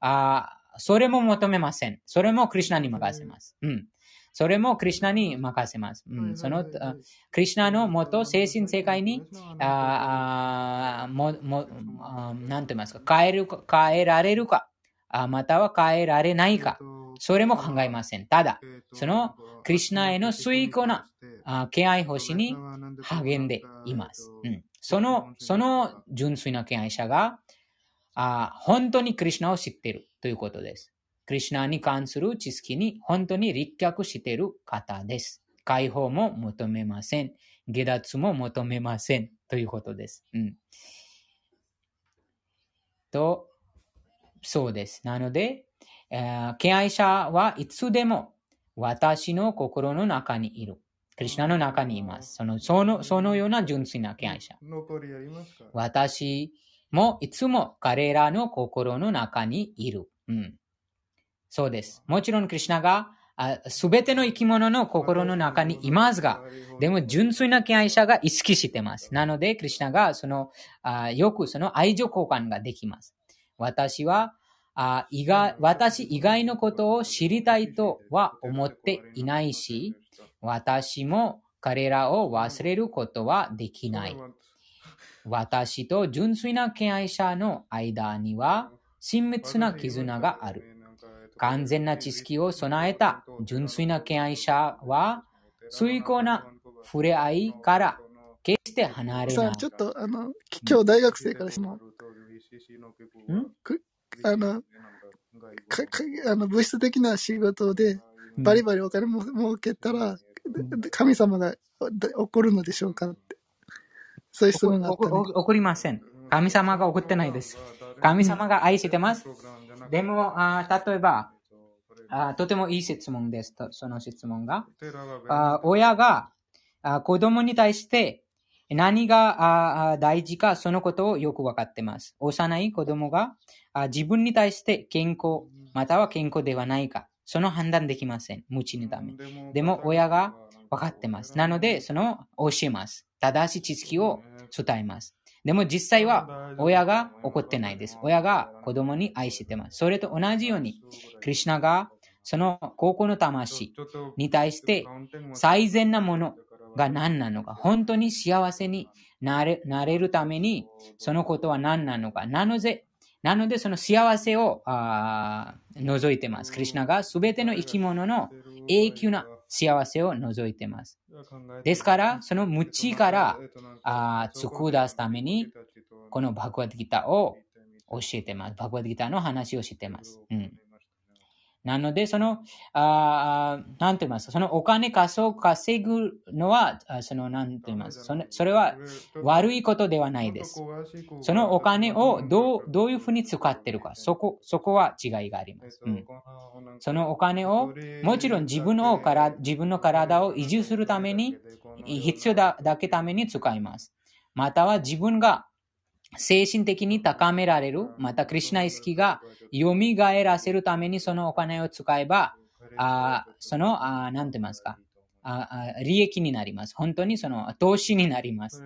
あそれも求めません。それもクリュナに任せます。うん。それもクリュナに任せます。うん、その、あクリュナのもと精神世界に、ああも、も、あなんて言いますか、変えるか、変えられるか、あまたは変えられないか、それも考えません。ただ、そのクリュナへの崇高なあ敬愛星に励んでいます。うん、その、その純粋な敬愛者が、あ本当にクリュナを知っているということです。クリュナに関する知識に本当に立脚している方です。解放も求めません。下脱も求めません。ということです。うん。と、そうです。なので、えー敬愛者はいつでも私の心の中にいる。クリュナの中にいます。そのそのそのような純粋な敬愛者。私もいつも彼らの心の中にいる。うん。そうです。もちろん、クリュナがすべての生き物の心の中にいますが、でも純粋な敬愛者が意識してます。なので、クリュナがそのあよくその愛情交換ができます。私はあ以外私以外のことを知りたいとは思っていないし、私も彼らを忘れることはできない。私と純粋な敬愛者の間には親密な絆がある。完全な知識を備えた純粋な敬愛者は、崇高な触れ合いから決して離れさあ、ない。ちょっと、あの、き今日大学生から質問。ん？くあの、かかあの物質的な仕事でうんバリバリお金も儲けたら、神様が怒るのでしょうかって。そういう質問があったね。怒りません。神様が怒ってないです。神様が愛してます。でも、あー例えばあー、とてもいい質問です。とその質問が。あー親があー子供に対して何があ大事か、そのことをよくわかってます。幼い子供があー自分に対して健康、または健康ではないか、その判断できません。無知のため。でも親が分かってます。なので、その教えます。正しい知識を伝えます。でも実際は親が怒ってないです。親が子供に愛してます。それと同じように、クリシュナがその高校の魂に対して最善なものが何なのか、本当に幸せになれなれるために、そのことは何なのか。なので、なのでその幸せをあー除いてます。クリシュナが全ての生き物の永久な幸せを除いてます。ですから、その無知からあー作り出すために、このバグワッドギターを教えてます。バグワッドギターの話をしてます。うん。なので、その、あーなんて言いますか、そのお金稼ぐ稼ぐのは、あその、なんて言いますか、そのそれは悪いことではないです。そのお金をどうどういうふうに使ってるか、そこそこは違いがあります。うん、そのお金を、もちろん自分のから自分の体を維持するために、必要だだけために使います。または自分が精神的に高められる、またクリシュナ意識が蘇らせるためにそのお金を使えば、あその、あなんて言いますかああ、利益になります。本当にその投資になります。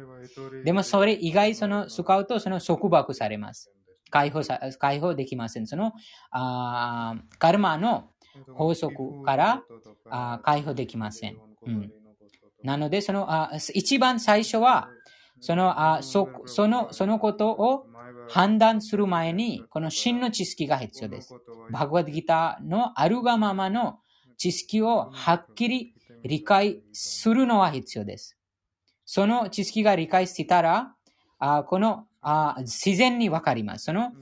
でもそれ以外その使うとその束縛されます。解放さ解放できません。そのあカルマの法則からあ解放できません。うん、なのでそのあ一番最初はそのあそそのそのことを判断する前にこの真の知識が必要です。バグワッドギターのあるがままの知識をはっきり理解するのは必要です。その知識が理解したら、あこのあ自然にわかります。その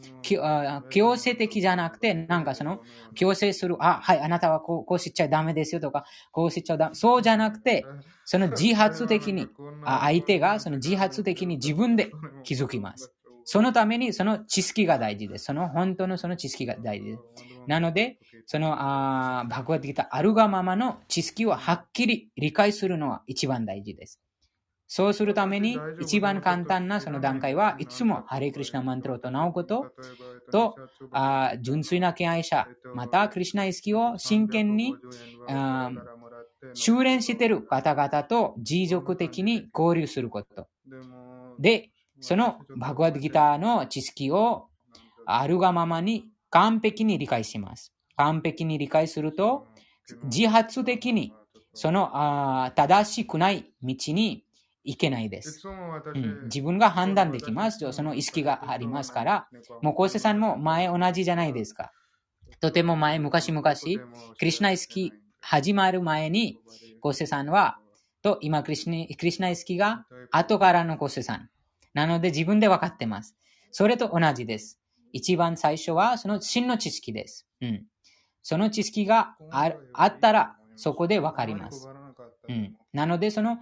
強制的じゃなくて、なんかその強制する、あ、はい、あなたはこうこうしちゃダメですよとか、こうしちゃダメ。そうじゃなくて、その自発的に、相手がその自発的に自分で気づきます。そのためにその知識が大事です。その本当のその知識が大事です。なので、そのあバグワッドギターあるがままの知識をはっきり理解するのは一番大事です。そうするために一番簡単なその段階はいつもハレクリシナマントロと名をこととあ純粋な敬愛者またクリシナ意識を真剣にあ修練している方々と持続的に交流すること。でそのバグワッドギターの知識をあるがままに完璧に理解します。完璧に理解すると、自発的にその正しくない道に行けないでいす。うん、自分が判断できます。その意識がありますから、もう昴生さんも前同じじゃないですか。とても前、昔々、クリシュナ意識始まる前に、昴生さんは、と今クリシュナ、クリシュナ意識が後からの昴生さん。なので自分で分かってます。それと同じです。一番最初はその真の知識です。うん。その知識がああったら、そこで分かります。うん。なので、その、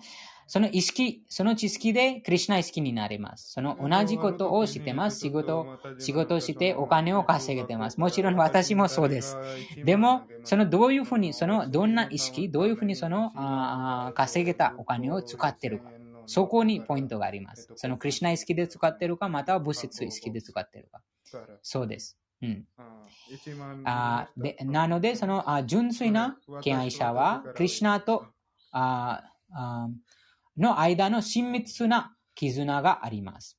その意識、その知識でクリシュナ意識になります。その同じことを知ってます。仕事、仕事をしてお金を稼げてます。もちろん私もそうです。でも、そのどういうふうに、そのどんな意識、どういうふうにそのあー稼げたお金を使ってるか。そこにポイントがあります。そのクリシュナ意識で使ってるか、または物質意識で使ってるか。そうです。うん。あーでなので、そのあ純粋な敬愛者は、クリシュナとあーあーの間の親密な絆があります。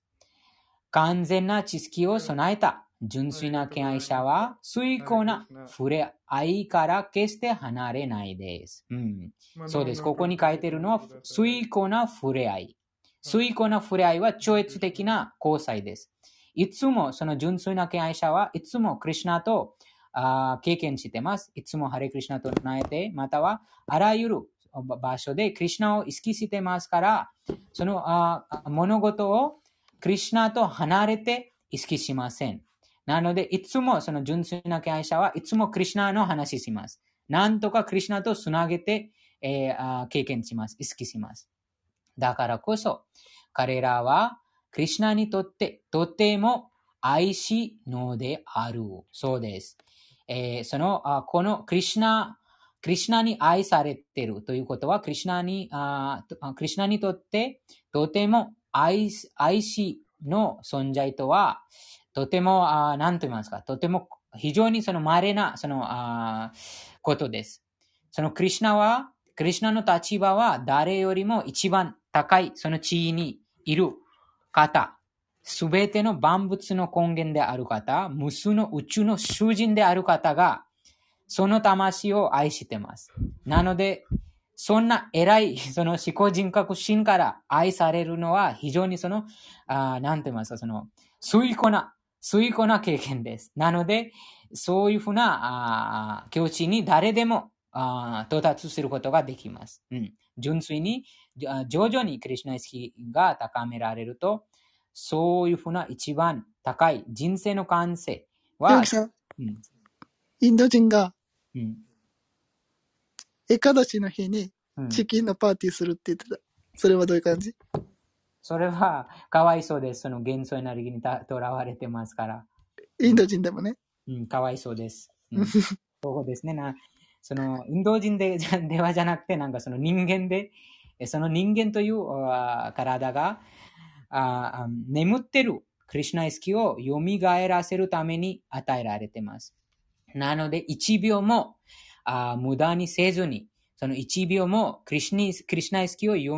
完全な知識を備えた純粋な敬愛者は、崇高な触れ合いから決して離れないです。うん、そうです。ここに書いてるのは、崇高な触れ合い。崇高な触れ合いは超越的な交際です。いつもその純粋な敬愛者はいつもクリュナとあ経験してます。いつもハレクリシナと唱えて、またはあらゆる場所でクリシナを意識してますから、そのあ物事をクリシナと離れて意識しません。なので、いつもその純粋な敬愛者はいつもクリシナの話します。なんとかクリシナとつなげて、えーあ経験します。意識します。だからこそ、彼らはクリシナにとってとても愛しのである。そうです。えーその、あこのクリシナ、クリシナに愛されているということは、クリシナに、あクリシナにとってとても愛し愛しの存在とは、とても、あ何と言いますか、とても非常にその稀なそのあことです。そのクリシナは、クリシナの立場は誰よりも一番高いその地位にいる方、すべての万物の根源である方、無数の宇宙の囚人である方が、その魂を愛しています。なので、そんな偉い、[LAUGHS] その思考人格心から愛されるのは非常にその、あーなんて言いますか、その、崇高な、崇高な経験です。なので、そういうふうな、あー境地に誰でもあー到達することができます。うん、純粋に、徐々にクリシュナ意識が高められると、そういうふうな一番高い人生の完成はうんインド人がうんエカダシの日にうんチキンのパーティーするって言ってた。それはどういう感じ？それはかわいそうです。その幻想エネルギーにたとらわれてますから。インド人でもね。うん、かわいそうです。うん、[LAUGHS] そうですね。なそのインド人でじゃではじゃなくて、なんかその人間で、えその人間というあ体がああ眠ってるクリシュナ意識を蘇らせるために与えられています。なので、1秒もあ無駄にせずに、その1秒もクリシュニクリシュナ意識を蘇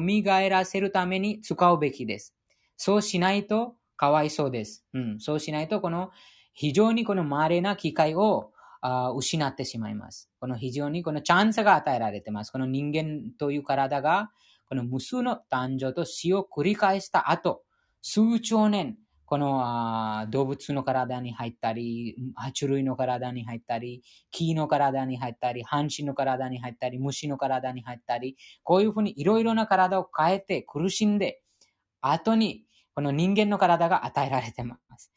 らせるために使うべきです。そうしないとかわいそうです。うん、そうしないと、この非常にこの稀な機会をあ失ってしまいます。この非常にこのチャンスが与えられています。この人間という体が、この無数の誕生と死を繰り返した後、数兆年、この動物の体に入ったり、爬虫類の体に入ったり、木の体に入ったり、半身の体に入ったり、虫の体に入ったり、こういうふうにいろいろな体を変えて苦しんで、後にこの人間の体が与えられてます。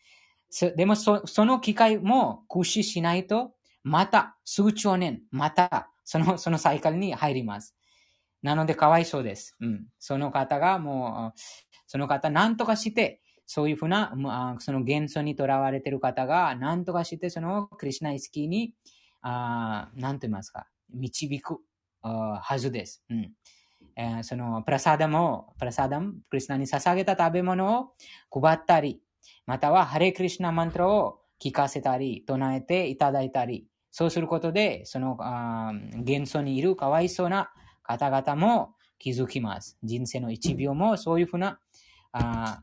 でもそその機会も駆使しないと、また数兆年、またそのそのサイクルに入ります。なので、かわいそうです。うん。その方がもう、その方、なんとかして、そういうふうな、その元素にとらわれている方が、なんとかして、そのクリシュナ意識に、あーなんと言いますか、導くはずです。うん。えーそのプラサダも、プラサダム、クリスナに捧げた食べ物を配ったり、またはハレクリシナマントラを聞かせたり、唱えていただいたり、そうすることで、そのあー元素にいるかわいそうな方々も気づきます。人生の一秒もそういうふうなあ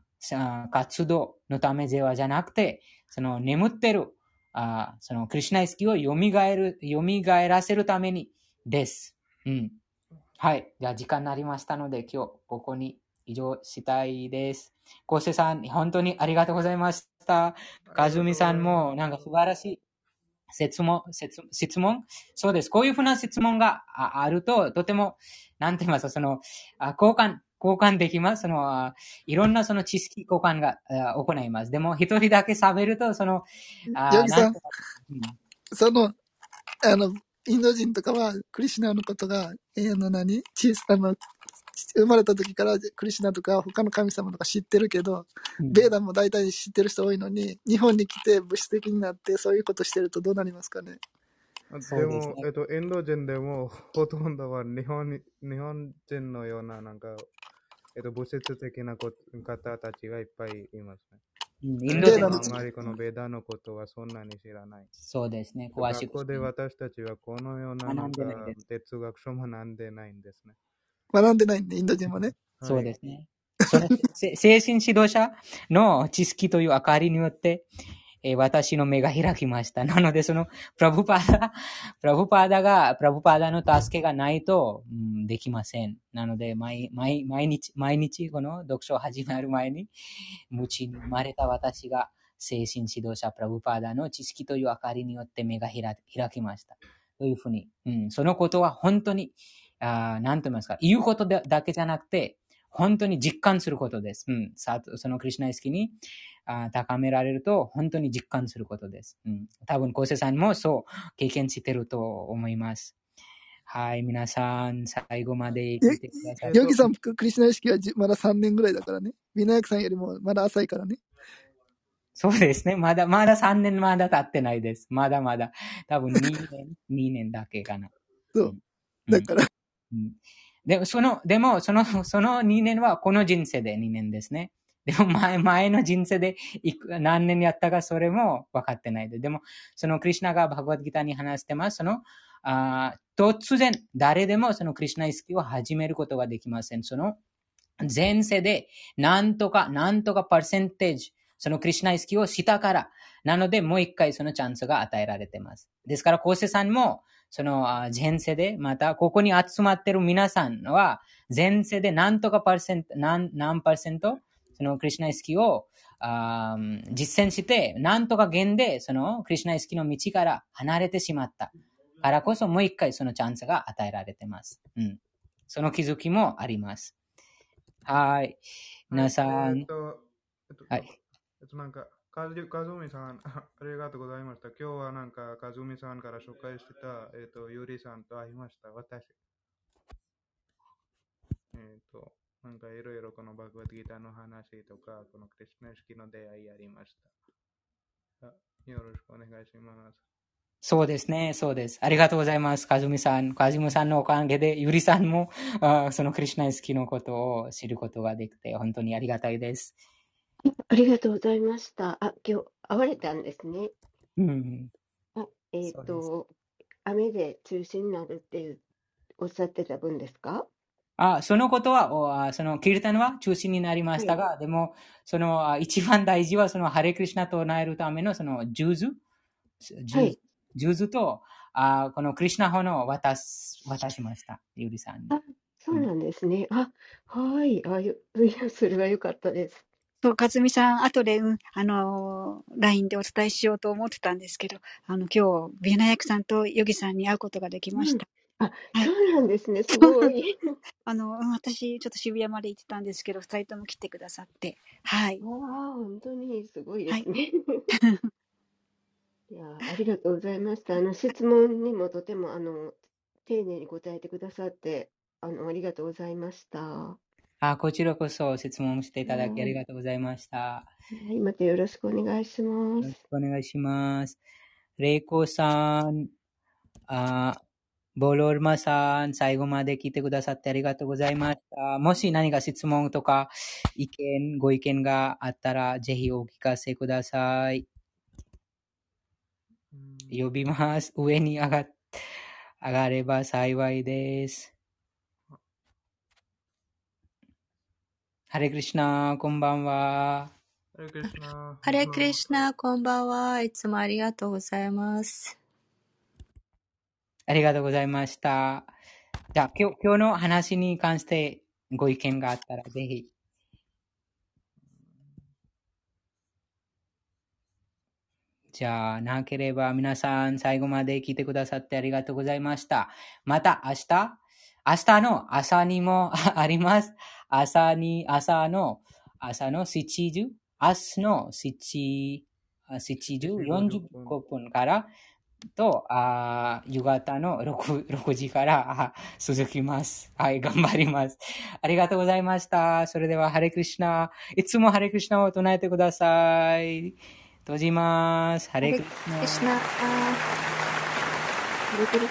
活動のためではじゃなくて、その眠ってるあそのクリュナ意識を蘇る、蘇らせるためにです。うん。はい。じゃあ時間になりましたので、今日ここに以上したいです。昴生さん、本当にありがとうございました。かずみさんも、なんか素晴らしい質問、質質問そうです。こういうふうな質問がああると、とても、なんて言いますか、その、あ交換、交換できます。その、あいろんなその知識交換があ行います。でも、一人だけ喋ると、その、ギさんその、あの、インド人とかは、クリシュナのことが、えーあの何、小さあの、生まれた時からクリシュナとか他の神様とか知ってるけど、うんベーダも大体知ってる人多いのに、日本に来て物質的になってそういうことしてるとどうなりますかね？そうですねでも、えっと、インド人でも、[LAUGHS] ほとんどは日本に日本人のような、なんか、えっと、物質的なこ方たちがいっぱいいますね。うんインドでもベーダのあまりこのベーダのことはそんなに知らない。そうですね。詳しく学校。で私たちはこのような学なんんか哲学書も学んでないんですね。学んでないんで、インド人もね。そうですね。[LAUGHS] 精神指導者の知識という明かりによって、えー私の目が開きました。[LAUGHS] なので、その、プラブパーダ、プラブパーダが、プラブパーダの助けがないと、うん、できません。なので、毎毎毎日、毎日、この読書を始める前に、無知に生まれた私が、精神指導者プラブパーダの知識という明かりによって目が開きました。というふうに、うん、そのことは本当に、あーなんと言いますか、言うことだけじゃなくて、本当に実感することです。うん、さそのクリュナ意識にあー高められると、本当に実感することです。うん、多分、昴生さんもそう経験してると思います。はい、皆さん、最後まで聞いてください。ヨギさん、クリシュナ意識はじまだ3年ぐらいだからね。ビナヤクさんよりもまだ浅いからね。そうですね。まだ、まだ3年まだ経ってないです。まだまだ。多分2年、2年だけかな。そう。だから、うんでも、その、でも、その、その2年はこの人生で2年ですね。でも前、前の人生でいく何年やったかそれも分かってないで。でも、そのクリュナがバグワッドギターに話してます。その、あ突然、誰でもそのクリュナ意識を始めることができません。その、前世で、なんとか、なんとかパーセンテージ、そのクリュナ意識をしたから、なので、もう一回そのチャンスが与えられてます。ですから、昴生さんも、そのあ前世で、また、ここに集まってる皆さんは、前世で何とかパーセント、何、何パーセント、そのクリュナ意識をあー実践して、なんとか現で、そのクリュナ意識の道から離れてしまった。からこそ、もう一回そのチャンスが与えられてます。うん。その気づきもあります。はい。皆さんはいか、ずかずみさん、[LAUGHS] ありがとうございました。今日はなんか、かずみさんから紹介してた、えっと、ゆりさんと会いました。私。えっと、なんかいろいろこのバグワッドギターの話とか、このクリスナ式の出会いありました。あよろしくお願いします。そうですね、そうです。ありがとうございます。かずみさん。かずみさんのおかげで、ゆりさんも、あそのクリュナイスキのことを知ることができて、本当にありがたいです。[LAUGHS] ありがとうございました。あ、今日会われたんですね。うん。あ、えっ、そうですと、雨で中止になるっていうおっしゃってた分ですか？あ、そのことは、おあその、キルタンは中止になりましたが、でも、その、あ一番大事は、その、ハレクリシナと唱えるための、その、ジューズ、ジューズ,、はいジューズと、あこのクリシナ法の渡す、渡しました。ゆりさんに。あ、そうなんですね。あ、はい。あ、よいや、それは良かったです。そう、かずみさん、後で、うん、あのー、LINE でお伝えしようと思ってたんですけど、あの、今日、ビエナヤクさんとヨギさんに会うことができました。あ、はいそうなんですね。[LAUGHS] すごい。[LAUGHS] あの、うん私、ちょっと渋谷まで行ってたんですけど、二人とも来てくださって、はい。わあ、本当にすごいですね。[LAUGHS] いや、ありがとうございました。あの、質問にもとても、あの、丁寧に答えてくださって、あの、ありがとうございました。はあ、こちらこそ質問していただきはいありがとうございました。い、またよろしくお願いしますよろし。くお願いします。レイコさん、あボロルマさん、最後まで聞いてくださってありがとうございました。もし何か質問とか意見、ご意見があったら、ぜひお聞かせください。うん呼びます。上に上がっ上がれば幸いです。ハレクリシナ、こんばんは。ハレクリシナ。ハレクリシナ、こんばんは。いつもありがとうございます。ありがとうございました。じゃあ、今日今日の話に関してご意見があったら、ぜひ。じゃあ、なければ皆さん最後まで聞いてくださってありがとうございました。また明日、明日の朝にもあります。朝に、朝の、朝の7時、明日の7時、7時45分から、と、あー夕方の 6, 6 [LAUGHS] 時からあ続きます。はい、頑張ります。ありがとうございました。それでは、ハレクリシナ。いつもハレクリシナを唱えてください。閉じます。ハハレレクシナ。ハレクリ